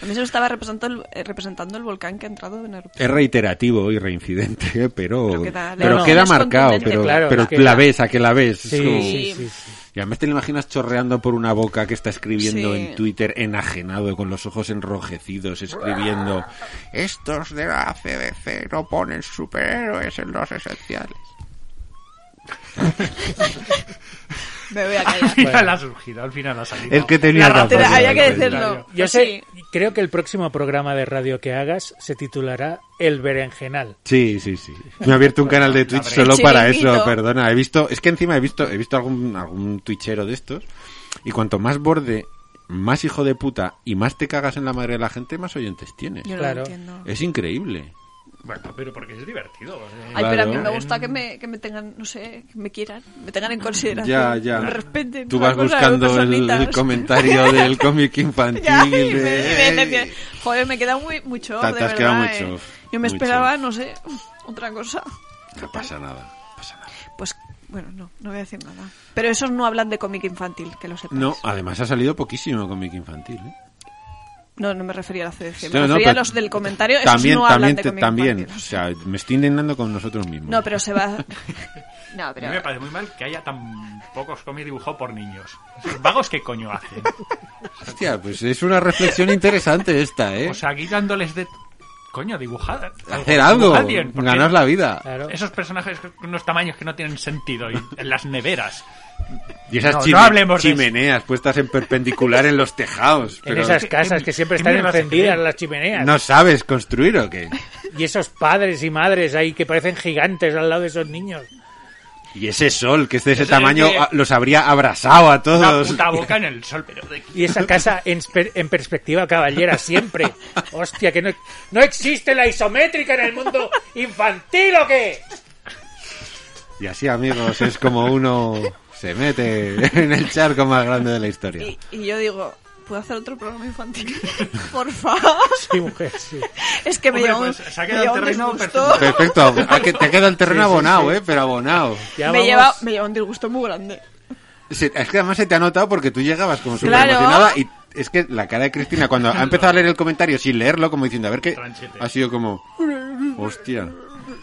A mí se lo estaba representando el, eh, representando el volcán que ha entrado en erupción. Es reiterativo y reincidente, ¿eh? pero, Pero queda- pero no, queda marcado, pero, claro, pero es que- la ves, a que la ves. Es Sí, como- sí, sí, sí. Y además te lo imaginas chorreando por una boca que está escribiendo Sí. en Twitter enajenado, con los ojos enrojecidos, escribiendo estos de la CDC no ponen superhéroes en los esenciales. Me voy a Al callar. final ha surgido, al final ha salido. Es que tenía La razón había que decirlo. Yo Pues sé, sí. creo que el próximo programa de radio que hagas se titulará El Berenjenal. Sí, sí, sí. Me he abierto un canal de Twitch El solo para eso, perdona. He visto, es que encima he visto, he visto algún, algún twitchero de estos y cuanto más borde, más hijo de puta y más te cagas en la madre de la gente, más oyentes tienes. Yo Claro. lo entiendo. Es increíble. Bueno, pero porque es divertido. eh. Ay, pero a mí Claro. me gusta que me, que me tengan, no sé, que me quieran, me tengan en consideración. Ya, ya. Me respeten. Tú vas buscando el, el comentario del cómic infantil. Ya, y me- de- y me. Joder, me queda muy, mucho. Te- de te has verdad, muy eh. Yo me muy esperaba, no sé, otra cosa. No pasa nada. no pasa nada. Pues, bueno, no, no voy a decir nada. Pero esos no hablan de cómic infantil, que lo sepas. No, además ha salido poquísimo cómic infantil. ¿eh? No, no me refería a la CDC. Me No, no, refería a pero los del comentario. Esos También, no hablan también, de te- también. O sea, me estoy indignando con nosotros mismos. No, pero se va... No, A mí me pero... parece muy mal que haya tan pocos cómics dibujados por niños. Esos vagos, ¿qué coño hacen? Hostia, pues es una reflexión interesante esta, ¿eh? O sea, aquí dándoles de... Coño, dibujad. Hacer algo, dibujad bien, porque ganar la vida. Claro. Esos personajes con unos tamaños que no tienen sentido y en las neveras. Y esas No, chime- no hablemos de eso. chimeneas puestas en perpendicular en los tejados. En pero esas casas que siempre ¿qué están encendidas las chimeneas. ¿No sabes construir o qué? Y esos padres y madres ahí que parecen gigantes al lado de esos niños. Y ese sol, que es de ese Ese tamaño, que- ah, los habría abrazado a Una todos. puta boca en el sol, pero de... Y esa casa en, en perspectiva caballera siempre. Hostia, que no, no existe la isométrica en el mundo infantil o qué. Y así, amigos, es como uno se mete en el charco más grande de la historia. Y, y yo digo, ¿puedo hacer otro programa infantil? Por favor. Sí, mujer, sí. Es que me Hombre, un, pues, se ha quedado un terreno disgusto. Perfecto, que- te ha quedado el terreno Sí, sí, abonado, sí. ¿eh? Pero abonado. Ya Me vamos- lleva, me lleva un disgusto muy grande. Es que además se te ha notado porque tú llegabas como súper Claro. emocionada y es que la cara de Cristina cuando ha empezado a leer el comentario sin leerlo, como diciendo, a ver qué, Tranchete. ha sido como, hostia,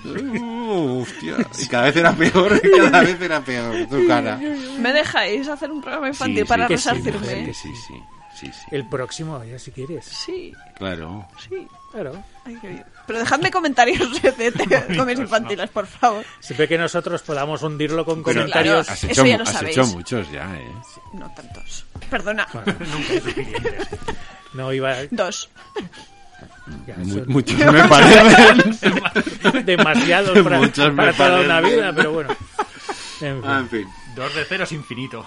Uh, hostia, y cada vez era peor, y cada vez era peor tu cara. ¿Me dejáis hacer un programa infantil Sí, para sí, sí, resarcirme? Que sí, sí, sí, sí, El próximo, ya si quieres. Sí, claro. sí. Claro. Ay, qué bien. Pero dejadme comentarios de, de, de cómics infantiles, por favor. Siempre que nosotros podamos hundirlo con Pero comentarios. claro. has, Eso hecho, ya lo has sabéis. hecho muchos ya, ¿eh? No tantos. Perdona. No iba. Dos. ya, Mu- son muchos me parecen. demasiados para, Muchos me para toda una vida, pero bueno. En fin. Ah, en fin. Dos de cero es infinito.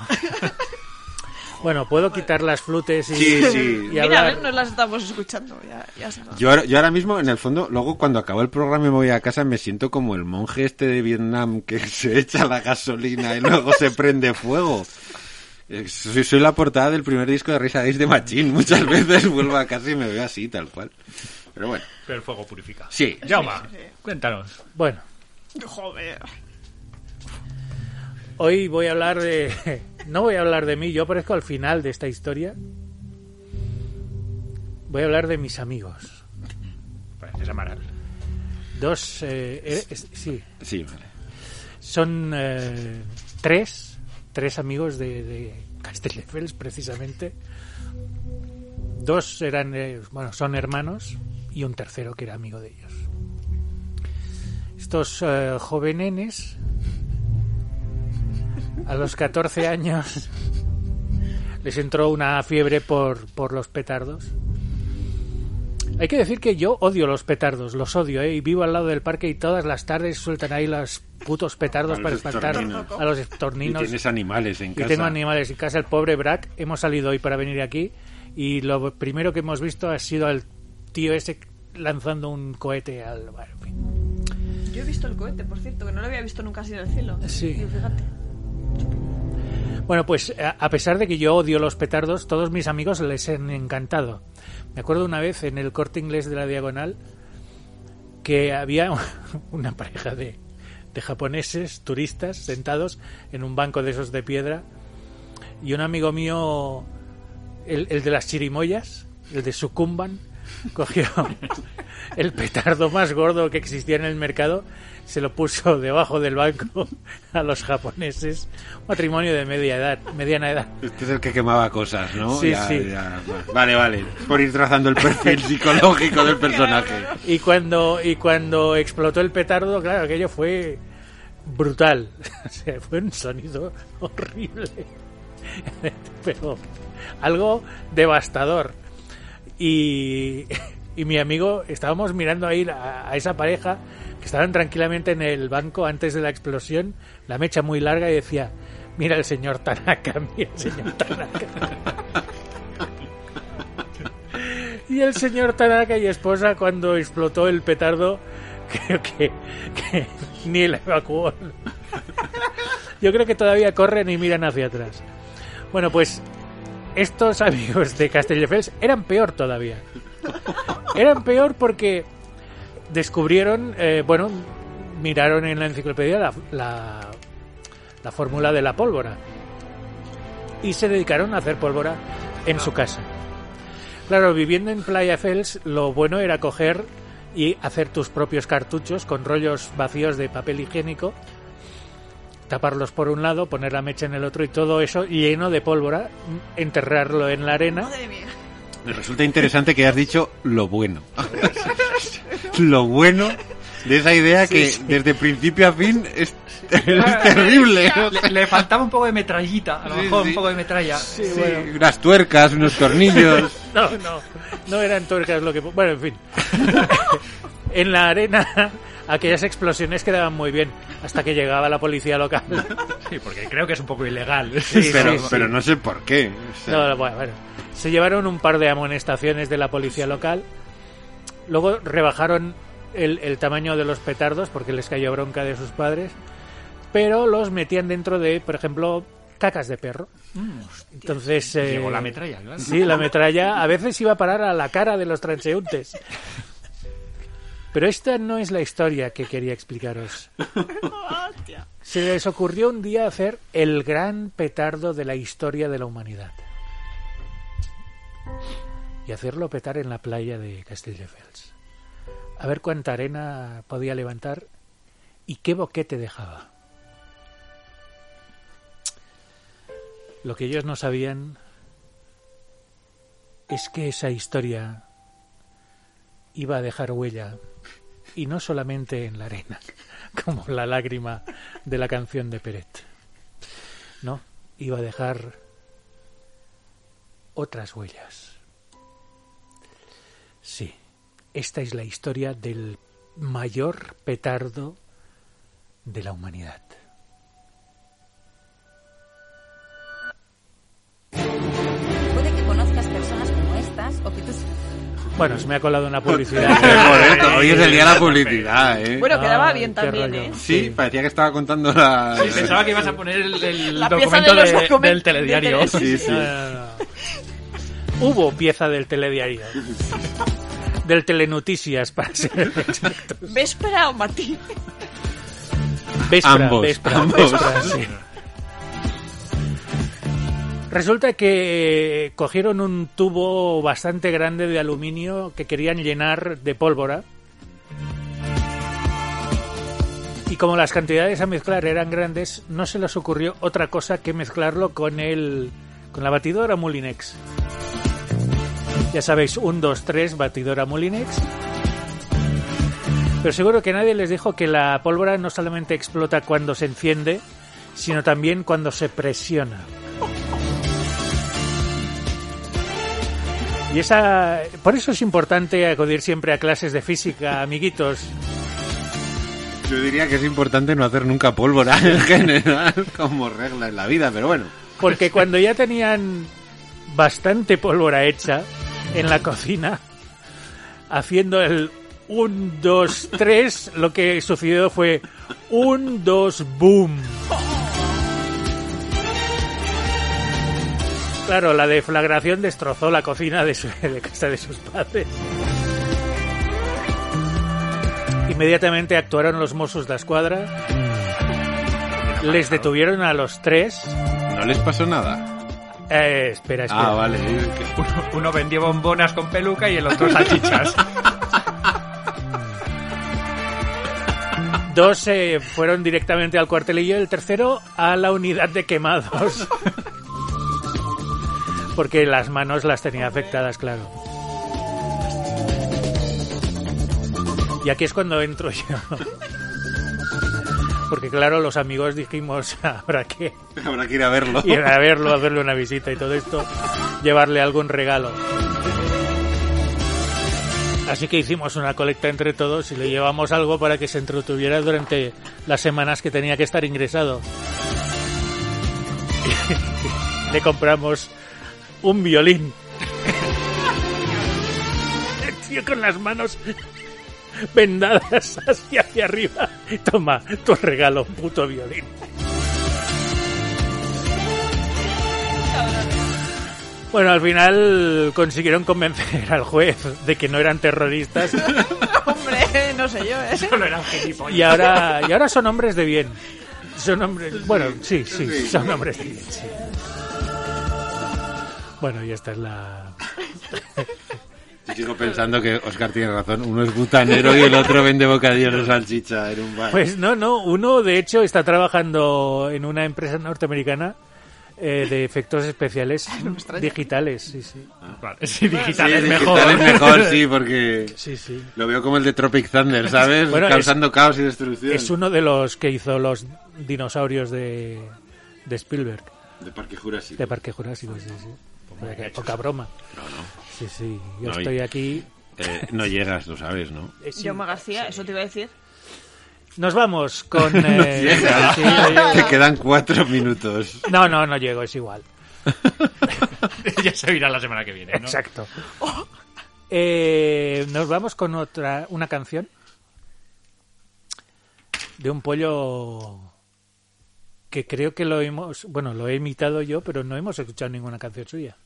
Bueno, puedo quitar las flutes y, Sí, sí. y Mira, hablar. ¿ves? nos las estamos escuchando. Ya, ya se va. Yo ahora, yo ahora mismo, en el fondo, luego cuando acabo el programa y me voy a casa, me siento como el monje este de Vietnam que se echa la gasolina y luego se prende fuego. Eh, Soy, soy la portada del primer disco de Risa Days de Machín. Muchas veces vuelvo a casa y me veo así, tal cual. Pero bueno, Pero el fuego purifica. sí. Jauma, cuéntanos. Bueno, Joder. hoy voy a hablar de. No voy a hablar de mí, yo aparezco al final de esta historia. Voy a hablar de mis amigos. Pareces Amaral. Dos. eh, eh, sí, Sí, vale. son eh, tres. Tres amigos de, de Castelldefels, precisamente. Dos eran. eh, bueno, son hermanos. Y un tercero que era amigo de ellos. Estos eh, jovenenes. A los 14 años. Les entró una fiebre por, por los petardos. Hay que decir que yo odio los petardos, los odio, ¿eh? Y vivo al lado del parque y todas las tardes sueltan ahí los putos petardos para espantar a los Y estorninos. tienes animales en Y casa. tengo animales en casa. El pobre Brack, hemos salido hoy para venir aquí y lo primero que hemos visto ha sido al tío ese lanzando un cohete al... bueno, en fin. Yo he visto el cohete, por cierto, que no lo había visto nunca así en el cielo. Sí. Y fíjate. Bueno, pues a pesar de que yo odio los petardos, todos mis amigos les han encantado. Me acuerdo una vez en el corte inglés de la Diagonal que había una pareja de, de japoneses turistas sentados en un banco de esos de piedra y un amigo mío, el, el de las chirimoyas, el de Sucumban, cogió el petardo más gordo que existía en el mercado, se lo puso debajo del banco a los japoneses. Matrimonio de media edad, mediana edad. Este es el que quemaba cosas, ¿no? Sí, Ya- sí. ya, Vale, vale. Por ir trazando el perfil psicológico del personaje. Y cuando, y cuando explotó el petardo, claro, aquello fue brutal. O sea, fue un sonido horrible. Pero algo devastador. Y, mi amigo, estábamos mirando ahí a, a esa pareja que estaban tranquilamente en el banco antes de la explosión, la mecha muy larga, y decía: Mira el señor Tanaka, mira el señor Tanaka. Y el señor Tanaka y esposa, cuando explotó el petardo, creo que, que ni la evacuó. Yo creo que todavía corren y miran hacia atrás. Bueno, pues estos amigos de Castelldefels eran peor todavía. Eran peor porque descubrieron, eh, bueno, miraron en la enciclopedia la, la, la fórmula de la pólvora y se dedicaron a hacer pólvora en su casa. Claro, viviendo en Playa Fels, lo bueno era coger y hacer tus propios cartuchos con rollos vacíos de papel higiénico, taparlos por un lado, poner la mecha en el otro y todo eso lleno de pólvora, enterrarlo en la arena. Madre mía. Me resulta interesante que has dicho lo bueno. lo bueno de esa idea que desde principio a fin es, es terrible. ¿no? Le, le faltaba un poco de metrallita, a lo Sí, mejor sí. un poco de metralla. Sí, Sí, bueno. unas tuercas, unos tornillos. No, no, no eran tuercas lo que... Bueno, en fin. en la arena aquellas explosiones quedaban muy bien hasta que llegaba la policía local. Sí, porque creo que es un poco ilegal. Sí, pero, sí, sí. pero no sé por qué. o sea, No, bueno, bueno. Se llevaron un par de amonestaciones de la policía local. Luego rebajaron el, el tamaño de los petardos porque les cayó bronca de sus padres. Pero los metían dentro de, por ejemplo, cacas de perro. Entonces. eh, Llegó la metralla, claro. Sí, la metralla a veces iba a parar a la cara de los transeúntes. Pero esta no es la historia que quería explicaros. Se les ocurrió un día hacer el gran petardo de la historia de la humanidad. Y hacerlo petar en la playa de Castelldefels. A ver cuánta arena podía levantar y qué boquete dejaba. Lo que ellos no sabían es que esa historia iba a dejar huella y no solamente en la arena, como la lágrima de la canción de Peret. No, iba a dejar otras huellas. Sí, esta es la historia del mayor petardo de la humanidad. Puede que conozcas personas como estas o que. Bueno, se me ha colado una publicidad. Hoy es el día de la publicidad, ¿eh? Bueno, quedaba Ay, bien también, rollo. ¿eh? Sí, parecía que estaba contando la... Sí, pensaba que ibas a poner el, el La pieza documento de los de- documentos del telediario. de Sí, sí. No. Hubo pieza del telediario. Del telenoticias, para ser exactos. ¿Véspera o? Véspera, Ambos, véspera, ambos. véspera, sí. Resulta que cogieron un tubo bastante grande de aluminio que querían llenar de pólvora. Y como las cantidades a mezclar eran grandes, no se les ocurrió otra cosa que mezclarlo con el con la batidora Mulinex. Ya sabéis, un, dos, tres, batidora Mulinex. Pero seguro que nadie les dijo que la pólvora no solamente explota cuando se enciende, sino también cuando se presiona. Y esa, por eso es importante acudir siempre a clases de física, amiguitos. Yo diría que es importante no hacer nunca pólvora en general como regla en la vida, pero bueno. Porque cuando ya tenían bastante pólvora hecha en la cocina, haciendo el 1, 2, 3, lo que sucedió fue 1, 2, boom. Claro, la deflagración destrozó la cocina de, su, de casa de sus padres. Inmediatamente actuaron los Mossos de Escuadra. Les detuvieron a los tres. ¿No les pasó nada? Eh, espera, espera. Ah, vale. Uno, uno vendió bombonas con peluca y el otro salchichas. Dos eh, fueron directamente al cuartelillo y el tercero a la unidad de quemados. Porque las manos las tenía afectadas, claro. Y aquí es cuando entro yo. Porque claro, los amigos dijimos, habrá que Habrá que ir a verlo. ir a verlo, hacerle una visita y todo esto, llevarle algún regalo. Así que hicimos una colecta entre todos y le llevamos algo para que se entretuviera durante las semanas que tenía que estar ingresado. le compramos un violín. El tío con las manos vendadas hacia, hacia arriba. Toma, tu regalo, puto violín. Bueno, al final consiguieron convencer al juez de que no eran terroristas Hombre, no sé yo, ¿eh? Solo eran gilipollas. y ahora, y ahora son hombres de bien. Son hombres, bueno, sí, sí, son hombres de bien, sí. Bueno, y esta es la... Yo sigo pensando que Oscar tiene razón. Uno es butanero y el otro vende bocadillos de salchicha en un bar. Pues no, no, uno de hecho está trabajando en una empresa norteamericana eh, de efectos especiales digitales, sí, sí. Vale, sí, digital Sí, es digital mejor. es mejor, sí, porque Sí, sí. lo veo como el de Tropic Thunder, ¿sabes? Bueno, Causando caos y destrucción. Es uno de los que hizo los dinosaurios de, de Spielberg, De Parque Jurásico. de Parque Jurásico, sí, sí. O sea, que Poca broma. No, no. Sí, sí. Yo No, estoy aquí. Eh, no llegas, lo sabes, ¿no? Eh, sí. Yoma García, eso te iba a decir. Nos vamos con... eh, Llega. sí, Te quedan cuatro minutos. no, no, no llego, es igual. ya se irá la semana que viene, ¿no? Exacto. Eh, nos vamos con otra, una canción de un pollo que creo que lo hemos, bueno, lo he imitado yo, pero no hemos escuchado ninguna canción suya.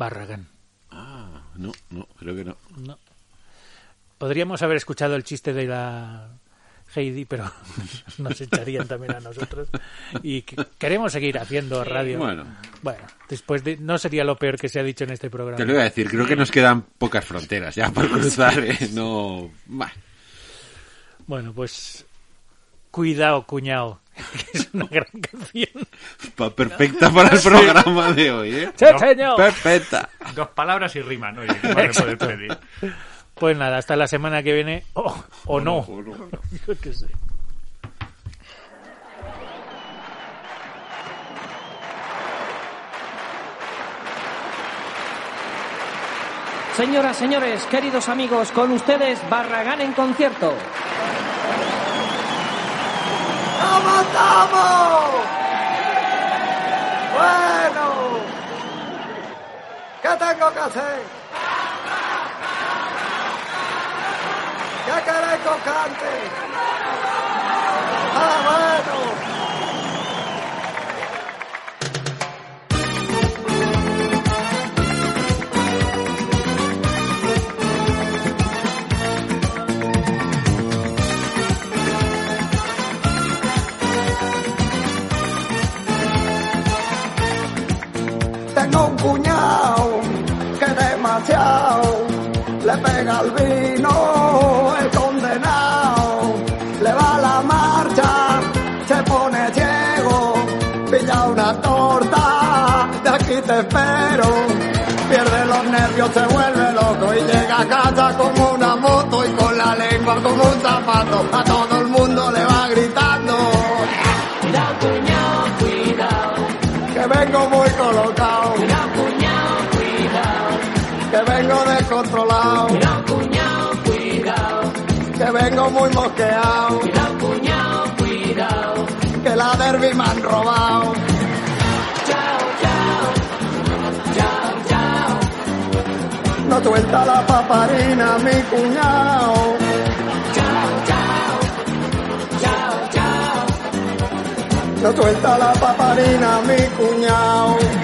Barragán. Ah, no, no, creo que no. No. Podríamos haber escuchado el chiste de la Heidi, pero nos echarían también a nosotros. Y que- queremos seguir haciendo radio. Bueno. Bueno, después de, no sería lo peor que se ha dicho en este programa. Te lo iba a decir, creo que nos quedan pocas fronteras ya por cruzar, ¿eh? No... Bah. Bueno, pues cuidado, cuñado, que es una gran canción. Pa- Perfecta para el programa de hoy, ¿eh? ¡Sí, señor! Perfecta. Dos palabras y riman, oye, ¿qué más le puedes pedir? Pues nada, hasta la semana que viene. Oh, o no. O no. Yo qué sé. Señoras, señores, queridos amigos, con ustedes Barragán en concierto. ¡Vamos, vamos! Bueno, ¿qué tengo que hacer? ¿Qué queréis que os cante? Ah, bueno. Cuñado que demasiado le pega al vino, el condenado. Le va la marcha, se pone ciego, pilla una torta, de aquí te espero. Pierde los nervios, se vuelve loco y llega a casa como una moto y con la lengua como un zapato. A todo el mundo le va gritando. Cuidado, cuñado, cuidado. que vengo muy colocado, vengo muy mosqueado, Cuidado, cuñado, cuidado. que la derby me han robado. Chao, chao. Chao, chao. No suelta la paparina mi cuñado, Chao, chao. Chao, chao. no suelta la paparina mi cuñado.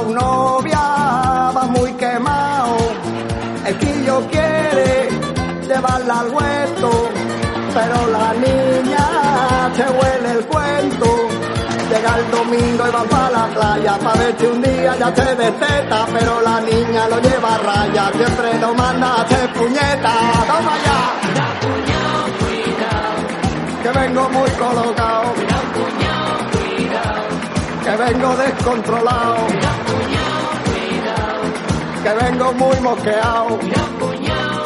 Echado novia, va muy quemado. El quillo quiere llevarla al huerto, pero la niña se huele el cuento. Llega el domingo y va para la playa para ver si un día ya se desteta, pero la niña lo lleva a raya, siempre lo manda a hacer puñeta. ¡Toma ya! Que vengo muy colocado, Cuidado, que vengo descontrolado. Que vengo muy mosqueado, cuñado,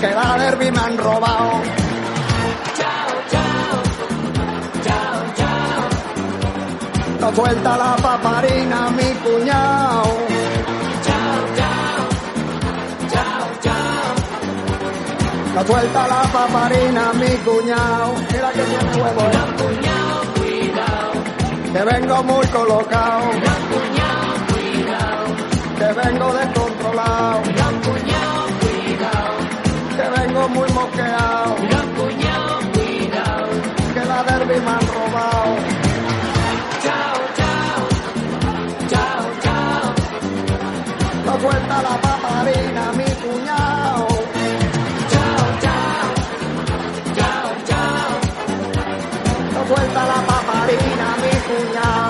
que la derby me han robado. Chao, chao. Chao, chao. No suelta la paparina mi cuñao. Chao, chao. Chao, chao. No suelta la paparina mi cuñao. Mira que tiene huevo, cuñado. Que vengo muy colocado que vengo descontrolado. Los cuñados, cuidado. Que vengo muy moqueado. Los cuñados, cuidado. Que la derby me han robado. Chao, chao. Chao, chao. No cuenta la paparina, mi cuñado. Chao, chao. Chao, chao. No cuenta la paparina, mi cuñado.